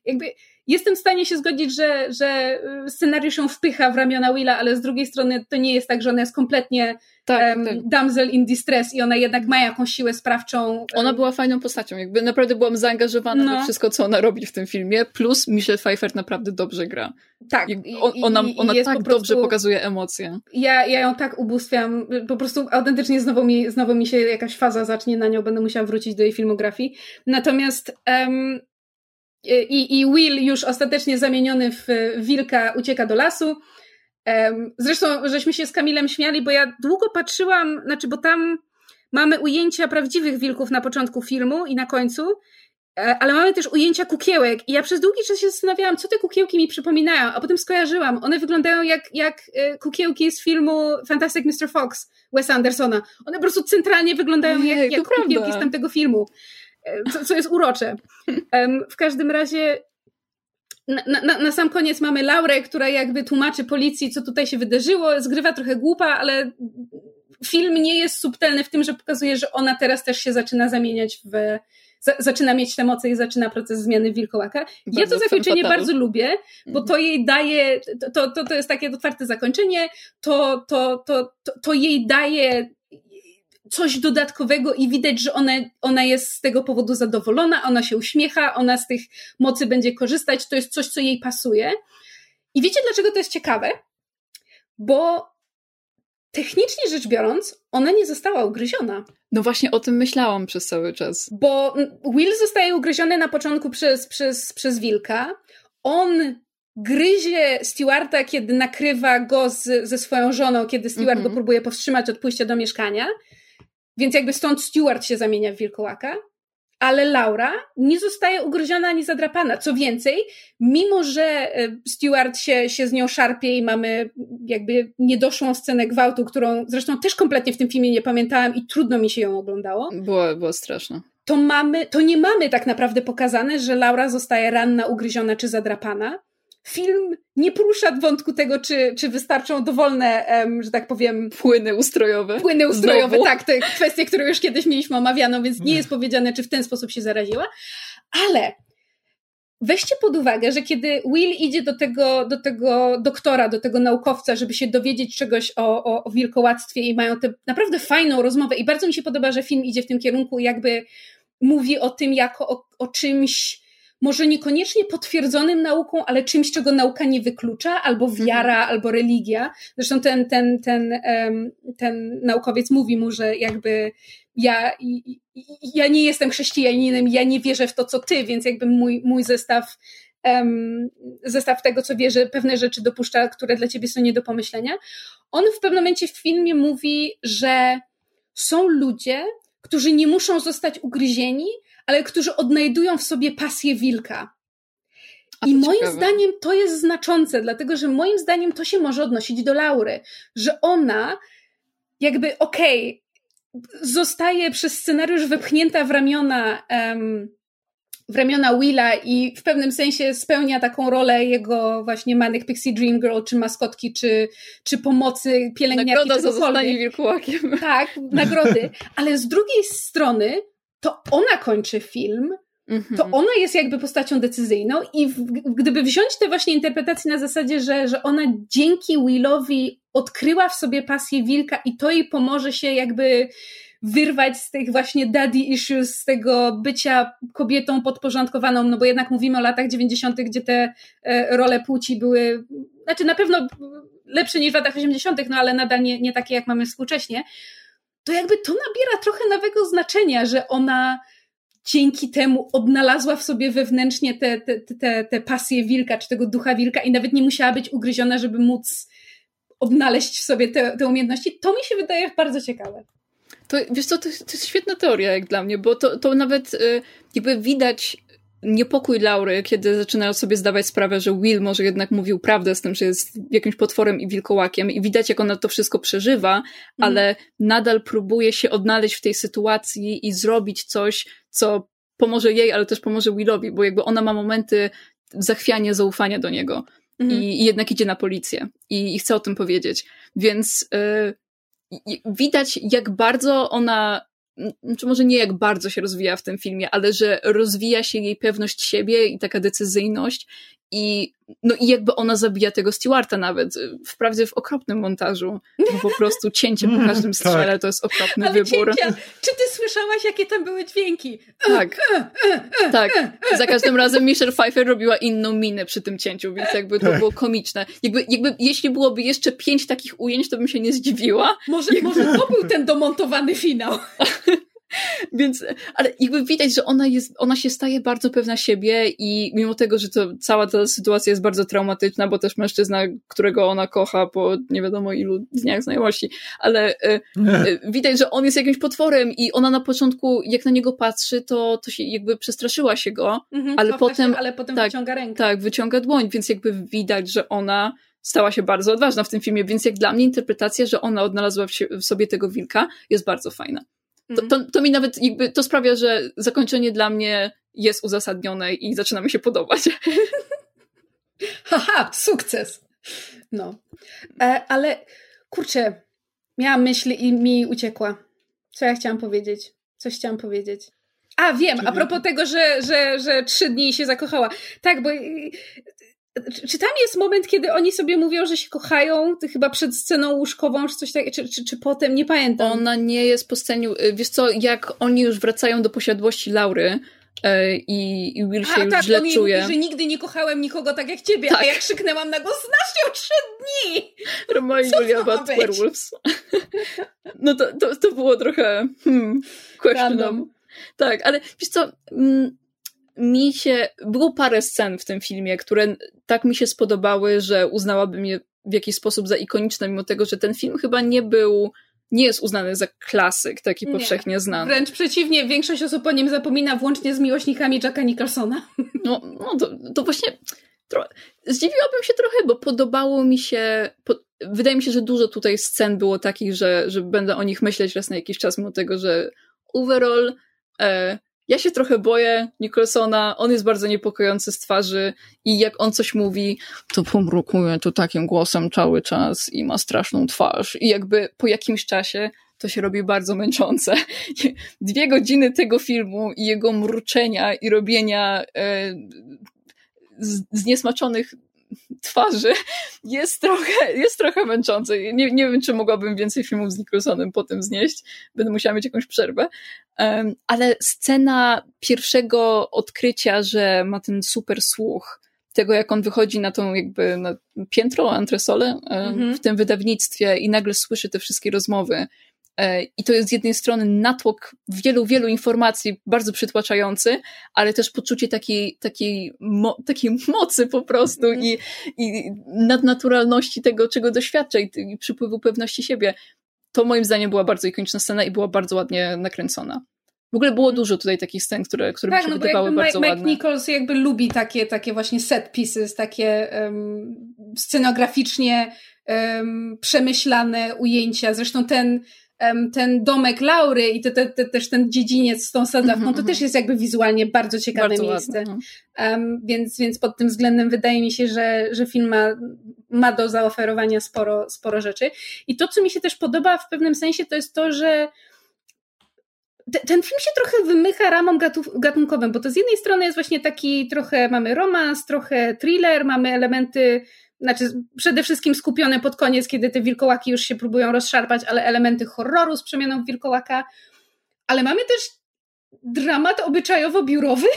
jakby jestem w stanie się zgodzić, że, że e, scenariusz ją wpycha w ramiona Willa, ale z drugiej strony to nie jest tak, że ona jest kompletnie tak, um, tak. damsel in distress i ona jednak ma jakąś siłę sprawczą. Ona była fajną postacią, jakby naprawdę byłam zaangażowana No. we wszystko, co ona robi w tym filmie, plus Michelle Pfeiffer naprawdę dobrze gra. Tak. I i- on, i- ona i ona tak po prostu- dobrze pokazuje emocje. Ja, ja ją tak ubóstwiam, po prostu autentycznie znowu mi, znowu mi się jakaś faza zacznie na nią, będę musiała wrócić do jej filmografii. Natomiast em, i, i Will już ostatecznie zamieniony w wilka ucieka do lasu. Zresztą żeśmy się z Kamilem śmiali, bo ja długo patrzyłam, znaczy, bo tam mamy ujęcia prawdziwych wilków na początku filmu i na końcu, e, ale mamy też ujęcia kukiełek i ja przez długi czas się zastanawiałam, co te kukiełki mi przypominają, a potem skojarzyłam. One wyglądają jak, jak e, kukiełki z filmu Fantastic Mr. Fox Wesa Andersona. One po prostu centralnie wyglądają jak, jak kukiełki z tamtego filmu, e, co, co jest urocze. W każdym razie na, na, na sam koniec mamy Laurę, która jakby tłumaczy policji, co tutaj się wydarzyło, zgrywa trochę głupa, ale film nie jest subtelny w tym, że pokazuje, że ona teraz też się zaczyna zamieniać w. Za, zaczyna mieć te moce i zaczyna proces zmiany wilkołaka. ja Bardzo to zakończenie bardzo lubię, bo to jej daje, to, to, to jest takie otwarte zakończenie, to, to, to, to, to jej daje coś dodatkowego i widać, że ona, ona jest z tego powodu zadowolona, ona się uśmiecha, ona z tych mocy będzie korzystać, to jest coś, co jej pasuje. I wiecie, dlaczego to jest ciekawe? Bo technicznie rzecz biorąc, ona nie została ugryziona. No właśnie o tym myślałam przez cały czas. Bo Will zostaje ugryziony na początku przez, przez, przez wilka. On gryzie Stewarta, kiedy nakrywa go z, ze swoją żoną, kiedy Stewart Mhm. go próbuje powstrzymać od pójścia do mieszkania. Więc jakby stąd Stewart się zamienia w wilkołaka. Ale Laura nie zostaje ugryziona ani zadrapana. Co więcej, mimo że e, Stewart się, się z nią szarpie i mamy jakby niedoszłą scenę gwałtu, którą zresztą też kompletnie w tym filmie nie pamiętałam i trudno mi się ją oglądało, Była, była straszna. to mamy, to nie mamy tak naprawdę pokazane, że Laura zostaje ranna, ugryziona czy zadrapana. Film nie porusza wątku tego, czy, czy wystarczą dowolne, że tak powiem, Płyny ustrojowe. płyny ustrojowe. Znowu. Tak, to kwestie, które już kiedyś mieliśmy omawianą, więc nie jest powiedziane, czy w ten sposób się zaraziła. Ale weźcie pod uwagę, że kiedy Will idzie do tego, do tego doktora, do tego naukowca, żeby się dowiedzieć czegoś o, o, o wilkołactwie i mają tę naprawdę fajną rozmowę i bardzo mi się podoba, że film idzie w tym kierunku jakby mówi o tym jako o, o czymś może niekoniecznie potwierdzonym nauką, ale czymś, czego nauka nie wyklucza, albo wiara, albo religia. Zresztą ten, ten, ten, em, ten naukowiec mówi mu, że jakby ja, ja nie jestem chrześcijaninem, ja nie wierzę w to, co ty, więc jakby mój, mój zestaw, em, zestaw tego, co wierzę, pewne rzeczy dopuszcza, które dla ciebie są nie do pomyślenia. On w pewnym momencie w filmie mówi, że są ludzie, którzy nie muszą zostać ugryzieni, ale którzy odnajdują w sobie pasję wilka. I moim ciekawe. zdaniem to jest znaczące, dlatego że moim zdaniem to się może odnosić do Laury, że ona jakby okej, zostaje przez scenariusz wypchnięta w ramiona em, w ramiona Willa i w pewnym sensie spełnia taką rolę jego właśnie Manic Pixie Dream Girl, czy maskotki, czy, czy pomocy pielęgniarki, Nagroda za zostanie wilkołakiem. Tak, nagrody. *laughs* Ale z drugiej strony to ona kończy film, Mhm. to ona jest jakby postacią decyzyjną i w, gdyby wziąć te właśnie interpretacje na zasadzie, że, że ona dzięki Willowi odkryła w sobie pasję wilka i to jej pomoże się jakby wyrwać z tych właśnie daddy issues, z tego bycia kobietą podporządkowaną, no bo jednak mówimy o latach 90., gdzie te e, role płci były, znaczy na pewno lepsze niż w latach 80., no ale nadal nie, nie takie, jak mamy współcześnie, to jakby to nabiera trochę nowego znaczenia, że ona dzięki temu odnalazła w sobie wewnętrznie te, te, te, te pasje wilka, czy tego ducha wilka i nawet nie musiała być ugryziona, żeby móc odnaleźć w sobie te, te umiejętności. To mi się wydaje bardzo ciekawe. To, wiesz co, to, to jest świetna teoria jak dla mnie, bo to, to nawet y, jakby widać niepokój Laury, kiedy zaczynają sobie zdawać sprawę, że Will może jednak mówił prawdę z tym, że jest jakimś potworem i wilkołakiem i widać, jak ona to wszystko przeżywa, mm. ale nadal próbuje się odnaleźć w tej sytuacji i zrobić coś, co pomoże jej, ale też pomoże Willowi, bo jakby ona ma momenty zachwiania, zaufania do niego mm. I, i, jednak idzie na policję i, i, chce o tym powiedzieć. Więc yy, widać, jak bardzo ona czy może nie jak bardzo się rozwija w tym filmie, ale że rozwija się jej pewność siebie i taka decyzyjność i, no i jakby ona zabija tego Stewarta nawet, wprawdzie w okropnym montażu, bo po prostu cięcie po każdym tak. strzale tak. to jest okropny Ale wybór. Cięcia. Czy ty słyszałaś, jakie tam były dźwięki? Tak, tak. Za każdym razem Michelle Pfeiffer robiła inną minę przy tym cięciu, więc jakby to tak. było komiczne. Jakby, jakby jeśli byłoby jeszcze pięć takich ujęć, to bym się nie zdziwiła. Może, jakby... może to był ten domontowany finał. *laughs* *laughs* Więc, ale jakby widać, że ona jest, ona się staje bardzo pewna siebie i mimo tego, że to cała ta sytuacja jest bardzo traumatyczna, bo też mężczyzna, którego ona kocha po nie wiadomo ilu dniach znajomości, ale e, e, widać, że on jest jakimś potworem i ona na początku, jak na niego patrzy, to, to się jakby przestraszyła się go, mhm, ale, potem, się, ale potem tak, wyciąga rękę. Tak, wyciąga dłoń, więc jakby widać, że ona stała się bardzo odważna w tym filmie, więc jak dla mnie interpretacja, że ona odnalazła w, w sobie tego wilka jest bardzo fajna. To, mhm. to, to, mi nawet jakby, to sprawia, że zakończenie dla mnie jest uzasadnione i zaczyna mi się podobać. *laughs* Haha, sukces! No. E, ale kurczę, miałam myśl i mi uciekła. Co ja chciałam powiedzieć? Coś chciałam powiedzieć. A, wiem, a propos tego, że, że, że trzy dni się zakochała. Tak, bo czy tam jest moment, kiedy oni sobie mówią, że się kochają, to chyba przed sceną łóżkową, czy coś takiego, czy, czy, czy potem, nie pamiętam. Ona nie jest po scenie, y, wiesz co, jak oni już wracają do posiadłości Laury, y, i, i Will się a, już tak, źle on czuje. Mówi, że nigdy nie kochałem nikogo tak jak ciebie, tak. a jak krzyknęłam na głos, znasz ją trzy dni! Romeo i Julia about werewolves. No to, to, to było trochę hmm, questionable. Tak, ale wiesz co, mm, mi się, było parę scen w tym filmie, które tak mi się spodobały, że uznałabym je w jakiś sposób za ikoniczne, mimo tego, że ten film chyba nie był, nie jest uznany za klasyk, taki nie, powszechnie znany. Wręcz przeciwnie, większość osób o nim zapomina, włącznie z miłośnikami Jacka Nicholsona. No, no to, to właśnie tro... zdziwiłabym się trochę, bo podobało mi się, po... wydaje mi się, że dużo tutaj scen było takich, że, że będę o nich myśleć raz na jakiś czas, mimo tego, że overall e, ja się trochę boję Nicholsona, on jest bardzo niepokojący z twarzy i jak on coś mówi, to pomrukuje tu takim głosem cały czas i ma straszną twarz i jakby po jakimś czasie to się robi bardzo męczące. *laughs* Dwie godziny tego filmu i jego mruczenia i robienia e, zniesmaczonych *laughs* twarzy jest trochę, jest trochę męczący. Nie, nie wiem, czy mogłabym więcej filmów z Nicholsonem potem znieść. Będę musiała mieć jakąś przerwę. Um, ale scena pierwszego odkrycia, że ma ten super słuch, tego jak on wychodzi na tą jakby na piętro, antresolę um, w tym wydawnictwie i nagle słyszy te wszystkie rozmowy I to jest z jednej strony natłok wielu, wielu informacji, bardzo przytłaczający, ale też poczucie takiej, takiej, mo, takiej mocy po prostu mm. i, i nadnaturalności tego, czego doświadcza i, i przypływu pewności siebie. To moim zdaniem była bardzo ikoniczna scena i była bardzo ładnie nakręcona. W ogóle było dużo tutaj takich scen, które, które tak, mi się no wydawały Mike, bardzo Mike ładne. Nichols jakby lubi takie, takie właśnie set pieces, takie um, scenograficznie um, przemyślane ujęcia. Zresztą ten ten domek Laury i te, te, te, też ten dziedziniec z tą sadzawką, mm -hmm. to też jest jakby wizualnie bardzo ciekawe bardzo miejsce. Um, więc, więc pod tym względem wydaje mi się, że, że film ma, ma do zaoferowania sporo, sporo rzeczy. I to, co mi się też podoba w pewnym sensie, to jest to, że ten film się trochę wymycha ramom gatunkowym, bo to z jednej strony jest właśnie taki trochę, mamy romans, trochę thriller, mamy elementy znaczy przede wszystkim skupione pod koniec, kiedy te wilkołaki już się próbują rozszarpać, ale elementy horroru z przemianą wilkołaka. ale mamy też dramat obyczajowo-biurowy,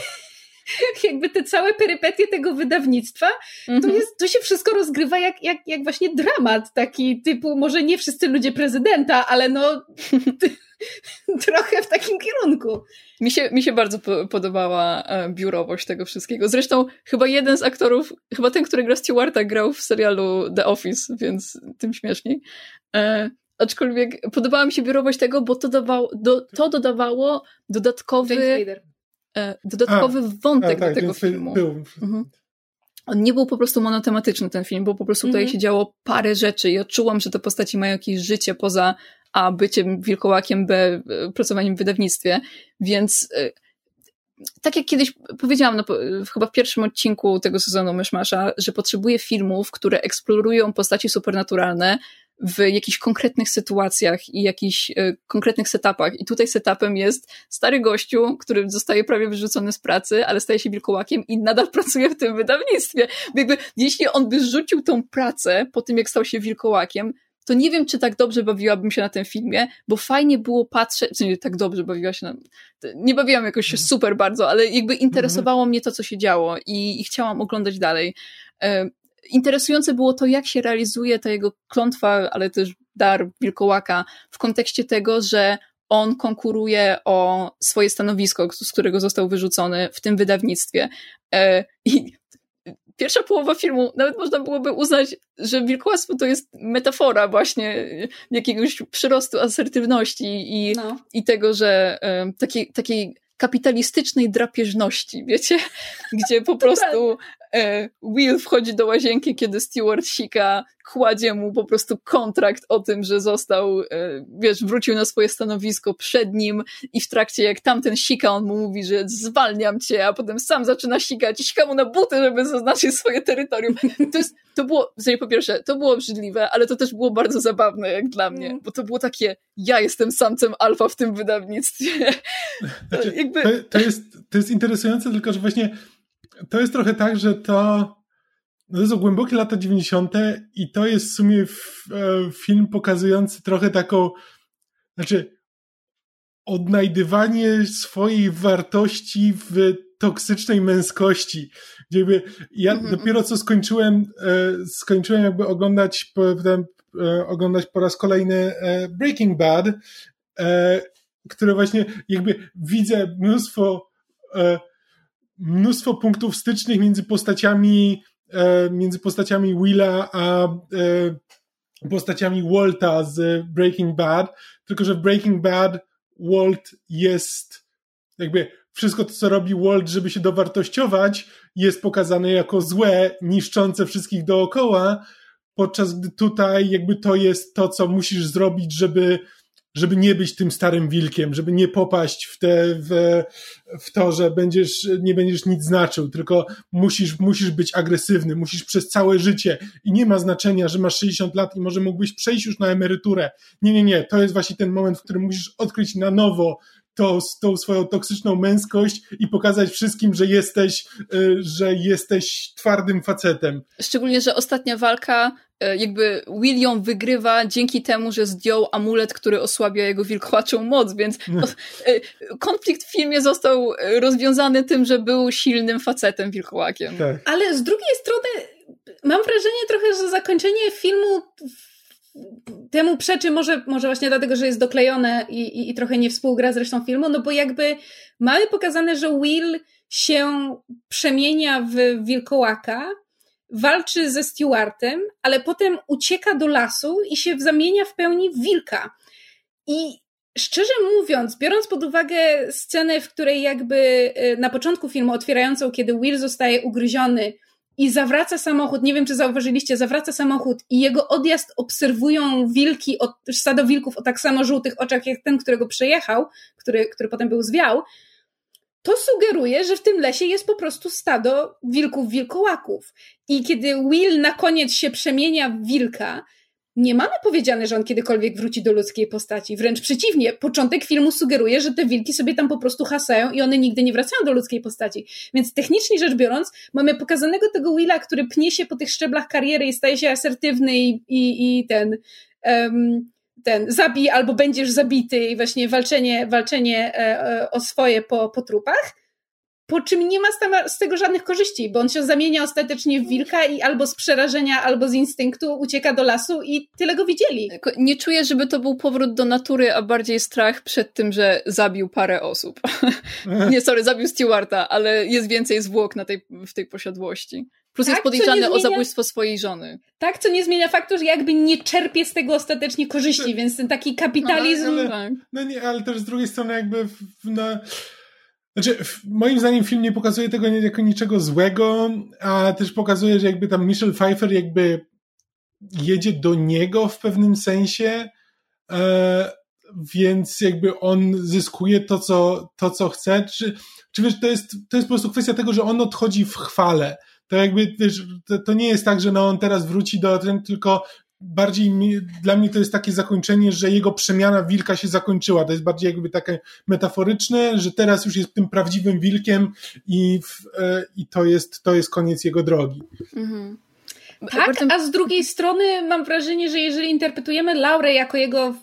*laughs* jakby te całe perypetie tego wydawnictwa, to, mhm. jest, to się wszystko rozgrywa jak, jak, jak właśnie dramat, taki typu, może nie wszyscy ludzie prezydenta, ale no *laughs* *laughs* trochę w takim kierunku. Mi się, mi się bardzo podobała e, biurowość tego wszystkiego. Zresztą chyba jeden z aktorów, chyba ten, który gra Stewarta, grał w serialu The Office, więc tym śmieszniej. E, aczkolwiek podobała mi się biurowość tego, bo to, dawało, do, to dodawało dodatkowy E, dodatkowy A, wątek a, tak, do tego filmu. Był. Mhm. On nie był po prostu monotematyczny ten film, bo po prostu tutaj mhm. się działo parę rzeczy i odczułam, że te postaci mają jakieś życie poza A, byciem wilkołakiem, B, pracowaniem w wydawnictwie, więc e, tak jak kiedyś powiedziałam no, chyba w pierwszym odcinku tego sezonu Myszmasza, że potrzebuję filmów, które eksplorują postaci supernaturalne, w jakichś konkretnych sytuacjach i jakichś e, konkretnych setupach. I tutaj setupem jest stary gościu, który zostaje prawie wyrzucony z pracy, ale staje się wilkołakiem i nadal *laughs* pracuje w tym wydawnictwie. Jakby, jeśli on by rzucił tą pracę po tym, jak stał się wilkołakiem, to nie wiem, czy tak dobrze bawiłabym się na tym filmie, bo fajnie było patrzeć, w sensie tak dobrze bawiła się na, nie bawiłam jakoś mhm. super bardzo, ale jakby interesowało mhm. mnie to, co się działo i, i chciałam oglądać dalej. E, interesujące było to, jak się realizuje ta jego klątwa, ale też dar wilkołaka w kontekście tego, że on konkuruje o swoje stanowisko, z którego został wyrzucony w tym wydawnictwie. E, I pierwsza połowa filmu, nawet można byłoby uznać, że wilkołactwo to jest metafora właśnie jakiegoś przyrostu asertywności i, no. i tego, że takiej, takiej kapitalistycznej drapieżności, wiecie? *laughs* Gdzie po prostu e, Will wchodzi do łazienki, kiedy Stewart sika, kładzie mu po prostu kontrakt o tym, że został, e, wiesz, wrócił na swoje stanowisko przed nim i w trakcie jak tamten sika, on mu mówi, że zwalniam cię, a potem sam zaczyna sikać i sika mu na buty, żeby zaznaczyć swoje terytorium. To jest, to było, w po pierwsze, to było obrzydliwe, ale to też było bardzo zabawne jak dla mnie, mm. bo to było takie, ja jestem samcem alfa w tym wydawnictwie. *laughs* Znaczy, jakby... to, to, jest, to jest interesujące, tylko że właśnie to jest trochę tak, że to, no to są głębokie lata 90. i to jest w sumie w, e, film pokazujący trochę taką, znaczy odnajdywanie swojej wartości w toksycznej męskości. Gdzie jakby ja mm -hmm. dopiero co skończyłem, e, skończyłem jakby oglądać, potem, e, oglądać po raz kolejny e, Breaking Bad, które właśnie jakby widzę mnóstwo mnóstwo punktów stycznych między postaciami między postaciami Willa a postaciami Walta z Breaking Bad, tylko że w Breaking Bad Walt jest jakby wszystko to, co robi Walt, żeby się dowartościować, jest pokazane jako złe, niszczące wszystkich dookoła, podczas gdy tutaj jakby to jest to, co musisz zrobić, żeby żeby nie być tym starym wilkiem, żeby nie popaść w, te, w, w to, że będziesz, nie będziesz nic znaczył, tylko musisz, musisz być agresywny, musisz przez całe życie i nie ma znaczenia, że masz 60 lat i może mógłbyś przejść już na emeryturę. Nie, nie, nie, to jest właśnie ten moment, w którym musisz odkryć na nowo to, tą swoją toksyczną męskość i pokazać wszystkim, że jesteś, y, że jesteś twardym facetem. Szczególnie, że ostatnia walka y, jakby William wygrywa dzięki temu, że zdjął amulet, który osłabia jego wilkołaczą moc, więc *laughs* y, konflikt w filmie został rozwiązany tym, że był silnym facetem wilkołakiem. Tak. Ale z drugiej strony mam wrażenie trochę, że zakończenie filmu temu przeczy może, może właśnie dlatego, że jest doklejone i, i, i trochę nie współgra z resztą filmu, no bo jakby mamy pokazane, że Will się przemienia w wilkołaka, walczy ze Stewartem, ale potem ucieka do lasu i się zamienia w pełni w wilka. I szczerze mówiąc, biorąc pod uwagę scenę, w której jakby y, na początku filmu otwierającą, kiedy Will zostaje ugryziony i zawraca samochód, nie wiem czy zauważyliście, zawraca samochód i jego odjazd obserwują wilki, stado wilków o tak samo żółtych oczach jak ten, którego przejechał, który, który potem był zwiał, to sugeruje, że w tym lesie jest po prostu stado wilków wilkołaków. I kiedy Will na koniec się przemienia w wilka, nie mamy powiedziane, że on kiedykolwiek wróci do ludzkiej postaci. Wręcz przeciwnie, początek filmu sugeruje, że te wilki sobie tam po prostu hasają i one nigdy nie wracają do ludzkiej postaci. Więc technicznie rzecz biorąc, mamy pokazanego tego Willa, który pnie się po tych szczeblach kariery i staje się asertywny i, i, i ten. Um, ten zabij albo będziesz zabity i właśnie walczenie, walczenie o swoje po, po trupach po czym nie ma z tego żadnych korzyści, bo on się zamienia ostatecznie w wilka i albo z przerażenia, albo z instynktu ucieka do lasu i tyle go widzieli. Nie czuję, żeby to był powrót do natury, a bardziej strach przed tym, że zabił parę osób. *laughs* nie, sorry, zabił Stewarta, ale jest więcej zwłok na tej, w tej posiadłości. Plus tak, jest podejrzany zmienia... o zabójstwo swojej żony. Tak, co nie zmienia faktu, że jakby nie czerpie z tego ostatecznie korzyści, więc ten taki kapitalizm... No, ale, tak. no nie, ale też z drugiej strony jakby w, na znaczy, moim zdaniem film nie pokazuje tego jako niczego złego, a też pokazuje, że jakby tam Michelle Pfeiffer jakby jedzie do niego w pewnym sensie, e, więc jakby on zyskuje to, co, to, co chce. Czy, czy wiesz, to jest, to jest po prostu kwestia tego, że on odchodzi w chwale. To jakby, wiesz, to, to nie jest tak, że no on teraz wróci do, tylko bardziej mi, dla mnie to jest takie zakończenie, że jego przemiana wilka się zakończyła. To jest bardziej jakby takie metaforyczne, że teraz już jest tym prawdziwym wilkiem i, w, e, i to, jest, to jest koniec jego drogi. Mhm. Tak, a z drugiej strony mam wrażenie, że jeżeli interpretujemy Laurę jako jego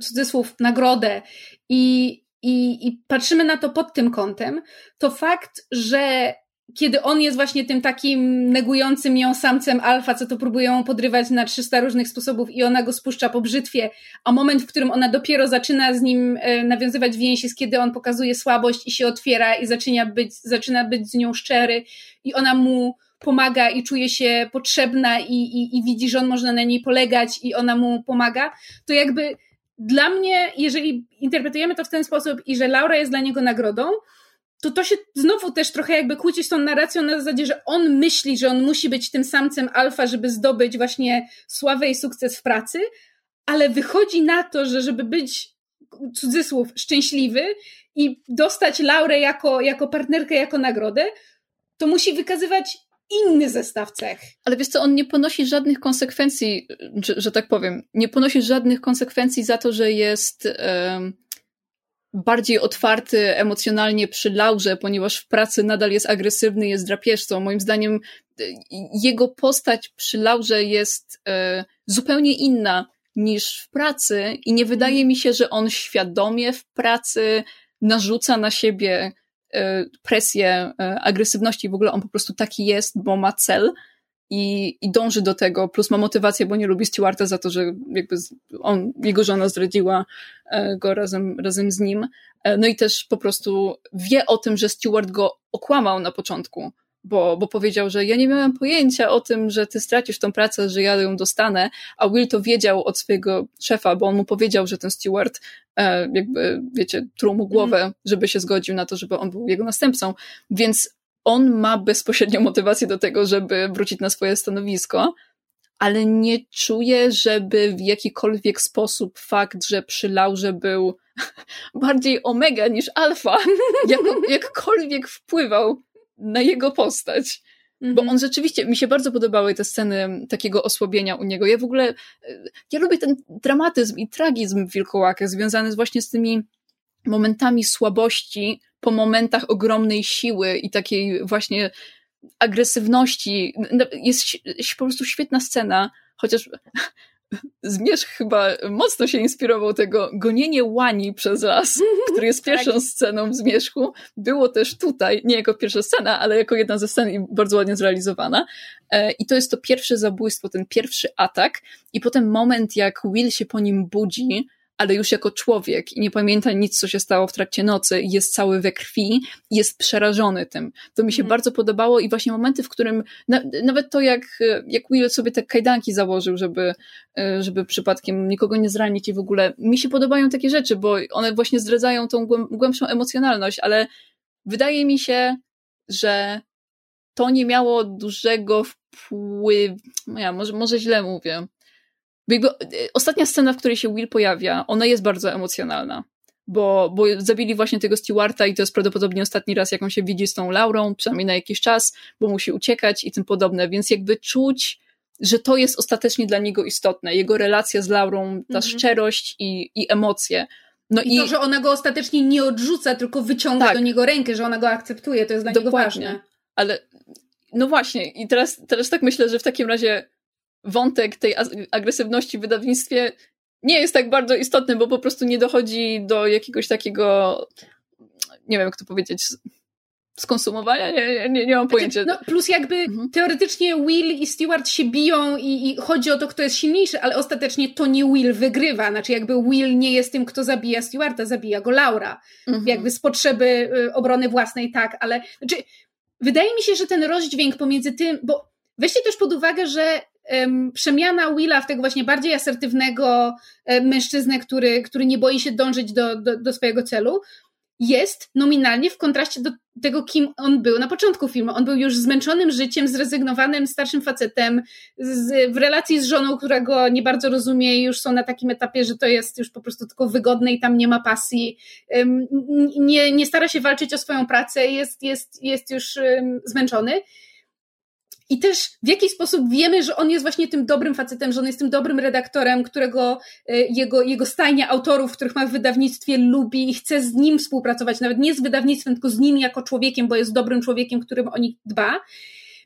cudzysłów nagrodę i, i, i patrzymy na to pod tym kątem, to fakt, że kiedy on jest właśnie tym takim negującym ją samcem alfa, co to próbują podrywać na 300 różnych sposobów i ona go spuszcza po brzytwie, a moment, w którym ona dopiero zaczyna z nim e, nawiązywać więź jest, kiedy on pokazuje słabość i się otwiera i zaczyna być, zaczyna być z nią szczery i ona mu pomaga i czuje się potrzebna i, i, i widzi, że on można na niej polegać i ona mu pomaga, to jakby dla mnie, jeżeli interpretujemy to w ten sposób i że Laura jest dla niego nagrodą, to to się znowu też trochę jakby kłóci z tą narracją na zasadzie, że on myśli, że on musi być tym samcem alfa, żeby zdobyć właśnie sławę i sukces w pracy, ale wychodzi na to, że żeby być cudzysłów szczęśliwy i dostać laurę jako, jako partnerkę, jako nagrodę, to musi wykazywać inny zestaw cech. Ale wiesz co, on nie ponosi żadnych konsekwencji, że, że tak powiem, nie ponosi żadnych konsekwencji za to, że jest bardziej otwarty emocjonalnie przy Laurze, ponieważ w pracy nadal jest agresywny, jest drapieżcą. Moim zdaniem e, jego postać przy Laurze jest e, zupełnie inna niż w pracy i nie wydaje mi się, że on świadomie w pracy narzuca na siebie e, presję e, agresywności. W ogóle on po prostu taki jest, bo ma cel i, i dąży do tego, plus ma motywację, bo nie lubi Stewarta za to, że jakby on, jego żona zdradziła e, go razem, razem z nim. E, no i też po prostu wie o tym, że Stewart go okłamał na początku, bo, bo powiedział, że ja nie miałem pojęcia o tym, że ty stracisz tą pracę, że ja ją dostanę, a Will to wiedział od swojego szefa, bo on mu powiedział, że ten Stewart e, jakby, wiecie, truł mu głowę, mm. żeby się zgodził na to, żeby on był jego następcą, więc on ma bezpośrednią motywację do tego, żeby wrócić na swoje stanowisko, ale nie czuję, żeby w jakikolwiek sposób fakt, że przy Laurze był *laughs* bardziej omega niż alfa, *laughs* jak, jakkolwiek wpływał na jego postać. Bo mhm. on rzeczywiście, mi się bardzo podobały te sceny takiego osłabienia u niego. Ja w ogóle, ja lubię ten dramatyzm i tragizm w Wilkołakę związany właśnie z tymi momentami słabości, po momentach ogromnej siły i takiej właśnie agresywności. Jest po prostu świetna scena, chociaż *laughs* Zmierzch chyba mocno się inspirował tego gonienie łani przez las, który jest pierwszą tak. sceną w Zmierzchu. Było też tutaj, nie jako pierwsza scena, ale jako jedna ze scen i bardzo ładnie zrealizowana. E, I to jest to pierwsze zabójstwo, ten pierwszy atak i potem moment, jak Will się po nim budzi, ale już jako człowiek i nie pamięta nic, co się stało w trakcie nocy, jest cały we krwi, jest przerażony tym. To mi się mm. bardzo podobało i właśnie momenty, w którym na, nawet to, jak, jak Will sobie te kajdanki założył, żeby, żeby przypadkiem nikogo nie zranić i w ogóle mi się podobają takie rzeczy, bo one właśnie zdradzają tą głębszą emocjonalność, ale wydaje mi się, że to nie miało dużego wpływu, no ja może, może źle mówię, jakby, e, ostatnia scena, w której się Will pojawia, ona jest bardzo emocjonalna. Bo, bo zabili właśnie tego Stewarta i to jest prawdopodobnie ostatni raz, jak on się widzi z tą Laurą, przynajmniej na jakiś czas, bo musi uciekać i tym podobne, więc jakby czuć, że to jest ostatecznie dla niego istotne. Jego relacja z Laurą, ta mhm. szczerość i, i emocje. No I, i, to, że ona go ostatecznie nie odrzuca, tylko wyciąga tak. do niego rękę, że ona go akceptuje, to jest dla Dokładnie. niego ważne. Ale no właśnie, i teraz, teraz tak myślę, że w takim razie wątek tej agresywności w wydawnictwie nie jest tak bardzo istotny, bo po prostu nie dochodzi do jakiegoś takiego, nie wiem jak to powiedzieć, skonsumowania? Nie, nie, nie mam znaczy, pojęcia. No, plus jakby mhm. teoretycznie Will i Stewart się biją i, i, chodzi o to, kto jest silniejszy, ale ostatecznie to nie Will wygrywa. Znaczy jakby Will nie jest tym, kto zabija Stewarta, zabija go Laura. Mhm. Jakby z potrzeby y, obrony własnej, tak, ale znaczy, wydaje mi się, że ten rozdźwięk pomiędzy tym, bo weźcie też pod uwagę, że przemiana Willa w tego właśnie bardziej asertywnego um, mężczyznę, który, który nie boi się dążyć do, do, do swojego celu, jest nominalnie w kontraście do tego, kim on był na początku filmu. On był już zmęczonym życiem, zrezygnowanym starszym facetem, z, w relacji z żoną, która go nie bardzo rozumie już są na takim etapie, że to jest już po prostu tylko wygodne i tam nie ma pasji. Nie, nie stara się walczyć o swoją pracę, jest, jest, jest już zmęczony. I też w jaki sposób wiemy, że on jest właśnie tym dobrym facetem, że on jest tym dobrym redaktorem, którego e, jego, jego stajnia autorów, których ma w wydawnictwie, lubi i chce z nim współpracować, nawet nie z wydawnictwem, tylko z nim jako człowiekiem, bo jest dobrym człowiekiem, którym o nich dba.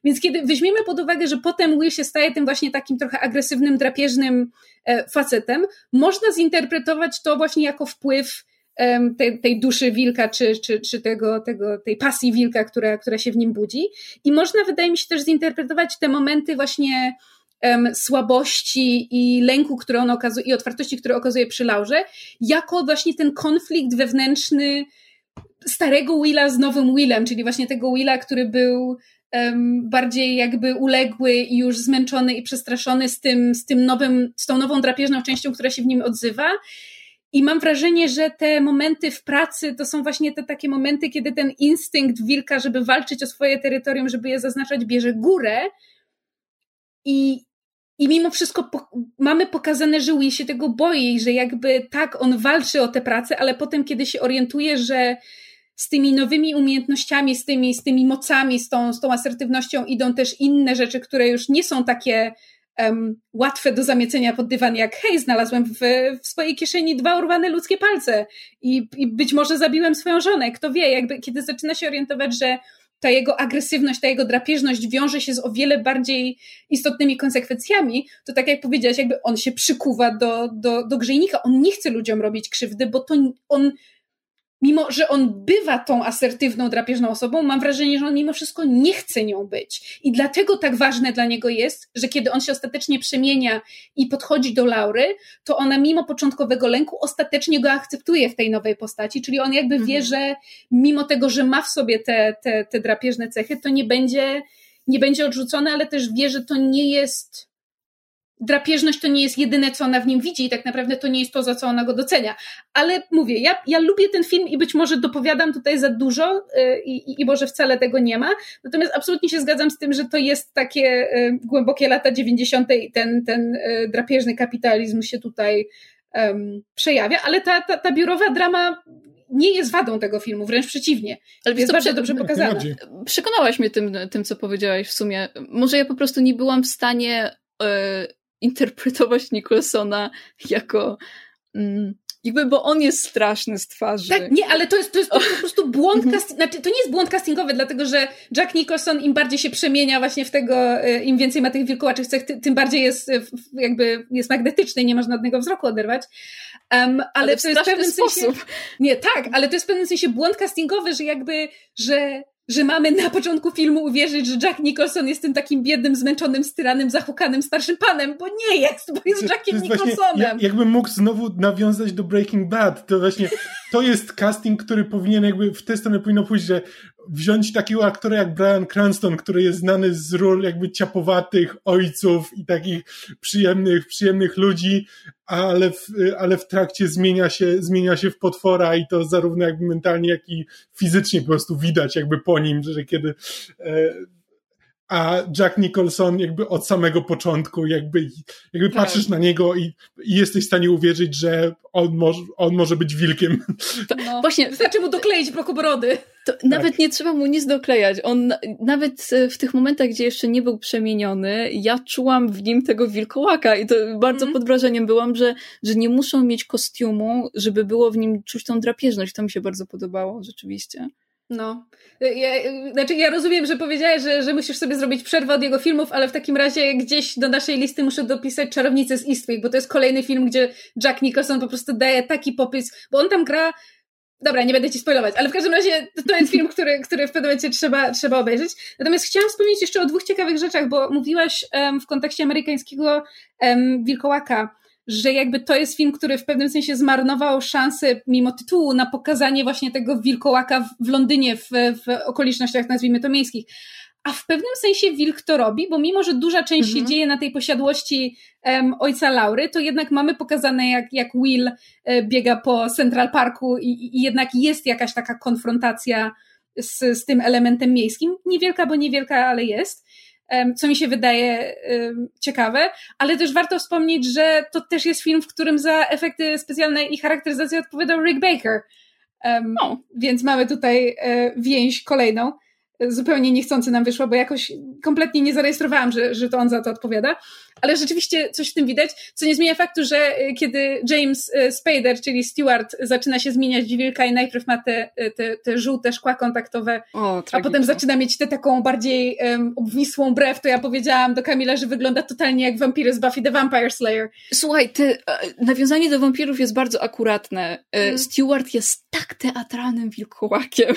Więc kiedy weźmiemy pod uwagę, że potem Will się staje tym właśnie takim trochę agresywnym, drapieżnym e, facetem, można zinterpretować to właśnie jako wpływ tej, tej duszy wilka, czy, czy, czy tego, tego, tej pasji wilka, która, która się w nim budzi. I można, wydaje mi się, też zinterpretować te momenty właśnie słabości i lęku, które on okazuje, i otwartości, które okazuje przy Laurze, jako właśnie ten konflikt wewnętrzny starego Willa z nowym Willem, czyli właśnie tego Willa, który był um, bardziej jakby uległy i już zmęczony i przestraszony z tym, z tym nowym, z tą nową drapieżną częścią, która się w nim odzywa i mam wrażenie, że te momenty w pracy to są właśnie te takie momenty, kiedy ten instynkt wilka, żeby walczyć o swoje terytorium, żeby je zaznaczać, bierze górę. I, i mimo wszystko po, mamy pokazane, że Will się tego boi, że jakby tak, on walczy o tę pracę, ale potem, kiedy się orientuje, że z tymi nowymi umiejętnościami, z tymi, z tymi mocami, z tą, z tą asertywnością idą też inne rzeczy, które już nie są takie um, łatwe do zamiecenia pod dywan, jak hej, znalazłem w, w swojej kieszeni dwa urwane ludzkie palce i, i być może zabiłem swoją żonę, kto wie, jakby kiedy zaczyna się orientować, że ta jego agresywność, ta jego drapieżność wiąże się z o wiele bardziej istotnymi konsekwencjami, to tak jak powiedziałaś, jakby on się przykuwa do, do, do grzejnika. On nie chce ludziom robić krzywdy, bo to on mimo że on bywa tą asertywną, drapieżną osobą, mam wrażenie, że on mimo wszystko nie chce nią być. I dlatego tak ważne dla niego jest, że kiedy on się ostatecznie przemienia i podchodzi do Laury, to ona mimo początkowego lęku ostatecznie go akceptuje w tej nowej postaci, czyli on jakby wie, mhm. że mimo tego, że ma w sobie te, te, te drapieżne cechy, to nie będzie, nie będzie odrzucony, ale też wie, że to nie jest drapieżność to nie jest jedyne, co ona w nim widzi i tak naprawdę to nie jest to, za co ona go docenia. Ale mówię, ja, ja lubię ten film i być może dopowiadam tutaj za dużo yy, i, i może wcale tego nie ma, natomiast absolutnie się zgadzam z tym, że to jest takie yy, głębokie lata 90. i ten, ten yy, drapieżny kapitalizm się tutaj przejawia, ale ta, ta, ta biurowa drama nie jest wadą tego filmu, wręcz przeciwnie. Ale jest bardzo dobrze pokazana. Przekonałaś mnie tym, tym, co powiedziałaś w sumie. Może ja po prostu nie byłam w stanie interpretować Nicholsona jako mm, jakby, bo on jest straszny z twarzy. Tak, nie, ale to jest, to jest po prostu błąd castingowy, znaczy to nie jest błąd castingowy, dlatego że Jack Nicholson im bardziej się przemienia właśnie w tego, e, im więcej ma tych wilkołaczych cech, tym bardziej jest e, jakby, jest magnetyczny i nie można od niego wzroku oderwać. Um, ale, ale to jest w pewnym sposób. sensie... Nie, tak, ale to jest w pewnym sensie błąd castingowy, że jakby, że że mamy na początku filmu uwierzyć, że Jack Nicholson jest tym takim biednym, zmęczonym, styranym, zahukanym starszym panem, bo nie jest, bo jest Jackiem jest Nicholsonem. Właśnie, jakbym mógł znowu nawiązać do Breaking Bad, to właśnie to jest casting, który powinien jakby w tę stronę powinno pójść, że wziąć takiego aktora jak Brian Cranston, który jest znany z ról jakby ciapowatych ojców i takich przyjemnych, przyjemnych ludzi, ale w, ale w trakcie zmienia się, zmienia się w potwora i to zarówno jakby mentalnie, jak i fizycznie po prostu widać jakby po nim, że kiedy e, a Jack Nicholson jakby od samego początku jakby, jakby tak. patrzysz na niego i, i, jesteś w stanie uwierzyć, że on może, on może być wilkiem. No, właśnie, wystarczy mu dokleić brokobrody. To tak. Nawet nie trzeba mu nic doklejać. On nawet w tych momentach, gdzie jeszcze nie był przemieniony, ja czułam w nim tego wilkołaka i to bardzo mm. pod wrażeniem byłam, że, że nie muszą mieć kostiumu, żeby było w nim czuć tą drapieżność. To mi się bardzo podobało, rzeczywiście. No. Ja, znaczy, ja rozumiem, że powiedziałeś, że, że musisz sobie zrobić przerwę od jego filmów, ale w takim razie gdzieś do naszej listy muszę dopisać Czarownicę z Eastwick, bo to jest kolejny film, gdzie Jack Nicholson po prostu daje taki popis, bo on tam gra Dobra, nie będę ci spoilować, ale w każdym razie to jest film, *laughs* który, który w pewnym momencie trzeba, trzeba obejrzeć. Natomiast chciałam wspomnieć jeszcze o dwóch ciekawych rzeczach, bo mówiłaś um, w kontekście amerykańskiego um, Wilkołaka, że jakby to jest film, który w pewnym sensie zmarnował szansę, mimo tytułu, na pokazanie właśnie tego wilkołaka w Londynie, w, w okolicznościach, nazwijmy to miejskich. A w pewnym sensie Wilk to robi, bo mimo, że duża część mhm. się dzieje na tej posiadłości um, ojca Laury, to jednak mamy pokazane, jak, jak Will e, biega po Central Parku i, i jednak jest jakaś taka konfrontacja z, z tym elementem miejskim. Niewielka, bo niewielka, ale jest co mi się wydaje ciekawe, ale też warto wspomnieć, że to też jest film, w którym za efekty specjalne i charakteryzację odpowiadał Rick Baker. Um, Więc mamy tutaj e, więź kolejną zupełnie niechcący nam wyszło, bo jakoś kompletnie nie zarejestrowałam, że, że to on za to odpowiada. Ale rzeczywiście coś w tym widać, co nie zmienia faktu, że y, kiedy James y, Spader, czyli Stewart, zaczyna się zmieniać w wilka i najpierw ma te, y, te, te żółte szkła kontaktowe, o, a potem zaczyna mieć tę taką bardziej um, obwisłą brew, to ja powiedziałam do Kamila, że wygląda totalnie jak wampiry z Buffy the Vampire Slayer. Słuchaj, te, nawiązanie do wampirów jest bardzo akuratne. Mm. Stewart jest tak teatralnym wilkołakiem.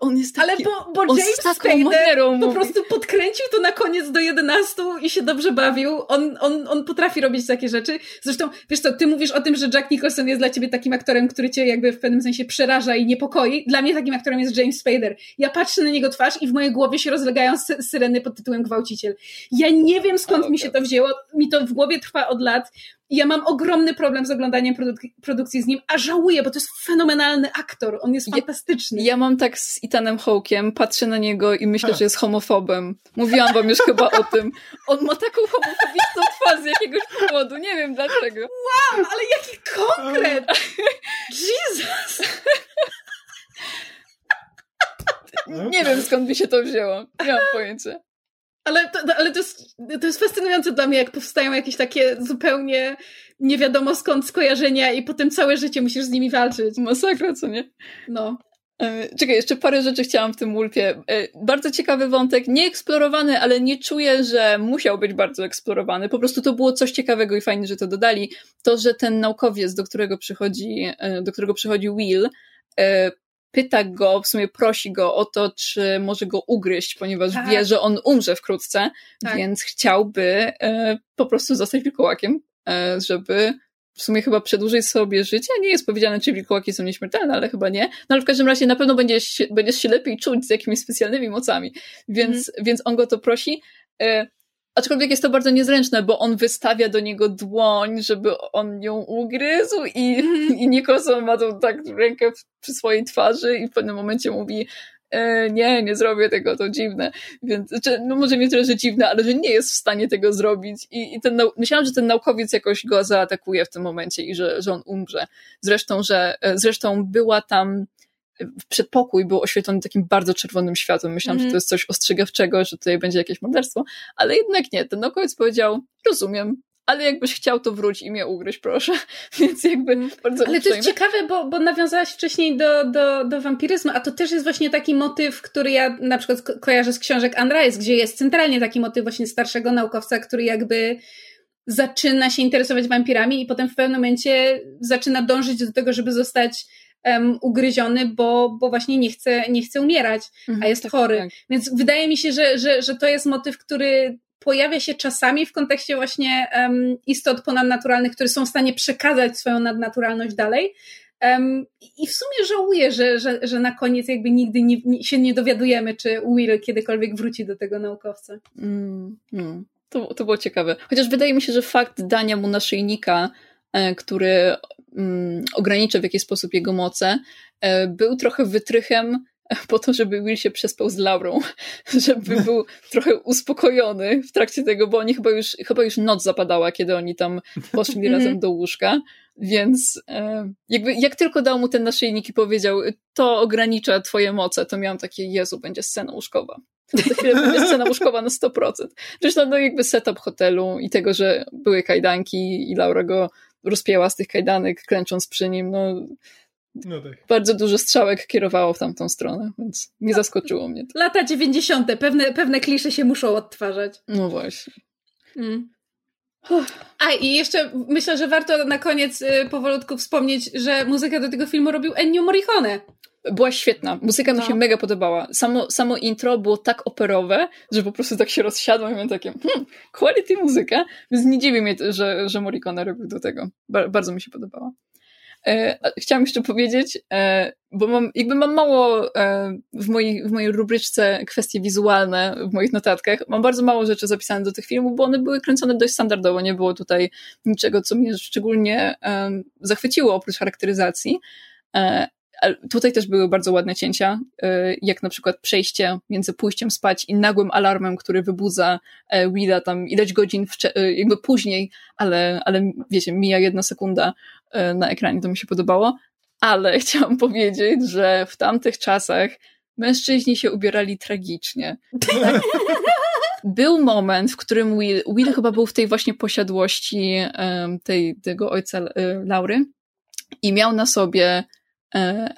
On jest taki, Ale bo, bo James Spader po prostu podkręcił to na koniec do 11 i się dobrze bawił. On, on, on potrafi robić takie rzeczy. Zresztą, wiesz co, ty mówisz o tym, że Jack Nicholson jest dla ciebie takim aktorem, który cię jakby w pewnym sensie przeraża i niepokoi. Dla mnie takim aktorem jest James Spader. Ja patrzę na niego twarz i w mojej głowie się rozlegają sy syreny pod tytułem Gwałciciel. Ja nie wiem skąd mi się to wzięło. Mi to w głowie trwa od lat. Ja mam ogromny problem z oglądaniem produk- produkcji z nim, a żałuję, bo to jest fenomenalny aktor. On jest fantastyczny. Ja, ja mam tak z Itanem Hawkiem, patrzę na niego i myślę, że jest homofobem. Mówiłam wam już chyba o tym. On ma taką homofobiczną twarz z jakiegoś powodu. Nie wiem dlaczego. Wow, ale jaki konkret! *laughs* Jesus! Nie wiem skąd mi się to wzięło. Nie mam pojęcia. Ale, to, ale to, jest, to jest fascynujące dla mnie, jak powstają jakieś takie zupełnie nie wiadomo skąd skojarzenia i potem całe życie musisz z nimi walczyć. Masakra, co nie? No. E, czekaj, jeszcze parę rzeczy chciałam w tym Wolfie. E, bardzo ciekawy wątek, nieeksplorowany, ale nie czuję, że musiał być bardzo eksplorowany. Po prostu to było coś ciekawego i fajnie, że to dodali. To, że ten naukowiec, do którego przychodzi, e, do którego przychodzi Will, pyta go, w sumie prosi go o to, czy może go ugryźć, ponieważ tak. wie, że on umrze wkrótce, tak. więc chciałby e, po prostu zostać wilkołakiem, e, żeby w sumie chyba przedłużyć sobie życie. Nie jest powiedziane, czy wilkołaki są nieśmiertelne, ale chyba nie. No ale w każdym razie na pewno będziesz, będziesz się lepiej czuć z jakimiś specjalnymi mocami. Więc, mm. więc on go to prosi. E, Aczkolwiek jest to bardzo niezręczne, bo on wystawia do niego dłoń, żeby on ją ugryzł i, i Nicholson ma tą tak rękę przy swojej twarzy i w pewnym momencie mówi e, nie, nie zrobię tego, to dziwne. Więc, znaczy, no może nie tyle, że dziwne, ale że nie jest w stanie tego zrobić. I, i ten, myślałam, że ten naukowiec jakoś go zaatakuje w tym momencie i że, że on umrze. Zresztą, że, e, zresztą była tam przedpokój był oświetlony takim bardzo czerwonym światłem. Myślałam, mm. że to jest coś ostrzegawczego, że tutaj będzie jakieś morderstwo, ale jednak nie. Ten naukowiec powiedział, rozumiem, ale jakbyś chciał, to wróć i mnie ugryź, proszę. *laughs* Więc jakby mhm. bardzo Ale to jest ciekawe, bo, bo nawiązałaś wcześniej do, do, do wampiryzmu, a to też jest właśnie taki motyw, który ja na przykład ko kojarzę z książek Unrise, gdzie jest centralnie taki motyw właśnie starszego naukowca, który jakby zaczyna się interesować wampirami i potem w pewnym momencie zaczyna dążyć do tego, żeby zostać um, ugryziony, bo, bo właśnie nie chce, nie chce umierać, mhm, a jest tak, chory. Tak. Więc wydaje mi się, że, że, że to jest motyw, który pojawia się czasami w kontekście właśnie um, istot ponadnaturalnych, które są w stanie przekazać swoją nadnaturalność dalej. Um, I w sumie żałuję, że, że, że na koniec jakby nigdy nie, nie, się nie dowiadujemy, czy Will kiedykolwiek wróci do tego naukowca. Mm, mm. To, to było ciekawe. Chociaż wydaje mi się, że fakt dania mu naszyjnika, e, który mm, ogranicza w jakiś sposób jego moce, e, był trochę wytrychem po to, żeby Will się przespał z Laurą, *laughs* żeby *laughs* był trochę uspokojony w trakcie tego, bo oni chyba już, chyba już noc zapadała, kiedy oni tam poszli *laughs* mhm. razem do łóżka, więc e, jakby jak tylko dał mu ten naszyjnik i powiedział, to ogranicza twoje moce, to miałam takie, Jezu, będzie scena łóżkowa. To za chwilę będzie scena łóżkowa na 100%. Zresztą no jakby setup hotelu i tego, że były kajdanki i Laura go rozpięła z tych kajdanek, klęcząc przy nim, no no tak. bardzo dużo strzałek kierowało w tamtą stronę, więc nie zaskoczyło mnie to. Lata 90. Pewne, pewne klisze się muszą odtwarzać. No właśnie. Mm. A i jeszcze myślę, że warto na koniec y, powolutku wspomnieć, że muzykę do tego filmu robił Ennio Morricone. Była świetna. Muzyka no. mi się mega podobała. Samo, samo intro było tak operowe, że po prostu tak się rozsiadłam i miałem takie hmm, quality muzyka, więc nie dziwi mnie, że, że Morricone robił do tego. bardzo mi się podobała. E, chciałam jeszcze powiedzieć, e, bo mam, jakby mam mało e, w, mojej, w mojej rubryczce kwestie wizualne, w moich notatkach, mam bardzo mało rzeczy zapisane do tych filmów, bo one były kręcone dość standardowo, nie było tutaj niczego, co mnie szczególnie zachwyciło oprócz charakteryzacji, Tutaj też były bardzo ładne cięcia, y, jak na przykład przejście między pójściem spać i nagłym alarmem, który wybudza e, Willa tam ileś godzin y, jakby później, ale, ale wiecie, mija jedna sekunda e, na ekranie, to mi się podobało. Ale *laughs* chciałam powiedzieć, że w tamtych czasach mężczyźni się ubierali tragicznie. *laughs* Był moment, w którym Will, Will chyba był w tej właśnie posiadłości tej, tego ojca Laury i miał na sobie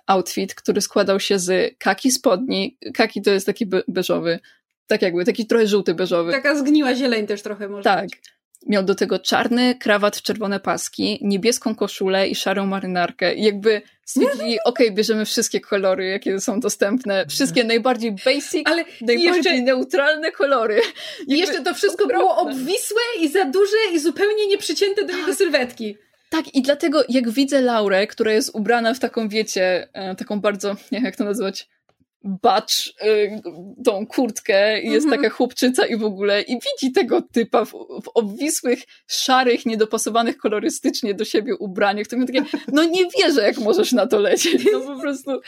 outfit, który składał się z kaki spodni. Kaki to jest taki be beżowy, tak jakby, taki trochę żółty beżowy. Taka zgniła zieleń też trochę może Tak. Być. Miał do tego czarny krawat w czerwone paski, niebieską koszulę i szarą marynarkę. I jakby stwierdzili, okej, okay, bierzemy wszystkie kolory, jakie są dostępne, wszystkie najbardziej basic, ale najbardziej jeszcze, neutralne kolory. I jeszcze to wszystko okropne. było obwisłe i za duże i zupełnie nieprzycięte do jego *gasps* sylwetki. Tak, i dlatego jak widzę Laurę, która jest ubrana w taką, wiecie, e, taką bardzo, nie wiem jak to nazwać, bacz y, tą kurtkę i jest mm -hmm. taka chłopczyca i w ogóle i widzi tego typa w, w obwisłych, szarych, niedopasowanych kolorystycznie do siebie ubraniach, to mi takie, no nie wierzę, jak możesz na to lecieć. No po prostu, y,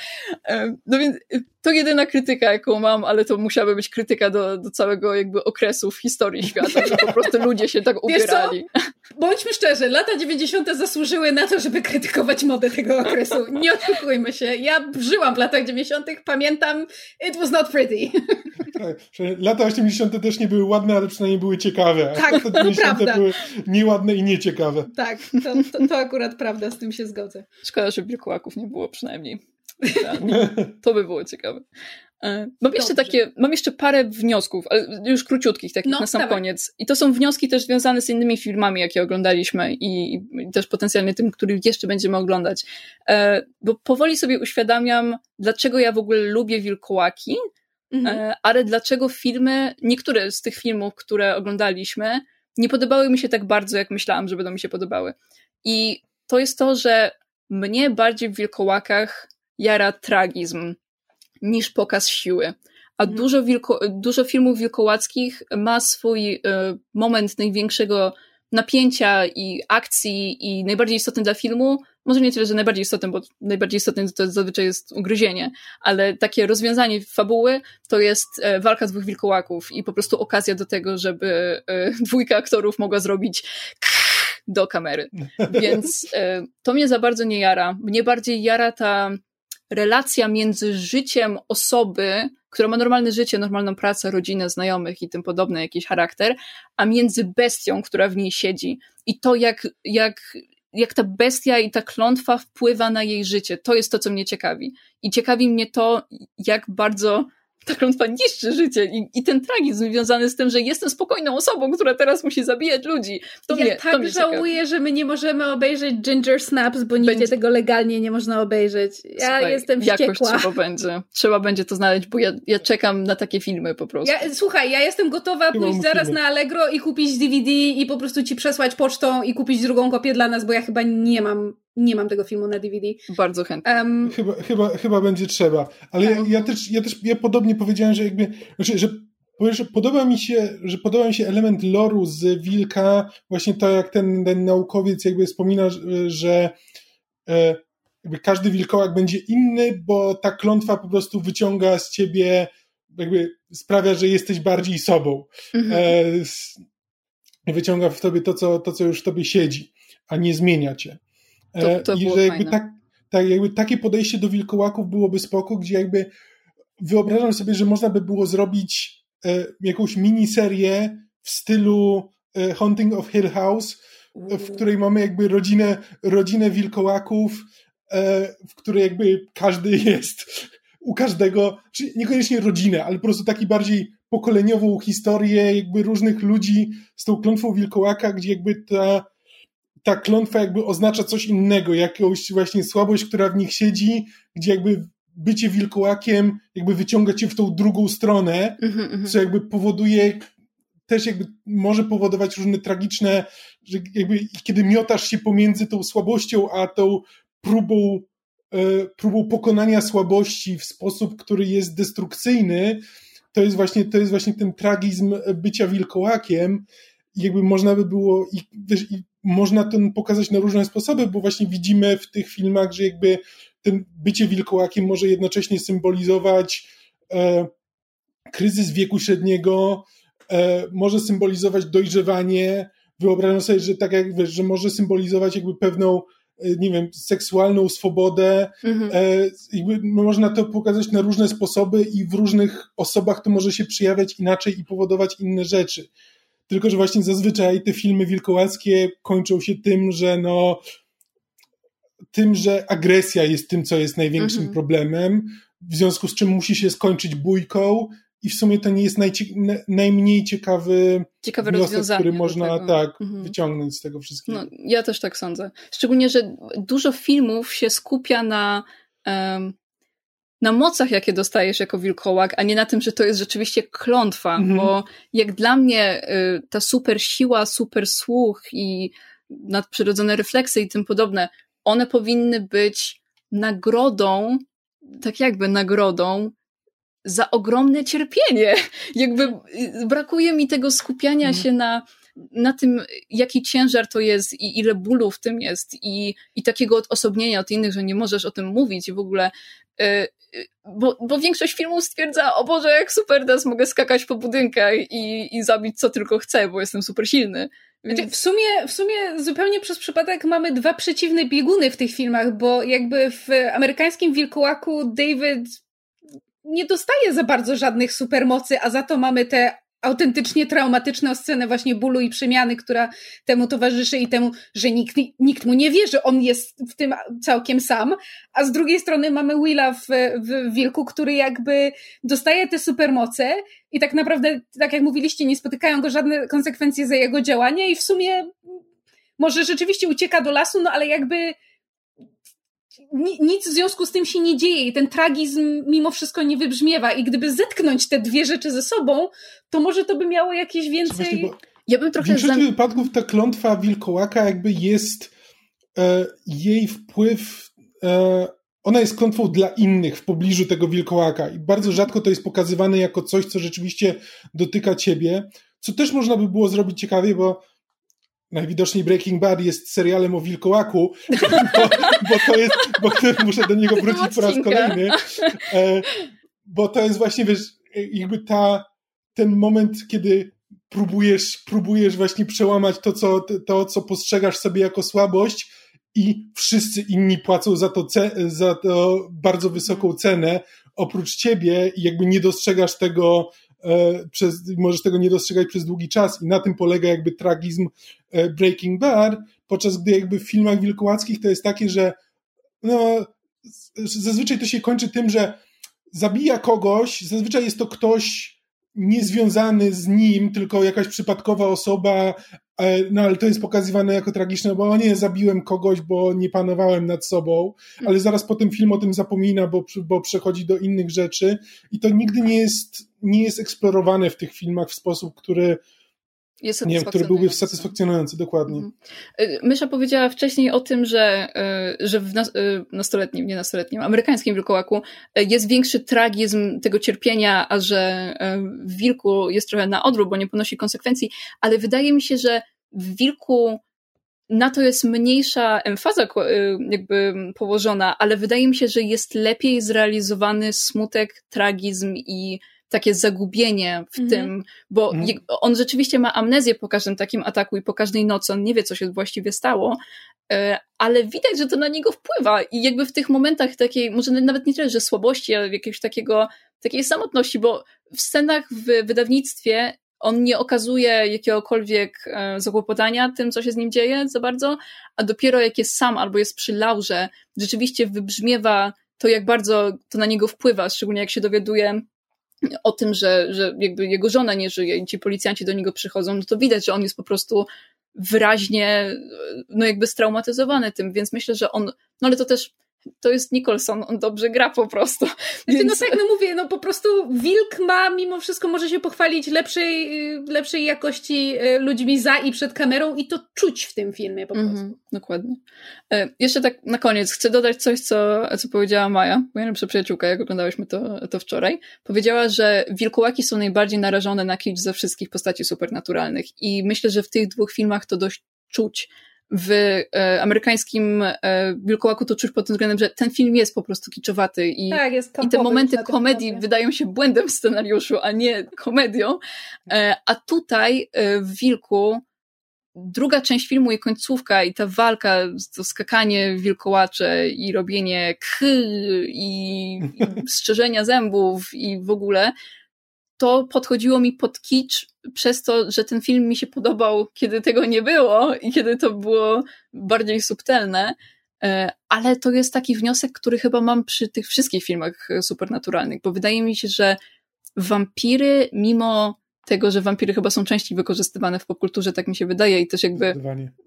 no więc y, to jedyna krytyka, jaką mam, ale to musiałaby być krytyka do, do całego jakby okresu w historii świata, że po prostu ludzie się tak *laughs* ubierali. Bądźmy szczerzy, lata 90. zasłużyły na to, żeby krytykować modę tego okresu. Nie oszukujmy się. Ja żyłam w latach 90., pamiętam, it was not pretty. *laughs* Tak, lata 80. też nie były ładne, ale przynajmniej były ciekawe. Tak, lata 90. To były nieładne i nieciekawe. Tak, to, to, to akurat prawda, z tym się zgodzę. Szkoda, że wilkołaków nie było przynajmniej. To by było ciekawe. E, mam jeszcze takie, mam jeszcze parę wniosków, ale już króciutkich, takich no, na sam dawaj. koniec. I to są wnioski też związane z innymi filmami, jakie oglądaliśmy i, i też potencjalnie tym, który jeszcze będziemy oglądać. E, bo powoli sobie uświadamiam, dlaczego ja w ogóle lubię wilkołaki, mhm. e, ale dlaczego filmy, niektóre z tych filmów, które oglądaliśmy, nie podobały mi się tak bardzo, jak myślałam, że będą mi się podobały. I to jest to, że mnie bardziej w wilkołakach jara tragizm niż pokaz siły. A mhm. dużo, wilko, dużo filmów wilkołackich ma swój y, moment największego napięcia i akcji i najbardziej istotny dla filmu, może nie tyle, że najbardziej istotny, bo najbardziej istotny to zazwyczaj jest ugryzienie, ale takie rozwiązanie fabuły to jest e, walka dwóch wilkołaków i po prostu okazja do tego, żeby e, *laughs* dwójka aktorów mogła zrobić do kamery. *laughs* Więc e, to mnie za bardzo nie jara. Mnie bardziej jara ta relacja między życiem osoby, która ma normalne życie, normalną pracę, rodzinę, znajomych i tym podobny jakiś charakter, a między bestią, która w niej siedzi. I to, jak, jak, jak ta bestia i ta klątwa wpływa na jej życie. To jest to, co mnie ciekawi. I ciekawi mnie to, jak bardzo ta klątwa niszczy życie i, i ten tragizm związany z tym, że jestem spokojną osobą, która teraz musi zabijać ludzi. To ja mnie, tak to mnie żałuję, że my nie możemy obejrzeć Ginger Snaps, bo nigdzie będzie... tego legalnie nie można obejrzeć. Ja Słuchaj, jestem wściekła. Jakoś trzeba będzie. Trzeba będzie to znaleźć, bo ja, ja czekam na takie filmy po prostu. Ja, słuchaj, ja jestem gotowa pójść zaraz na Allegro i kupić DVD i po prostu ci przesłać pocztą i kupić drugą kopię dla nas, bo ja chyba nie mam nie mam tego filmu na DVD. Bardzo chętnie. Um, chyba, chyba, chyba będzie trzeba. Ale ja, ja, też, ja też ja podobnie powiedziałem, że jakby, znaczy, że, że podoba mi się, że podoba mi się element loru z Wilka, właśnie to jak ten, ten naukowiec jakby wspomina, że e, jakby każdy wilkołak będzie inny, bo ta klątwa po prostu wyciąga z ciebie, jakby sprawia, że jesteś bardziej sobą. Mhm. E, wyciąga w tobie to co, to, co już w tobie siedzi, a nie zmienia cię. To, e, to I że jakby tak, tak, jakby takie podejście do wilkołaków byłoby spoko, gdzie jakby wyobrażam sobie, że można by było zrobić e, jakąś miniserię w stylu e, Haunting of Hill House, w której mamy jakby rodzinę, rodzinę wilkołaków e, w której jakby każdy *laughs* jest u każdego, czy niekoniecznie rodzinę, ale po prostu taki bardziej pokoleniową historię jakby różnych ludzi z tą klątwą wilkołaka, gdzie jakby ta, ta klątwa jakby oznacza coś innego, jakąś właśnie słabość, która w nich siedzi, gdzie jakby bycie wilkołakiem jakby wyciąga cię w tą drugą stronę, mm-hmm. co jakby powoduje też jakby może powodować różne tragiczne, że jakby kiedy miotasz się pomiędzy tą słabością, a tą próbą, e, próbą pokonania słabości w sposób, który jest destrukcyjny, to jest właśnie, to jest właśnie ten tragizm bycia wilkołakiem. I jakby można by było, i, wiesz, i można to pokazać na różne sposoby, bo właśnie widzimy w tych filmach, że jakby ten bycie wilkołakiem może jednocześnie symbolizować e, kryzys wieku średniego, e, może symbolizować dojrzewanie. Wyobrażam sobie, że tak jak wiesz, że może symbolizować jakby pewną e, nie wiem, seksualną swobodę. Mhm. E, można to pokazać na różne sposoby i w różnych osobach to może się przejawiać inaczej i powodować inne rzeczy. Tylko, że właśnie zazwyczaj te filmy wilkołackie kończą się tym, że no tym, że agresja jest tym, co jest największym mhm. problemem, w związku z czym musi się skończyć bójką i w sumie to nie jest najcie- najmniej ciekawy Ciekawe wniosek, który można tak mhm. wyciągnąć z tego wszystkiego. No, ja też tak sądzę. Szczególnie, że dużo filmów się skupia na um, na mocach, jakie dostajesz jako wilkołak, a nie na tym, że to jest rzeczywiście klątwa, mhm. bo jak dla mnie y, ta super siła, super słuch i nadprzyrodzone refleksy i tym podobne, one powinny być nagrodą, tak jakby nagrodą za ogromne cierpienie. *laughs* Jakby y, brakuje mi tego skupiania mhm. się na, na tym, jaki ciężar to jest i ile bólu w tym jest i, i takiego odosobnienia od innych, że nie możesz o tym mówić i w ogóle bo, bo większość filmów stwierdza, o Boże, jak super teraz mogę skakać po budynkach i, i zabić co tylko chcę, bo jestem super silny. Więc... Znaczy, w, sumie, w sumie zupełnie przez przypadek mamy dwa przeciwne bieguny w tych filmach, bo jakby w amerykańskim Wilkołaku David nie dostaje za bardzo żadnych supermocy, a za to mamy te autentycznie traumatyczną scenę właśnie bólu i przemiany, która temu towarzyszy i temu, że nikt, nikt mu nie wie, że on jest w tym całkiem sam, a z drugiej strony mamy Willa w, w Wilku, który jakby dostaje te supermoce i tak naprawdę, tak jak mówiliście, nie spotykają go żadne konsekwencje za jego działanie i w sumie może rzeczywiście ucieka do lasu, no ale jakby nic w związku z tym się nie dzieje i ten tragizm mimo wszystko nie wybrzmiewa. I gdyby zetknąć te dwie rzeczy ze sobą, to może to by miało jakieś więcej... Ja bym trochę... W większości wypadków ta klątwa wilkołaka jakby jest e, jej wpływ e, ona jest klątwą dla innych w pobliżu tego wilkołaka. I bardzo rzadko to jest pokazywane jako coś, co rzeczywiście dotyka ciebie, co też można by było zrobić ciekawie, bo najwidoczniej Breaking Bad jest serialem o wilkołaku, *laughs* bo, bo to jest, bo muszę do niego wrócić po raz kolejny, e, bo to jest właśnie, wiesz, jakby ta, ten moment, kiedy próbujesz, próbujesz właśnie przełamać to co, to, co postrzegasz sobie jako słabość i wszyscy inni płacą za to, za to bardzo wysoką cenę, oprócz ciebie i jakby nie dostrzegasz tego przez, możesz tego nie dostrzegać przez długi czas i na tym polega jakby tragizm e, Breaking Bad, podczas gdy jakby w filmach wilkołackich to jest takie, że no, zazwyczaj to się kończy tym, że zabija kogoś, zazwyczaj jest to ktoś niezwiązany z nim, tylko jakaś przypadkowa osoba, e, no ale to jest pokazywane jako tragiczne, bo nie, zabiłem kogoś, bo nie panowałem nad sobą, ale zaraz potem film o tym zapomina, bo, bo przechodzi do innych rzeczy i to nigdy nie jest, nie jest eksplorowane w tych filmach w sposób, który jest nie który byłby satysfakcjonujący, dokładnie. Mhm. Y, Mysza powiedziała wcześniej o tym, że, y, że w y, nastoletnim, nie nastoletnim, amerykańskim wilkołaku jest większy tragizm tego cierpienia, a że w wilku jest trochę na odwrót, bo nie ponosi konsekwencji, ale wydaje mi się, że w wilku na to jest mniejsza emfaza jakby położona, ale wydaje mi się, że jest lepiej zrealizowany smutek, tragizm i takie zagubienie w mm. tym, bo mm. on rzeczywiście ma amnezję po każdym takim ataku i po każdej nocy, on nie wie, co się właściwie stało, e, ale widać, że to na niego wpływa i jakby w tych momentach takiej, może nawet nie tyle, że słabości, ale jakiegoś takiego, takiej samotności, bo w scenach w wydawnictwie on nie okazuje jakiegokolwiek e, zakłopotania tym, co się z nim dzieje za bardzo, a dopiero jak jest sam albo jest przy laurze, rzeczywiście wybrzmiewa to, jak bardzo to na niego wpływa, szczególnie jak się dowiaduje o tym, że, że jakby jego żona nie żyje i ci policjanci do niego przychodzą, no to widać, że on jest po prostu wyraźnie, no jakby straumatyzowany tym, więc myślę, że on, no ale to też to jest Nicholson, on dobrze gra po prostu. Znaczy, Więc... No tak, no mówię, no po prostu Wilk ma mimo wszystko może się pochwalić lepszej, lepszej jakości e, ludźmi za i przed kamerą i to czuć w tym filmie po prostu. Mm -hmm, dokładnie. E, jeszcze tak na koniec chcę dodać coś, co, co powiedziała Maja, moja najlepsza przyjaciółka, jak oglądałyśmy to, to wczoraj. Powiedziała, że wilkołaki są najbardziej narażone na kicz ze wszystkich postaci supernaturalnych i myślę, że w tych dwóch filmach to dość czuć w e, amerykańskim e, Wilkołaku to czuć pod tym względem, że ten film jest po prostu kiczowaty i, tak, jest i te momenty komedii wydają się błędem w scenariuszu, a nie komedią. E, a tutaj e, w Wilku druga część filmu i końcówka i ta walka, to skakanie wilkołacze i robienie k i, i *laughs* strzeżenia zębów i w ogóle to podchodziło mi pod kicz przez to, że ten film mi się podobał, kiedy tego nie było i kiedy to było bardziej subtelne. E, ale to jest taki wniosek, który chyba mam przy tych wszystkich filmach supernaturalnych, bo wydaje mi się, że wampiry, mimo tego, że wampiry chyba są częściej wykorzystywane w popkulturze, tak mi się wydaje i też jakby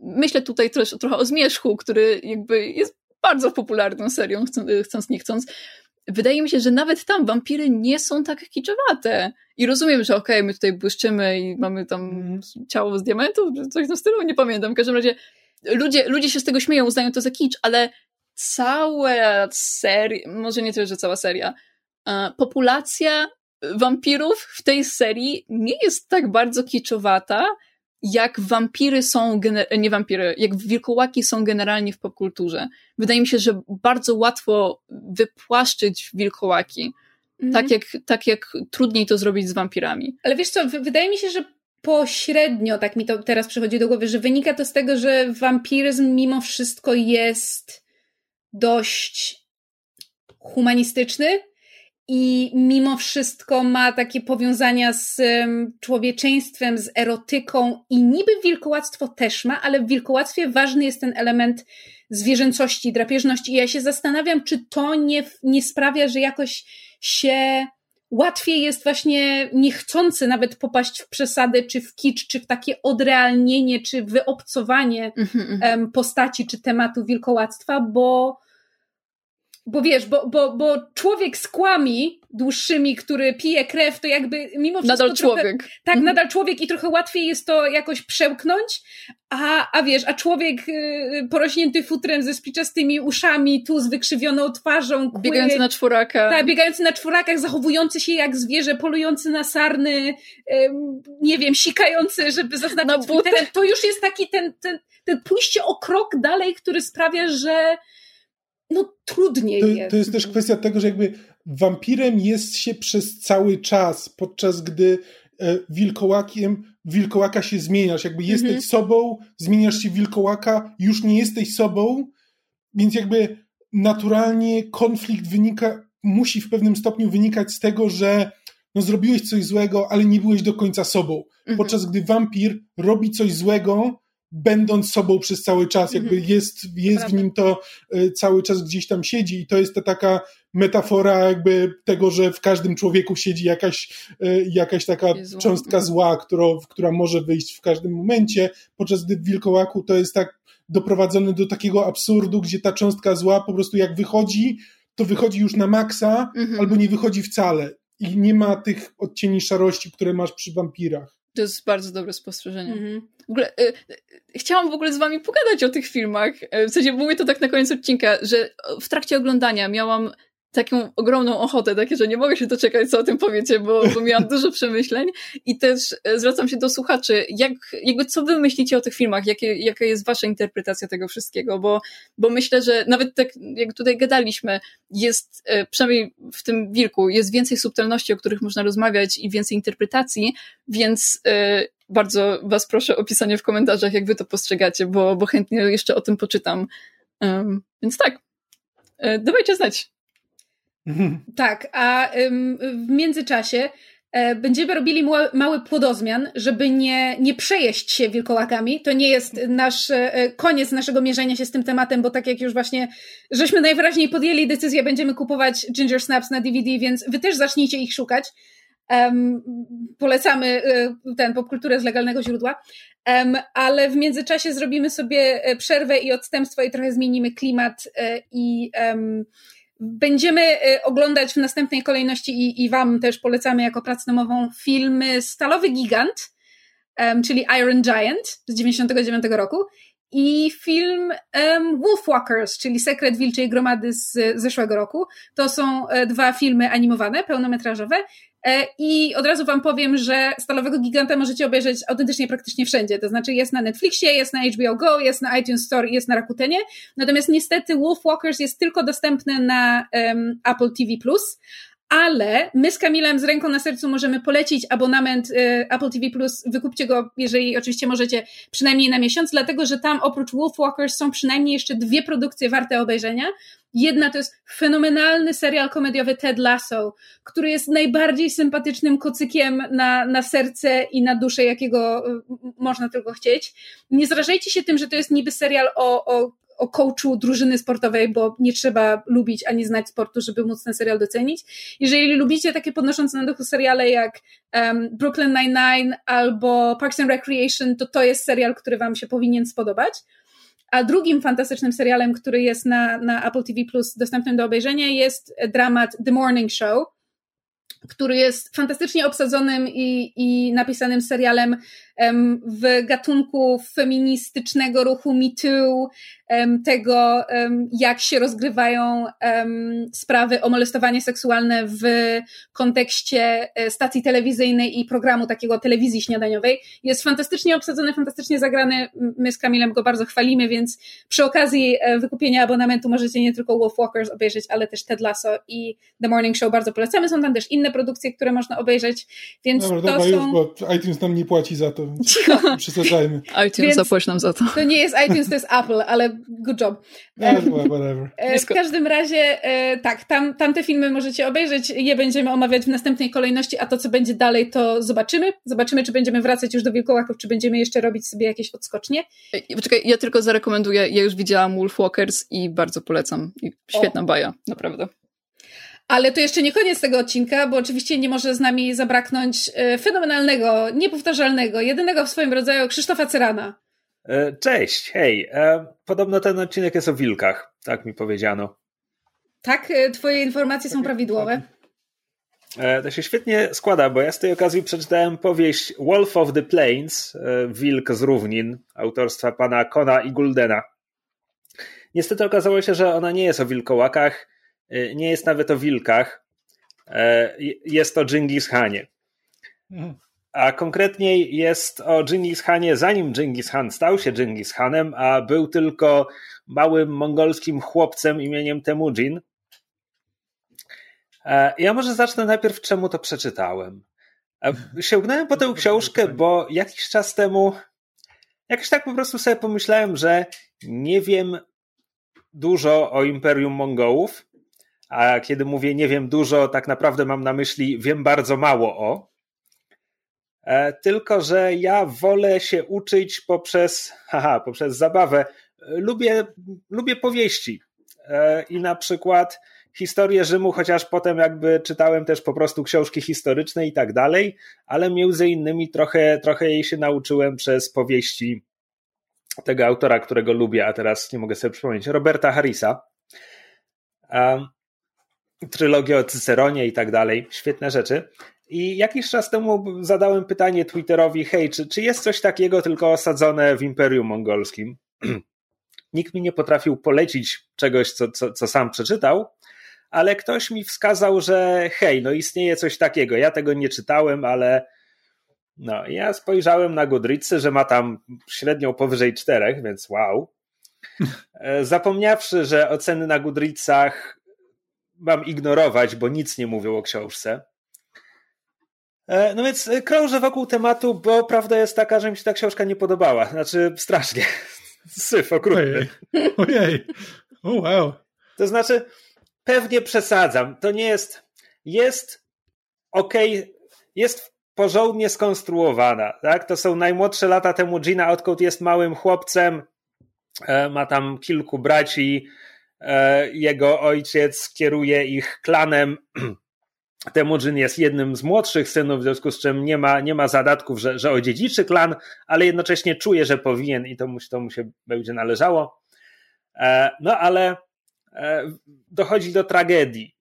myślę tutaj też trochę o Zmierzchu, który jakby jest bardzo popularną serią, chcąc nie chcąc, wydaje mi się, że nawet tam wampiry nie są tak kiczowate. I rozumiem, że okej, okay, my tutaj błyszczymy i mamy tam mm. ciało z diamentów, czy coś w stylu, nie pamiętam. W każdym razie ludzie, ludzie się z tego śmieją, uznają to za kicz, ale cała seria, może nie tyle, że cała seria, populacja wampirów w tej serii nie jest tak bardzo kiczowata, jak wampiry są, nie wampiry, jak wilkołaki są generalnie w popkulturze. Wydaje mi się, że bardzo łatwo wypłaszczyć wilkołaki. Mhm. Tak, jak, tak jak trudniej to zrobić z wampirami. Ale wiesz co, wydaje mi się, że pośrednio, tak mi to teraz przychodzi do głowy, że wynika to z tego, że wampiryzm mimo wszystko jest dość humanistyczny i mimo wszystko ma takie powiązania z człowieczeństwem, z erotyką i niby wilkołactwo też ma, ale w wilkołactwie ważny jest ten element zwierzęcości, drapieżności. I ja się zastanawiam, czy to nie, nie sprawia, że jakoś się łatwiej jest właśnie niechcący nawet popaść w przesady, czy w kicz, czy w takie odrealnienie, czy wyobcowanie um, postaci, czy tematu wilkołactwa, bo bo wiesz, bo, bo, bo człowiek z kłami dłuższymi, który pije krew, to jakby mimo wszystko. Nadal trochę, człowiek. Tak, mhm. nadal człowiek i trochę łatwiej jest to jakoś przełknąć, a, a wiesz, a człowiek y, porośnięty futrem ze spiczastymi uszami, tu z wykrzywioną twarzą. Kły, biegający na czworaka. Tak, biegający na czworakach, zachowujący się jak zwierzę, polujący na sarny, y, nie wiem, sikający, żeby zaznaczyć no, teren. To już jest taki ten, ten, ten pójście o krok dalej, który sprawia, że no trudniej to, jest. To jest też kwestia tego, że jakby wampirem jest się przez cały czas, podczas gdy e, wilkołakiem, wilkołaka się zmieniasz, jakby jesteś mhm. sobą, zmieniasz się wilkołaka, już nie jesteś sobą, więc jakby naturalnie konflikt wynika, musi w pewnym stopniu wynikać z tego, że no zrobiłeś coś złego, ale nie byłeś do końca sobą. Mhm. Podczas gdy wampir robi coś złego, będąc sobą przez cały czas, jakby mhm. jest, jest w nim to e, cały czas gdzieś tam siedzi i to jest ta taka metafora jakby tego, że w każdym człowieku siedzi jakaś, e, jakaś taka cząstka zła, którą, która może wyjść w każdym momencie, podczas gdy w wilkołaku to jest tak doprowadzone do takiego absurdu, gdzie ta cząstka zła po prostu jak wychodzi, to wychodzi już na maksa, mhm. albo nie wychodzi wcale. I nie ma tych odcieni szarości, które masz przy wampirach. To jest bardzo dobre spostrzeżenie. Mhm. W ogóle, y, y, chciałam w ogóle z wami pogadać o tych filmach. Y, w sensie mówię to tak na koniec odcinka, że w trakcie oglądania miałam taką ogromną ochotę, takie, że nie mogę się doczekać, co o tym powiecie, bo, bo miałam *laughs* dużo przemyśleń i też e, zwracam się do słuchaczy, jak, jakby co wy myślicie o tych filmach, jakie, jaka jest wasza interpretacja tego wszystkiego, bo, bo myślę, że nawet tak jak tutaj gadaliśmy, jest, e, przynajmniej w tym wilku, jest więcej subtelności, o których można rozmawiać i więcej interpretacji, więc e, bardzo was proszę o pisanie w komentarzach, jak wy to postrzegacie, bo, bo chętnie jeszcze o tym poczytam. Um, więc tak, dawajcie znać. Tak, a w międzyczasie e, będziemy robili mały, płodozmian, żeby nie, nie przejeść się wilkołakami. To nie jest nasz e, koniec naszego mierzenia się z tym tematem, bo tak jak już właśnie, żeśmy najwyraźniej podjęli decyzję, będziemy kupować Ginger Snaps na DVD, więc wy też zacznijcie ich szukać. Um, polecamy ten popkulturę z legalnego źródła. Um, ale w międzyczasie zrobimy sobie przerwę i odstępstwo i trochę zmienimy klimat i um, Będziemy y, oglądać w następnej kolejności i, i Wam też polecamy jako pracę domową filmy Stalowy Gigant, um, czyli Iron Giant z 99 roku i film um, Wolfwalkers, czyli Sekret Wilczej Gromady z zeszłego roku. To są e, dwa filmy animowane, pełnometrażowe I od razu Wam powiem, że Stalowego Giganta możecie obejrzeć autentycznie praktycznie wszędzie. To znaczy jest na Netflixie, jest na HBO Go, jest na iTunes Store, jest na Rakutenie. Natomiast niestety Wolfwalkers jest tylko dostępny na um, Apple TV+. Ale my z Kamilem z ręką na sercu możemy polecić abonament y, Apple TV Plus. Wykupcie go, jeżeli oczywiście możecie, przynajmniej na miesiąc, dlatego że tam oprócz Wolfwalkers są przynajmniej jeszcze dwie produkcje warte obejrzenia. Jedna to jest fenomenalny serial komediowy Ted Lasso, który jest najbardziej sympatycznym kocykiem na, na serce i na duszę, jakiego y, można tylko chcieć. Nie zrażajcie się tym, że to jest niby serial o, o o coachu drużyny sportowej, bo nie trzeba lubić ani znać sportu, żeby móc ten serial docenić. Jeżeli lubicie takie podnoszące na duchu seriale jak um, Brooklyn Nine-Nine albo Parks and Recreation, to to jest serial, który wam się powinien spodobać. A drugim fantastycznym serialem, który jest na, na Apple TV Plus dostępnym do obejrzenia jest dramat The Morning Show, który jest fantastycznie obsadzonym i, i napisanym serialem w gatunku feministycznego ruchu Me Too, tego, jak się rozgrywają sprawy o molestowanie seksualne w kontekście e, stacji telewizyjnej i programu takiego telewizji śniadaniowej. Jest fantastycznie obsadzony, fantastycznie zagrany. My z Kamilem go bardzo chwalimy, więc przy okazji e, wykupienia abonamentu możecie nie tylko Wolf Walkers obejrzeć, ale też Ted Lasso i The Morning Show bardzo polecamy. Są tam też inne produkcje, które można obejrzeć, więc to dobra, są... już, bo iTunes nam nie płaci za to. Cicho. *laughs* Przesadzajmy. iTunes zapłać nam za to. To nie jest iTunes, to jest Apple, ale good job. No, whatever. E, w każdym razie, e, tak, tam, tam te filmy możecie obejrzeć, je będziemy omawiać w następnej kolejności, a to, co będzie dalej, to zobaczymy. Zobaczymy, czy będziemy wracać już do Wilkołaków, czy będziemy jeszcze robić sobie jakieś odskocznie. Poczekaj, ja tylko zarekomenduję, ja już widziałam Wolfwalkers i bardzo polecam. Świetna o. baja, naprawdę. Ale to jeszcze nie koniec tego odcinka, bo oczywiście nie może z nami zabraknąć e, fenomenalnego, niepowtarzalnego, jedynego w swoim rodzaju Krzysztofa Cyrana. E, cześć, hej. E, podobno ten odcinek jest o wilkach, tak mi powiedziano. Tak, twoje informacje są prawidłowe. To się świetnie składa, bo ja z tej okazji przeczytałem powieść Wolf of the Plains, Wilk z Równin, autorstwa pana Kona i Guldena. Niestety okazało się, że ona nie jest o wilkołakach, nie jest nawet o wilkach, e, jest o Dżingis Hanie. Mhm. A konkretniej jest o Dżingis Hanie, zanim Dżingis Han stał się Dżingis Hanem, a był tylko małym mongolskim chłopcem imieniem Temujin. E, ja może zacznę najpierw, czemu to przeczytałem. E, sięgnąłem po tę książkę, bo jakiś czas temu jakoś tak po prostu sobie pomyślałem, że nie wiem dużo o Imperium Mongołów a kiedy mówię nie wiem dużo, tak naprawdę mam na myśli wiem bardzo mało o. E, tylko, że ja wolę się uczyć poprzez, haha, poprzez zabawę. Lubię, lubię powieści. E, I na przykład historię Rzymu, chociaż potem jakby czytałem też po prostu książki historyczne i tak dalej, ale między innymi trochę, trochę jej się nauczyłem przez powieści tego autora, którego lubię, a teraz nie mogę sobie przypomnieć, Roberta Harrisa trylogię o Cyceronie i tak dalej. Świetne rzeczy. I jakiś czas temu zadałem pytanie Twitterowi, hej, czy, czy jest coś takiego tylko osadzone w Imperium Mongolskim? *clears throat* Nikt mi nie potrafił polecić czegoś, co, co, co sam przeczytał, ale ktoś mi wskazał, że hej, no istnieje coś takiego. Ja tego nie czytałem, ale no, ja spojrzałem na Goodreadsy, że ma tam średnią powyżej czterech, więc wow. *laughs* E, zapomniawszy, że oceny na Goodreadsach mam ignorować, bo nic nie mówią o książce. E, no więc e, krążę wokół tematu, bo prawda jest taka, że mi się ta książka nie podobała. Znaczy, strasznie. *laughs* Syf okrutny. Ojej. Ojej. Oh, wow. To znaczy, pewnie przesadzam. To nie jest. Jest ok. jest porządnie skonstruowana. Tak? To są najmłodsze lata temu Gina, odkąd jest małym chłopcem, e, ma tam kilku braci, jego ojciec kieruje ich klanem. *clears throat* Temujin jest jednym z młodszych synów, w związku z czym nie ma, nie ma zadatków, że, że odziedziczy klan, ale jednocześnie czuje, że powinien i to mu, to mu się będzie należało. E, no ale dochodzi do tragedii.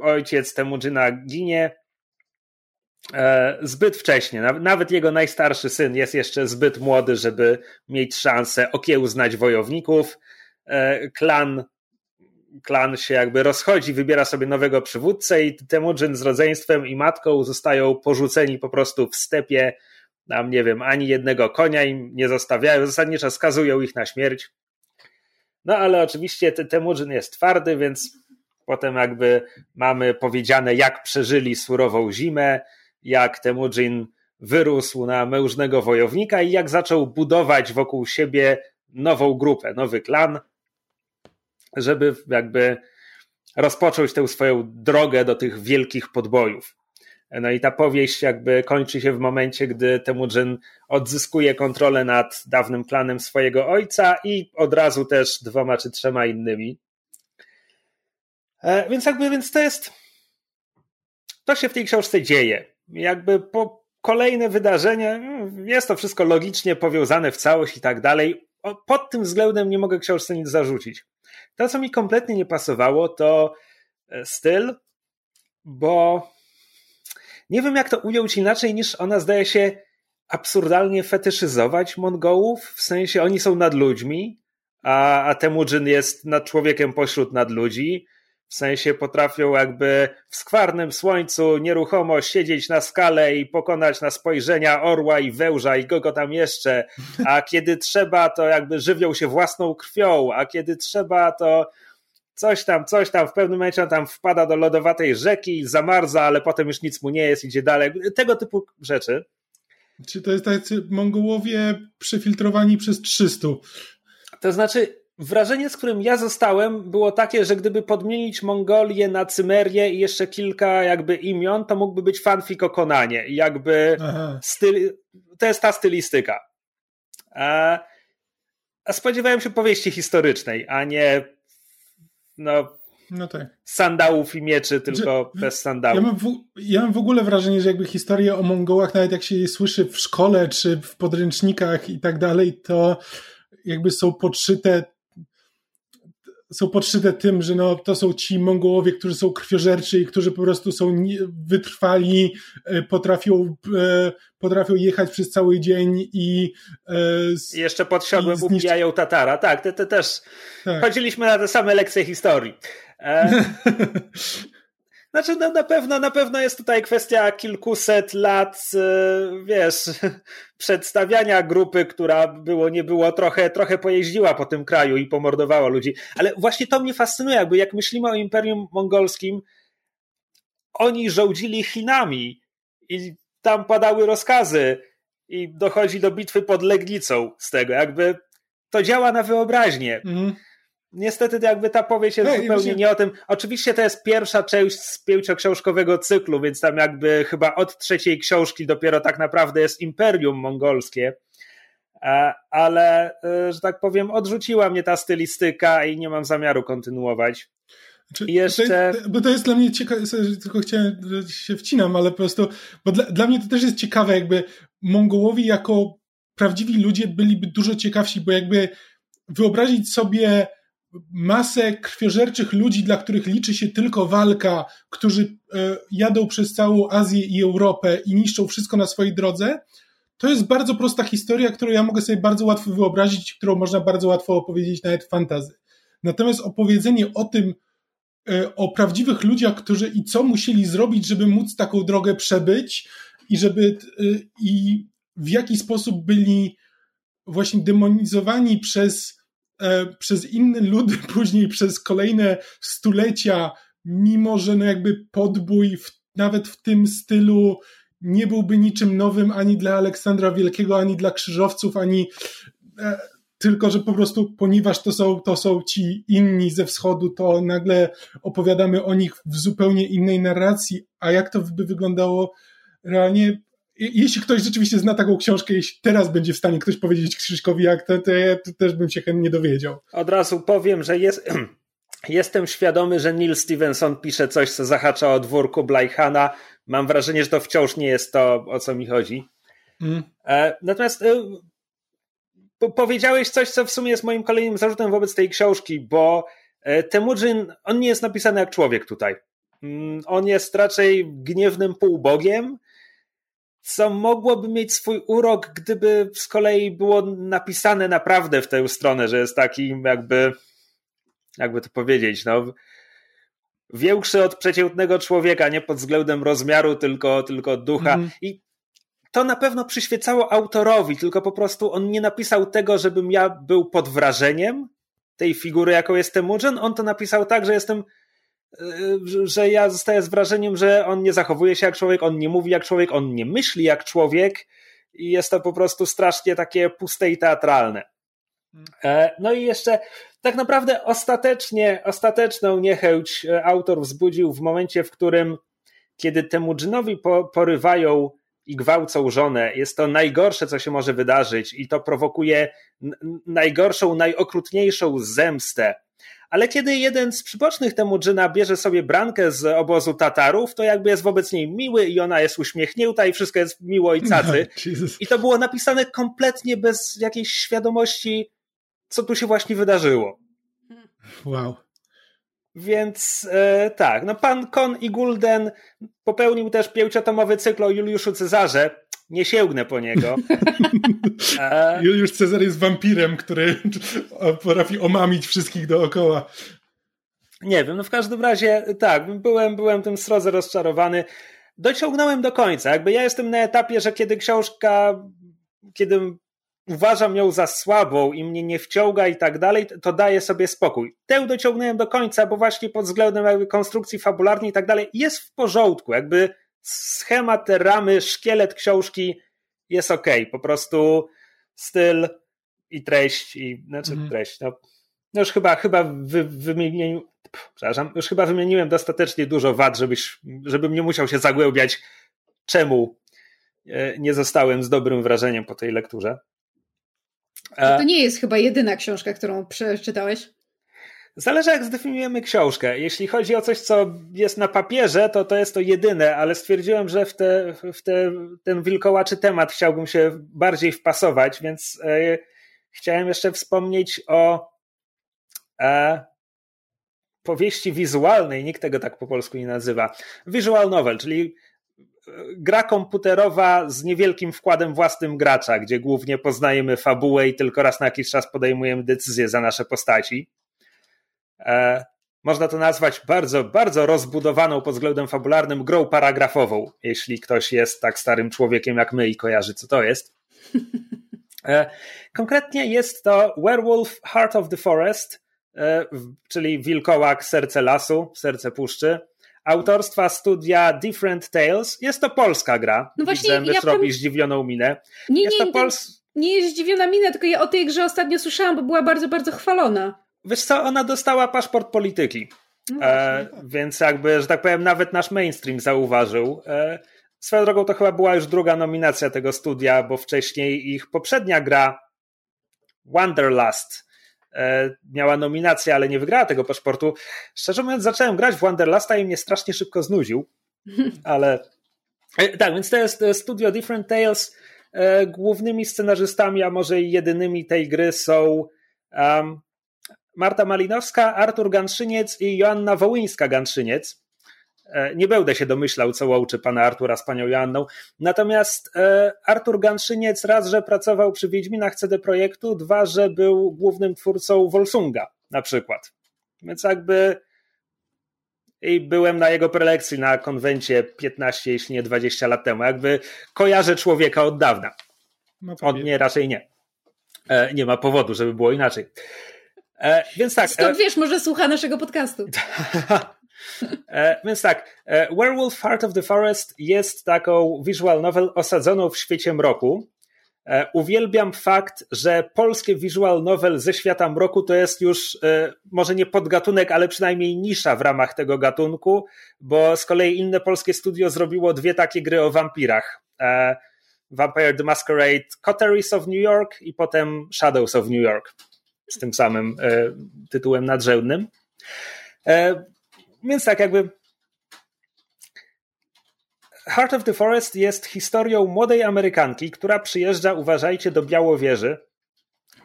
Ojciec Temujina ginie, E, zbyt wcześnie. Nawet jego najstarszy syn jest jeszcze zbyt młody, żeby mieć szansę okiełznać wojowników. E, klan, klan się jakby rozchodzi, wybiera sobie nowego przywódcę i Temujin z rodzeństwem i matką zostają porzuceni po prostu w stepie. Tam nie wiem, ani jednego konia im nie zostawiają, zasadniczo skazują ich na śmierć. No ale oczywiście Temujin jest twardy, więc potem jakby mamy powiedziane, jak przeżyli surową zimę, jak Temujin wyrósł na mężnego wojownika i jak zaczął budować wokół siebie nową grupę, nowy klan, żeby jakby rozpocząć tę swoją drogę do tych wielkich podbojów. No i ta powieść jakby kończy się w momencie, gdy Temujin odzyskuje kontrolę nad dawnym klanem swojego ojca i od razu też dwoma czy trzema innymi. E, więc jakby, więc to jest to się w tej książce dzieje jakby po kolejne wydarzenie, jest to wszystko logicznie powiązane w całość i tak dalej. Pod tym względem nie mogę książce nic zarzucić. To, co mi kompletnie nie pasowało, to e, styl, bo nie wiem, jak to ująć inaczej, niż ona zdaje się absurdalnie fetyszyzować Mongołów, w sensie oni są nad ludźmi, a, a Temujin jest nad człowiekiem pośród nadludzi. W sensie potrafią jakby w skwarnym słońcu nieruchomo siedzieć na skale i pokonać na spojrzenia orła i wełża i kogo tam jeszcze, a kiedy trzeba, to jakby żywią się własną krwią, a kiedy trzeba, to coś tam, coś tam, w pewnym momencie on tam wpada do lodowatej rzeki, zamarza, ale potem już nic mu nie jest, idzie dalej. Tego typu rzeczy. Czy to jest tacy Mongołowie przefiltrowani przez 300? To znaczy, Wrażenie, z którym ja zostałem, było takie, że gdyby podmienić Mongolię na Cymerię i jeszcze kilka jakby imion, to mógłby być fanfic o Konanie. Jakby styl, to jest ta stylistyka. A, a spodziewałem się powieści historycznej, a nie no, no tak. sandałów i mieczy, tylko że, bez sandałów. Ja mam, w, ja mam w ogóle wrażenie, że jakby historia o Mongołach, nawet jak się je słyszy w szkole, czy w podręcznikach i tak dalej, to jakby są podszyte są podszyte tym, że no, to są ci Mongołowie, którzy są krwiożerczy i którzy po prostu są wytrwali, e, potrafią, e, potrafią jechać przez cały dzień i I jeszcze pod siodłem ubijają Tatara. Tak, te, te też tak. chodziliśmy na te same lekcje historii. E... *laughs* Znaczy, no, na pewno, na pewno jest tutaj kwestia kilkuset lat, e, wiesz, *laughs* przedstawiania grupy, która było, nie było, trochę, trochę pojeździła po tym kraju i pomordowała ludzi. Ale właśnie to mnie fascynuje, jakby jak myślimy o Imperium Mongolskim, oni żołdzili Chinami i tam padały rozkazy i dochodzi do bitwy pod Legnicą z tego, jakby to działa na wyobraźnię. Mm niestety jakby ta powieść jest zupełnie właśnie... nie o tym. Oczywiście to jest pierwsza część z pięcioksiążkowego cyklu, więc tam jakby chyba od trzeciej książki dopiero tak naprawdę jest Imperium Mongolskie. E, ale, e, że tak powiem, odrzuciła mnie ta stylistyka i nie mam zamiaru kontynuować. Czy, jeszcze... To jest, bo to jest dla mnie ciekawe, tylko chciałem, że się wcinam, ale po prostu, bo dla, dla mnie to też jest ciekawe, jakby Mongołowie jako prawdziwi ludzie byliby dużo ciekawsi, bo jakby wyobrazić sobie masę krwiożerczych ludzi, dla których liczy się tylko walka, którzy e, jadą przez całą Azję i Europę i niszczą wszystko na swojej drodze, to jest bardzo prosta historia, którą ja mogę sobie bardzo łatwo wyobrazić, którą można bardzo łatwo opowiedzieć nawet w fantazy. Natomiast opowiedzenie o tym, e, o prawdziwych ludziach, którzy i co musieli zrobić, żeby móc taką drogę przebyć i żeby e, i w jaki sposób byli właśnie demonizowani przez przez inne ludy *laughs* później przez kolejne stulecia, mimo że no jakby podbój w, nawet w tym stylu nie byłby niczym nowym ani dla Aleksandra Wielkiego, ani dla krzyżowców, ani e, tylko, że po prostu ponieważ to są, to są ci inni ze wschodu, to nagle opowiadamy o nich w zupełnie innej narracji. A jak to by wyglądało realnie jeśli ktoś rzeczywiście zna taką książkę, jeśli teraz będzie w stanie ktoś powiedzieć Krzyśkowi jak to, to ja też bym się chętnie dowiedział. Od razu powiem, że jest, *clears throat* jestem świadomy, że Neil Stevenson pisze coś, co zahacza o dwór Kublai Mam wrażenie, że to wciąż nie jest to, o co mi chodzi. Mm. E, natomiast e, powiedziałeś coś, co w sumie jest moim kolejnym zarzutem wobec tej książki, bo e, Temujin, on nie jest napisany jak człowiek tutaj. Mm, on jest raczej gniewnym półbogiem, co mogłoby mieć swój urok, gdyby z kolei było napisane naprawdę w tę stronę, że jest taki jakby, jakby to powiedzieć, no, większy od przeciętnego człowieka, nie pod względem rozmiaru, tylko, tylko ducha. Mm. I to na pewno przyświecało autorowi, tylko po prostu on nie napisał tego, żebym ja był pod wrażeniem tej figury, jaką jest Temujin. On to napisał tak, że jestem że ja zostaję z wrażeniem, że on nie zachowuje się jak człowiek, on nie mówi jak człowiek, on nie myśli jak człowiek i jest to po prostu strasznie takie puste i teatralne. E, no i jeszcze tak naprawdę ostatecznie, ostateczną niechęć e, autor wzbudził w momencie, w którym kiedy Temujinowi porywają i gwałcą żonę, jest to najgorsze, co się może wydarzyć i to prowokuje najgorszą, najokrutniejszą zemstę ale kiedy jeden z przybocznych temu dżyna bierze sobie brankę z obozu Tatarów, to jakby jest wobec niej miły i ona jest uśmiechnięta i wszystko jest miło i cacy. *laughs* No, I to było napisane kompletnie bez jakiejś świadomości, co tu się właśnie wydarzyło. Wow. Więc e, tak, no pan Kon i Gulden popełnił też pięciotomowy cykl o Juliuszu Cezarze, nie sięgnę po niego. *laughs* A... Juliusz Cezar jest wampirem, który *laughs* potrafi omamić wszystkich dookoła. Nie wiem, no w każdym razie tak, byłem, byłem tym srodze rozczarowany. Dociągnąłem do końca. Jakby ja jestem na etapie, że kiedy książka, kiedy uważam ją za słabą i mnie nie wciąga i tak dalej, to daję sobie spokój. Tę dociągnąłem do końca, bo właśnie pod względem jakby konstrukcji fabularnej i tak dalej jest w porządku. Jakby schemat, ramy, szkielet książki jest ok. Po prostu styl i treść, i znaczy mhm. treść. No, no, już chyba, chyba wy, wymieniłem, przepraszam, już chyba wymieniłem dostatecznie dużo wad, żebyś, żebym nie musiał się zagłębiać, czemu e, nie zostałem z dobrym wrażeniem po tej lekturze. To nie jest chyba jedyna książka, którą przeczytałeś. Zależy jak zdefiniujemy książkę. Jeśli chodzi o coś, co jest na papierze, to to jest to jedyne, ale stwierdziłem, że w, te, w te, ten wilkołaczy temat chciałbym się bardziej wpasować, więc e, chciałem jeszcze wspomnieć o e, powieści wizualnej, nikt tego tak po polsku nie nazywa. Visual novel, czyli e, gra komputerowa z niewielkim wkładem własnym gracza, gdzie głównie poznajemy fabułę i tylko raz na jakiś czas podejmujemy decyzje za nasze postaci. E, można to nazwać bardzo, bardzo rozbudowaną pod względem fabularnym grą paragrafową, jeśli ktoś jest tak starym człowiekiem jak my i kojarzy, co to jest. E, konkretnie jest to Werewolf Heart of the Forest, e, czyli Wilkołak Serce Lasu, Serce Puszczy, autorstwa studia Different Tales. Jest to polska gra. No właśnie, Widzę, ja robi zdziwioną minę. Nie, jest nie, to Pols... nie jest zdziwiona mina, tylko ja o tej grze ostatnio słyszałam, bo była bardzo, bardzo chwalona. Wiesz co, ona dostała paszport polityki. No e, więc jakby, że tak powiem, nawet nasz mainstream zauważył. E, swoją drogą to chyba była już druga nominacja tego studia, bo wcześniej ich poprzednia gra Wanderlust e, miała nominację, ale nie wygrała tego paszportu. Szczerze mówiąc, zacząłem grać w Wanderlusta i mnie strasznie szybko znudził. *laughs* Ale e, tak, więc to jest studio Different Tales. E, głównymi scenarzystami, a może i jedynymi tej gry są um, Marta Malinowska, Artur Ganszyniec i Joanna Wołyńska-Ganszyniec. E, nie będę się domyślał, co łączy pana Artura z panią Joanną. Natomiast e, Artur Ganszyniec raz, że pracował przy Wiedźminach CD Projektu, dwa, że był głównym twórcą Volsunga na przykład. Więc jakby i byłem na jego prelekcji na konwencie 15, jeśli nie 20 lat temu. Jakby kojarzę człowieka od dawna. No od mnie raczej nie. E, nie ma powodu, żeby było inaczej. E, więc tak. Skąd e, wiesz, może słucha naszego podcastu. *laughs* e, więc tak, e, Werewolf Heart of the Forest jest taką visual novel osadzoną w świecie mroku. E, uwielbiam fakt, że polskie visual novel ze świata mroku to jest już e, może nie podgatunek, ale przynajmniej nisza w ramach tego gatunku, bo z kolei inne polskie studio zrobiło dwie takie gry o wampirach. Vampire the Masquerade Coteries of New York i potem Shadows of New York z tym samym tytułem nadrzędnym. Więc tak jakby Heart of the Forest jest historią młodej Amerykanki, która przyjeżdża, uważajcie, do Białowieży,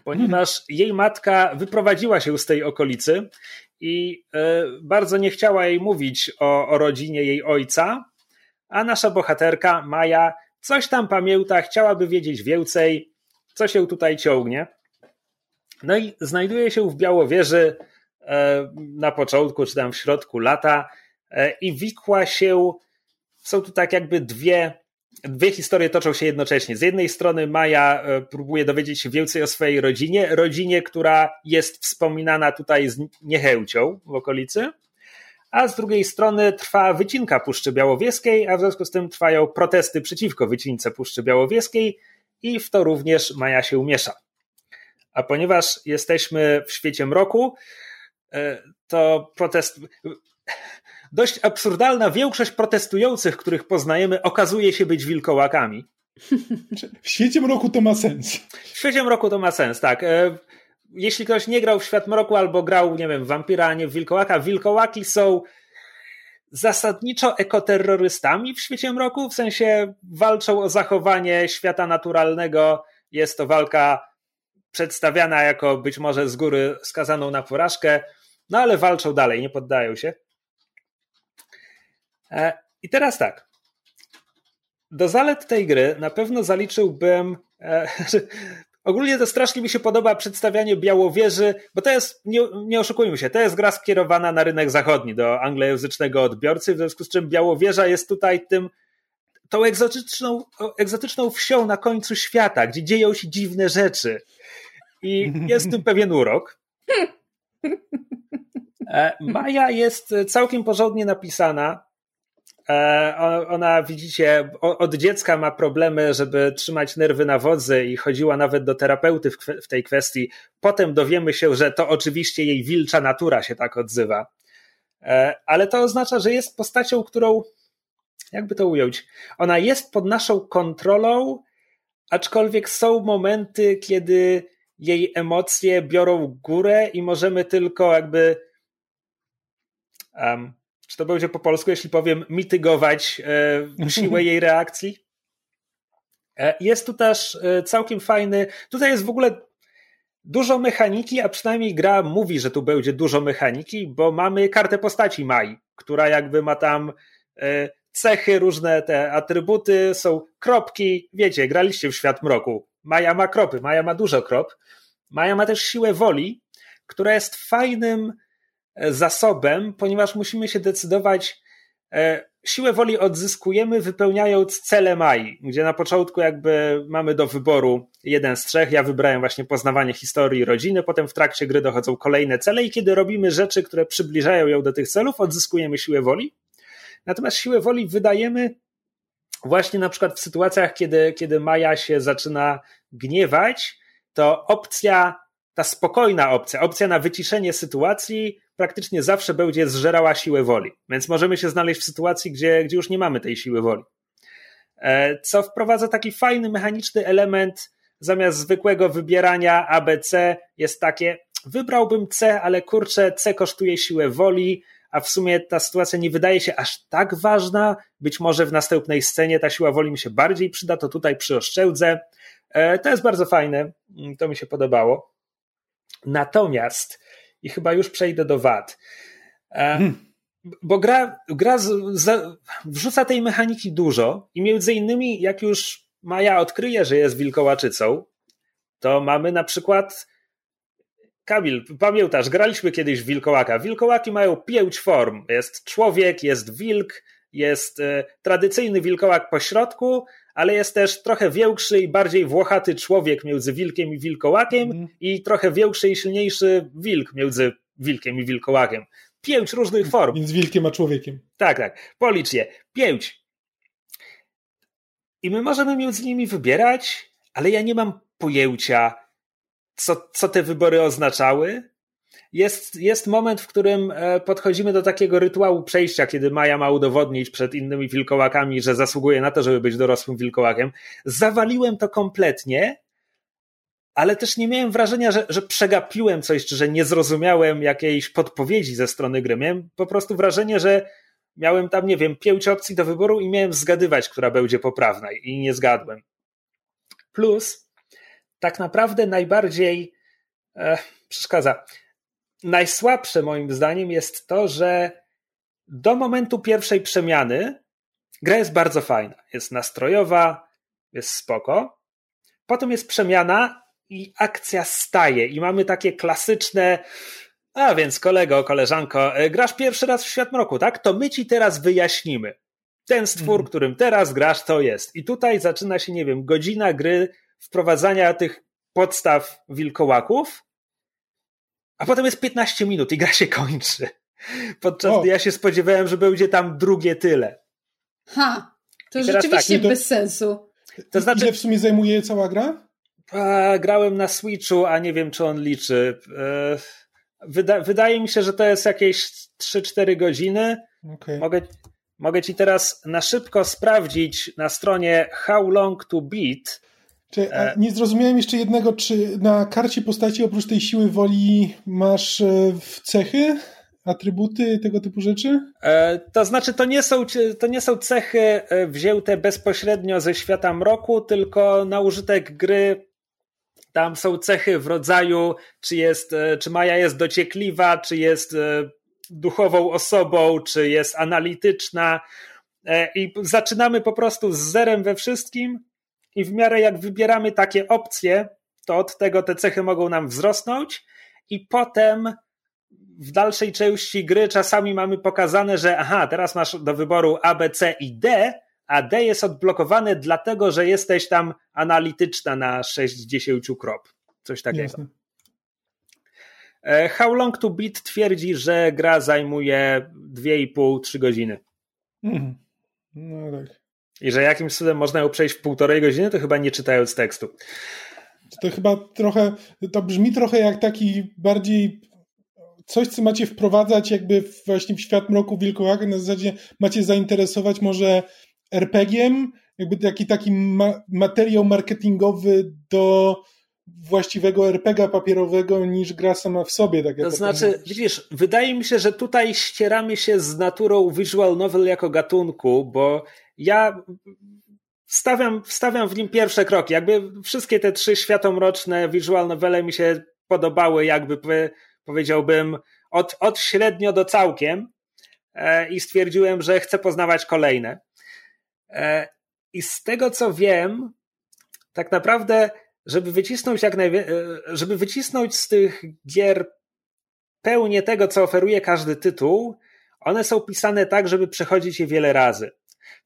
ponieważ hmm. jej matka wyprowadziła się z tej okolicy i y, bardzo nie chciała jej mówić o, o rodzinie jej ojca, a nasza bohaterka Maja coś tam pamięta, chciałaby wiedzieć więcej, co się tutaj ciągnie. No i znajduje się w Białowieży y, na początku, czy tam w środku lata y, i wikła się są tu tak jakby dwie, dwie historie toczą się jednocześnie. Z jednej strony Maja e, próbuje dowiedzieć się więcej o swojej rodzinie, rodzinie, która jest wspominana tutaj z niechęcią w okolicy, a z drugiej strony trwa wycinka Puszczy Białowieskiej, a w związku z tym trwają protesty przeciwko wycince Puszczy Białowieskiej i w to również Maja się miesza. A ponieważ jesteśmy w świecie mroku, e, to protest dość absurdalna większość protestujących, których poznajemy, okazuje się być wilkołakami. W świecie mroku to ma sens. W świecie mroku to ma sens, tak. E, jeśli ktoś nie grał w świat mroku albo grał, nie wiem, w wampira, a nie w wilkołaka, wilkołaki są zasadniczo ekoterrorystami w świecie mroku, w sensie walczą o zachowanie świata naturalnego. Jest to walka przedstawiana jako być może z góry skazaną na porażkę, no ale walczą dalej, nie poddają się. E, I teraz tak. Do zalet tej gry na pewno zaliczyłbym. E, *laughs* ogólnie to strasznie mi się podoba przedstawianie Białowieży, bo to jest, nie, nie oszukujmy się, to jest gra skierowana na rynek zachodni, do anglojęzycznego odbiorcy, w związku z czym Białowieża jest tutaj tym, tą egzotyczną, egzotyczną wsią na końcu świata, gdzie dzieją się dziwne rzeczy. I jest w tym pewien urok. E, Maja jest całkiem porządnie napisana. E, ona, widzicie, od dziecka ma problemy, żeby trzymać nerwy na wodzy i chodziła nawet do terapeuty w, tej kwestii. Potem dowiemy się, że to oczywiście jej wilcza natura się tak odzywa. E, ale to oznacza, że jest postacią, którą, jakby to ująć, ona jest pod naszą kontrolą, aczkolwiek są momenty, kiedy jej emocje biorą górę i możemy tylko jakby um, czy to będzie po polsku, jeśli powiem, mitygować e, siłę jej reakcji? E, jest tu też e, całkiem fajny. Tutaj jest w ogóle dużo mechaniki, a przynajmniej gra mówi, że tu będzie dużo mechaniki, bo mamy kartę postaci Mai, która jakby ma tam cechy, różne te atrybuty, są kropki. Wiecie, graliście w świat mroku. Maja ma kropy, Maja ma dużo krop. Maja ma też siłę woli, która jest fajnym zasobem, ponieważ musimy się decydować, e, siłę woli odzyskujemy wypełniając cele MAI, gdzie na początku jakby mamy do wyboru jeden z trzech. Ja wybrałem właśnie poznawanie historii rodziny, potem w trakcie gry dochodzą kolejne cele i kiedy robimy rzeczy, które przybliżają ją do tych celów, odzyskujemy siłę woli. Natomiast siłę woli wydajemy właśnie na przykład w sytuacjach, kiedy, kiedy Maja się zaczyna gniewać, to opcja, ta spokojna opcja, opcja na wyciszenie sytuacji praktycznie zawsze będzie zżerała siłę woli. Więc możemy się znaleźć w sytuacji, gdzie, gdzie już nie mamy tej siły woli. E, co wprowadza taki fajny, mechaniczny element, zamiast zwykłego wybierania ABC, jest takie, wybrałbym C, ale kurczę, C kosztuje siłę woli, a w sumie ta sytuacja nie wydaje się aż tak ważna. Być może w następnej scenie ta siła woli mi się bardziej przyda, to tutaj przyoszczędzę. E, to jest bardzo fajne, to mi się podobało. Natomiast i chyba już przejdę do wad. E, hmm. Bo gra, gra z, z, wrzuca tej mechaniki dużo i między innymi jak już Maja odkryje, że jest wilkołaczycą, to mamy na przykład Kamil, pamiętasz, graliśmy kiedyś w wilkołaka. Wilkołaki mają pięć form. Jest człowiek, jest wilk, jest e, tradycyjny wilkołak po środku, ale jest też trochę większy i bardziej włochaty człowiek między wilkiem i wilkołakiem mm. i trochę większy i silniejszy wilk między wilkiem i wilkołakiem. Pięć różnych form. Między wilkiem a człowiekiem. Tak, tak. Policz je. Pięć. I my możemy między nimi wybierać, ale ja nie mam pojęcia, co, co te wybory oznaczały. Jest, jest moment, w którym e, podchodzimy do takiego rytuału przejścia, kiedy Maja ma udowodnić przed innymi wilkołakami, że zasługuje na to, żeby być dorosłym wilkołakiem. Zawaliłem to kompletnie, ale też nie miałem wrażenia, że, że przegapiłem coś, czy że nie zrozumiałem jakiejś podpowiedzi ze strony gry. Miałem po prostu wrażenie, że miałem tam, nie wiem, pięć opcji do wyboru i miałem zgadywać, która będzie poprawna i nie zgadłem. Plus, tak naprawdę najbardziej e, przeszkadza. Najsłabsze moim zdaniem jest to, że do momentu pierwszej przemiany gra jest bardzo fajna. Jest nastrojowa, jest spoko. Potem jest przemiana i akcja staje i mamy takie klasyczne a więc kolego, koleżanko, e, grasz pierwszy raz w Świat Mroku, tak? To my ci teraz wyjaśnimy. Ten stwór, mm. którym teraz grasz, to jest. I tutaj zaczyna się, nie wiem, godzina gry wprowadzania tych podstaw wilkołaków, a potem jest 15 minut i gra się kończy. Podczas gdy ja się spodziewałem, że będzie tam drugie tyle. Ha, to rzeczywiście tak, to, bez sensu. To znaczy, ile w sumie zajmuje cała gra? A, grałem na Switchu, a nie wiem, czy on liczy. E, wyda, wydaje mi się, że to jest jakieś 3-4 godziny. Okay. Mogę, mogę ci teraz na szybko sprawdzić na stronie How Long to Beat. Czy, e, nie zrozumiałem jeszcze jednego, czy na karcie postaci oprócz tej siły woli masz e, cechy? atrybuty, tego typu rzeczy? E, to znaczy, to nie, są, to nie są cechy wzięte bezpośrednio ze świata mroku, tylko na użytek gry tam są cechy w rodzaju, czy, jest, e, czy Maja jest dociekliwa, czy jest e, duchową osobą, czy jest analityczna. E, I zaczynamy po prostu z zerem we wszystkim, i w miarę jak wybieramy takie opcje, to od tego te cechy mogą nam wzrosnąć, i potem w dalszej części gry czasami mamy pokazane, że aha, teraz masz do wyboru A, B, C i D, a D jest odblokowane dlatego, że jesteś tam analityczna na 60 krop. Coś takiego. Jasne. E, How Long to Beat twierdzi, że gra zajmuje 2,5-3 godziny. Mhm. No tak. I że jakimś cudem można ją przejść w półtorej godziny, to chyba nie czytając tekstu. To chyba trochę, to brzmi trochę jak taki bardziej coś, co macie wprowadzać jakby właśnie w świat mroku wilkołaka, na zasadzie macie zainteresować może RPG-iem, jakby taki, taki ma materiał marketingowy do właściwego RPG papierowego niż gra sama w sobie. Tak to znaczy, tak widzisz, wydaje mi się, że tutaj ścieramy się z naturą visual novel jako gatunku, bo ja wstawiam, wstawiam w nim pierwsze kroki. Jakby wszystkie te trzy światomroczne visual novele mi się podobały, jakby powiedziałbym, od, od średnio do całkiem e, i stwierdziłem, że chcę poznawać kolejne. E, I z tego co wiem, tak naprawdę, żeby wycisnąć jak e, żeby wycisnąć z tych gier pełnię tego, co oferuje każdy tytuł, one są pisane tak, żeby przechodzić je wiele razy.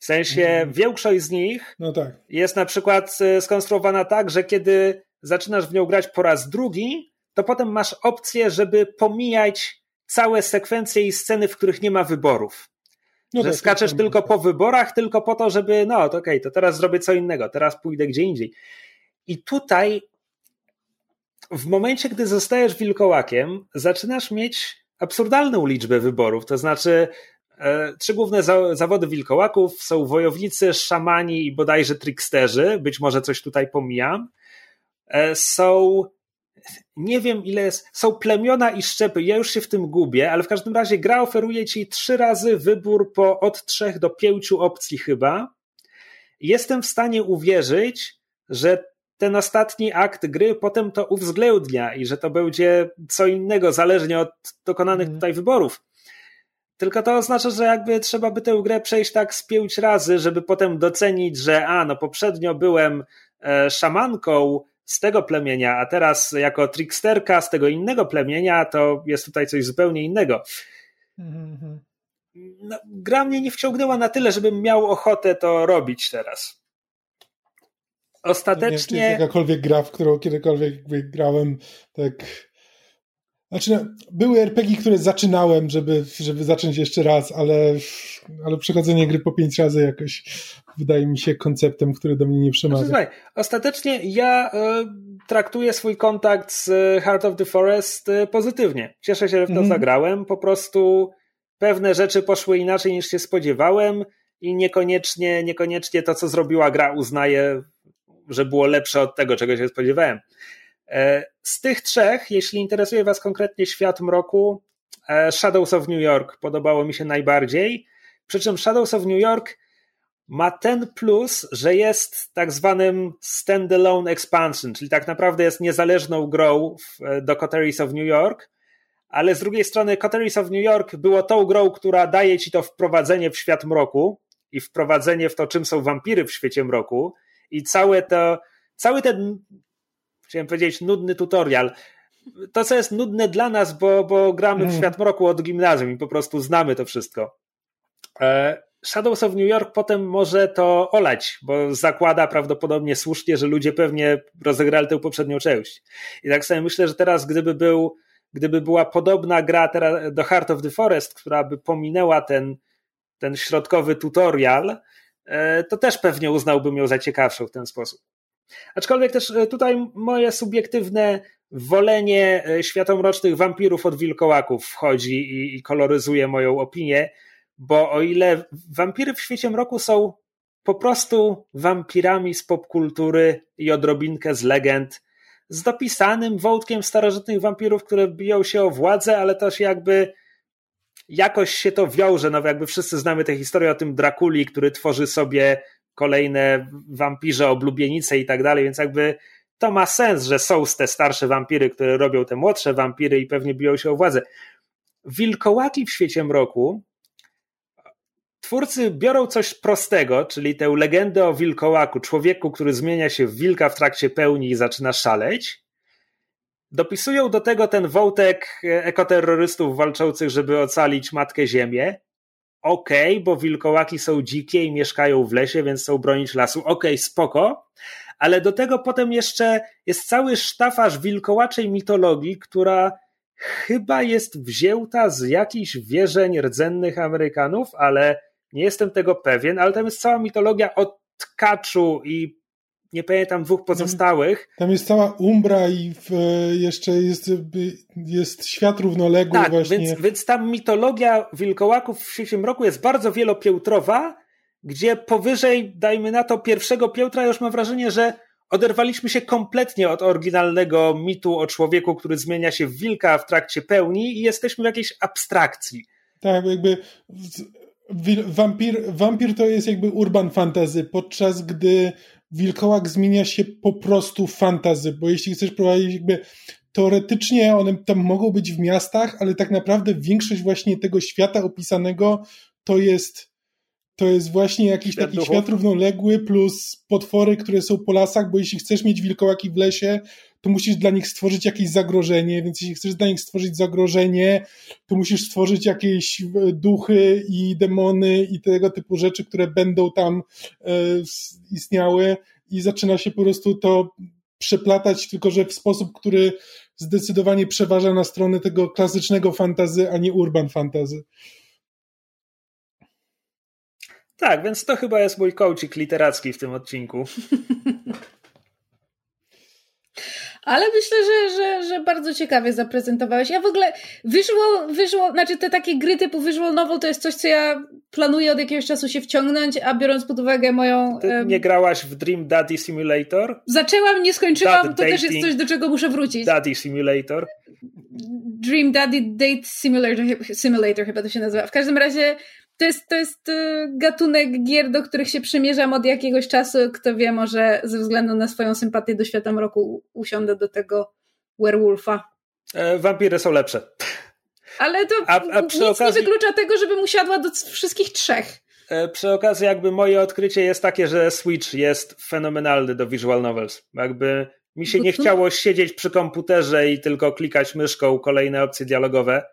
W sensie mm. większość z nich no tak. jest na przykład e, skonstruowana tak, że kiedy zaczynasz w nią grać po raz drugi, to potem masz opcję, żeby pomijać całe sekwencje i sceny, w których nie ma wyborów. No że tak, skaczesz tak, tylko po wyborach, tylko po to, żeby, no to okej, okay, to teraz zrobię co innego, teraz pójdę gdzie indziej. I tutaj w momencie, gdy zostajesz wilkołakiem, zaczynasz mieć absurdalną liczbę wyborów. To znaczy, trzy główne za, zawody wilkołaków są wojownicy, szamani i bodajże tricksterzy. Być może coś tutaj pomijam. E, są nie wiem ile jest, są plemiona i szczepy, ja już się w tym gubię, ale w każdym razie gra oferuje ci trzy razy wybór po od trzech do pięciu opcji chyba. Jestem w stanie uwierzyć, że ten ostatni akt gry potem to uwzględnia i że to będzie co innego, zależnie od dokonanych mm. tutaj wyborów. Tylko to oznacza, że jakby trzeba by tę grę przejść tak z pięć razy, żeby potem docenić, że a, no poprzednio byłem e, szamanką, z tego plemienia, a teraz jako tricksterka z tego innego plemienia, to jest tutaj coś zupełnie innego. Mhm. No, gra mnie nie wciągnęła na tyle, żebym miał ochotę to robić teraz. Ostatecznie. Nie wiem, czy jest jakakolwiek gra, w którą kiedykolwiek grałem, tak Znaczy, no, były RPG, które zaczynałem, żeby, żeby zacząć jeszcze raz, ale, ale przechodzenie gry po pięć razy jakoś wydaje mi się konceptem, który do mnie nie przemawia. Znaczy, słuchaj, ostatecznie ja y, traktuję swój kontakt z Heart of the Forest y, pozytywnie. Cieszę się, że w to mm. zagrałem. Po prostu pewne rzeczy poszły inaczej niż się spodziewałem i niekoniecznie, niekoniecznie to, co zrobiła gra, uznaję, że było lepsze od tego, czego się spodziewałem. E, z tych trzech, jeśli interesuje Was konkretnie świat mroku, e, Shadows of New York podobało mi się najbardziej. Przy czym Shadows of New York ma ten plus, że jest tak zwanym standalone expansion, czyli tak naprawdę jest niezależną grą e, do Coteries of New York, ale z drugiej strony Coteries of New York było tą grą, która daje ci to wprowadzenie w świat mroku i wprowadzenie w to, czym są wampiry w świecie mroku i całe to, cały ten chciałem powiedzieć, nudny tutorial. To, co jest nudne dla nas, bo, bo gramy w mhm. świat mroku od gimnazjum i po prostu znamy to wszystko. E, Shadows of New York potem może to olać, bo zakłada prawdopodobnie słusznie, że ludzie pewnie rozegrali tę poprzednią część. I tak sobie myślę, że teraz gdyby był, gdyby była podobna gra teraz do Heart of the Forest, która by pominęła ten, ten środkowy tutorial, e, to też pewnie uznałbym ją za ciekawszą w ten sposób. Aczkolwiek też e, tutaj moje subiektywne wolenie e, światomrocznych wampirów od wilkołaków wchodzi i, i koloryzuje moją opinię, bo o ile wampiry w świecie mroku są po prostu wampirami z popkultury i odrobinkę z legend, z dopisanym wątkiem starożytnych wampirów, które biją się o władzę, ale też jakby jakoś się to wiąże, no jakby wszyscy znamy tę historię o tym Drakuli, który tworzy sobie kolejne wampirze, oblubienice i tak dalej, więc jakby to ma sens, że są te starsze wampiry, które robią te młodsze wampiry i pewnie biją się o władzę. Wilkołaki w świecie mroku twórcy biorą coś prostego, czyli tę legendę o wilkołaku, człowieku, który zmienia się w wilka w trakcie pełni i zaczyna szaleć, dopisują do tego ten wątek ekoterrorystów walczących, żeby ocalić Matkę Ziemię okej, okay, bo wilkołaki są dzikie i mieszkają w lesie, więc chcą bronić lasu. Okej, okay, spoko. Ale do tego potem jeszcze jest cały sztafaż wilkołaczej mitologii, która chyba jest wzięta z jakichś wierzeń rdzennych Amerykanów, ale nie jestem tego pewien, ale tam jest cała mitologia o tkaczu i nie pamiętam dwóch pozostałych. Tam jest cała Umbra i w, jeszcze jest, jest świat równoległy tak, właśnie. Więc, więc tam mitologia wilkołaków w świecie mroku jest bardzo wielopiętrowa, gdzie powyżej, dajmy na to, pierwszego piętra już mam wrażenie, że oderwaliśmy się kompletnie od oryginalnego mitu o człowieku, który zmienia się w wilka w trakcie pełni i jesteśmy w jakiejś abstrakcji. Tak, jakby wampir, wampir to jest jakby urban fantasy, podczas gdy wilkołak zmienia się po prostu w fantazy, bo jeśli chcesz prowadzić jakby teoretycznie one tam mogą być w miastach, ale tak naprawdę większość właśnie tego świata opisanego to jest to jest właśnie jakiś świat taki duchów. świat równoległy plus potwory, które są po lasach, bo jeśli chcesz mieć wilkołaki w lesie, to musisz dla nich stworzyć jakieś zagrożenie, więc jeśli chcesz dla nich stworzyć zagrożenie, to musisz stworzyć jakieś e, duchy i demony i tego typu rzeczy, które będą tam e, istniały i zaczyna się po prostu to przeplatać, tylko że w sposób, który zdecydowanie przeważa na stronę tego klasycznego fantazy, a nie urban fantazy. Tak, więc to chyba jest mój coaching literacki w tym odcinku. *laughs* Ale myślę, że, że, że bardzo ciekawie zaprezentowałeś. Ja w ogóle visual, visual, znaczy te takie gry typu visual novel to jest coś, co ja planuję od jakiegoś czasu się wciągnąć, a biorąc pod uwagę moją... Ty nie grałaś w Dream Daddy Simulator? Zaczęłam, nie skończyłam, Dad to też jest coś, do czego muszę wrócić. Daddy Simulator? Dream Daddy Date Simulator, Simulator chyba to się nazywa. W każdym razie to jest, to jest y, gatunek gier, do których się przymierzam od jakiegoś czasu. Kto wie, może ze względu na swoją sympatię do świata mroku usiądę do tego werewolfa. E, wampiry są lepsze. Ale to a, a nic okazji... nie wyklucza tego, żebym usiadła do wszystkich trzech. E, przy okazji jakby moje odkrycie jest takie, że Switch jest fenomenalny do visual novels. Jakby mi się nie *laughs* chciało siedzieć przy komputerze i tylko klikać myszką kolejne opcje dialogowe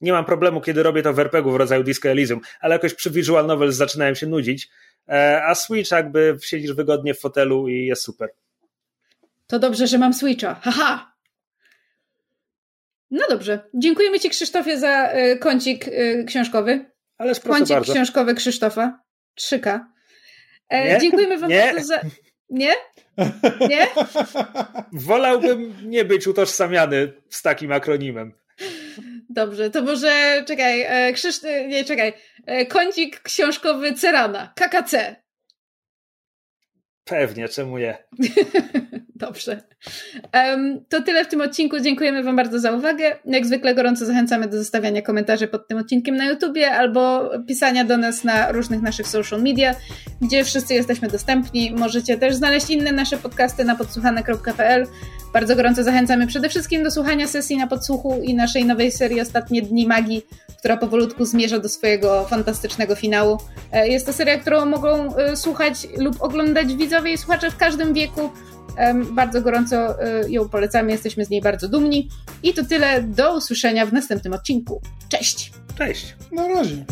nie mam problemu, kiedy robię to w RPG w rodzaju Disco Elysium, ale jakoś przy Visual Novels zaczynałem się nudzić, e, a Switch jakby siedzisz wygodnie w fotelu i jest super. To dobrze, że mam Switcha. Haha! No dobrze. Dziękujemy Ci, Krzysztofie, za y, kącik y, książkowy. Ależ proszę Kącik bardzo. książkowy Krzysztofa. 3K. E, Nie? dziękujemy Wam Nie? bardzo za. Nie? Nie? *laughs* Wolałbym nie być utożsamiany z takim akronimem. Dobrze, to może czekaj, e, Krzysztof, nie czekaj. E, kącik książkowy Cerana, KKC. Pewnie, czemu nie? *laughs* Dobrze. To tyle w tym odcinku. Dziękujemy Wam bardzo za uwagę. Jak zwykle gorąco zachęcamy do zostawiania komentarzy pod tym odcinkiem na YouTubie albo pisania do nas na różnych naszych social media, gdzie wszyscy jesteśmy dostępni. Możecie też znaleźć inne nasze podcasty na podsłuchane.pl. Bardzo gorąco zachęcamy przede wszystkim do słuchania sesji na podsłuchu i naszej nowej serii Ostatnie Dni Magii, która powolutku zmierza do swojego fantastycznego finału. E, Jest to seria, którą mogą e, słuchać lub oglądać widzowie i słuchacze w każdym wieku. Bardzo gorąco e, ją polecamy, jesteśmy z niej bardzo dumni. I to tyle, do usłyszenia w następnym odcinku. Cześć! Cześć. Na razie.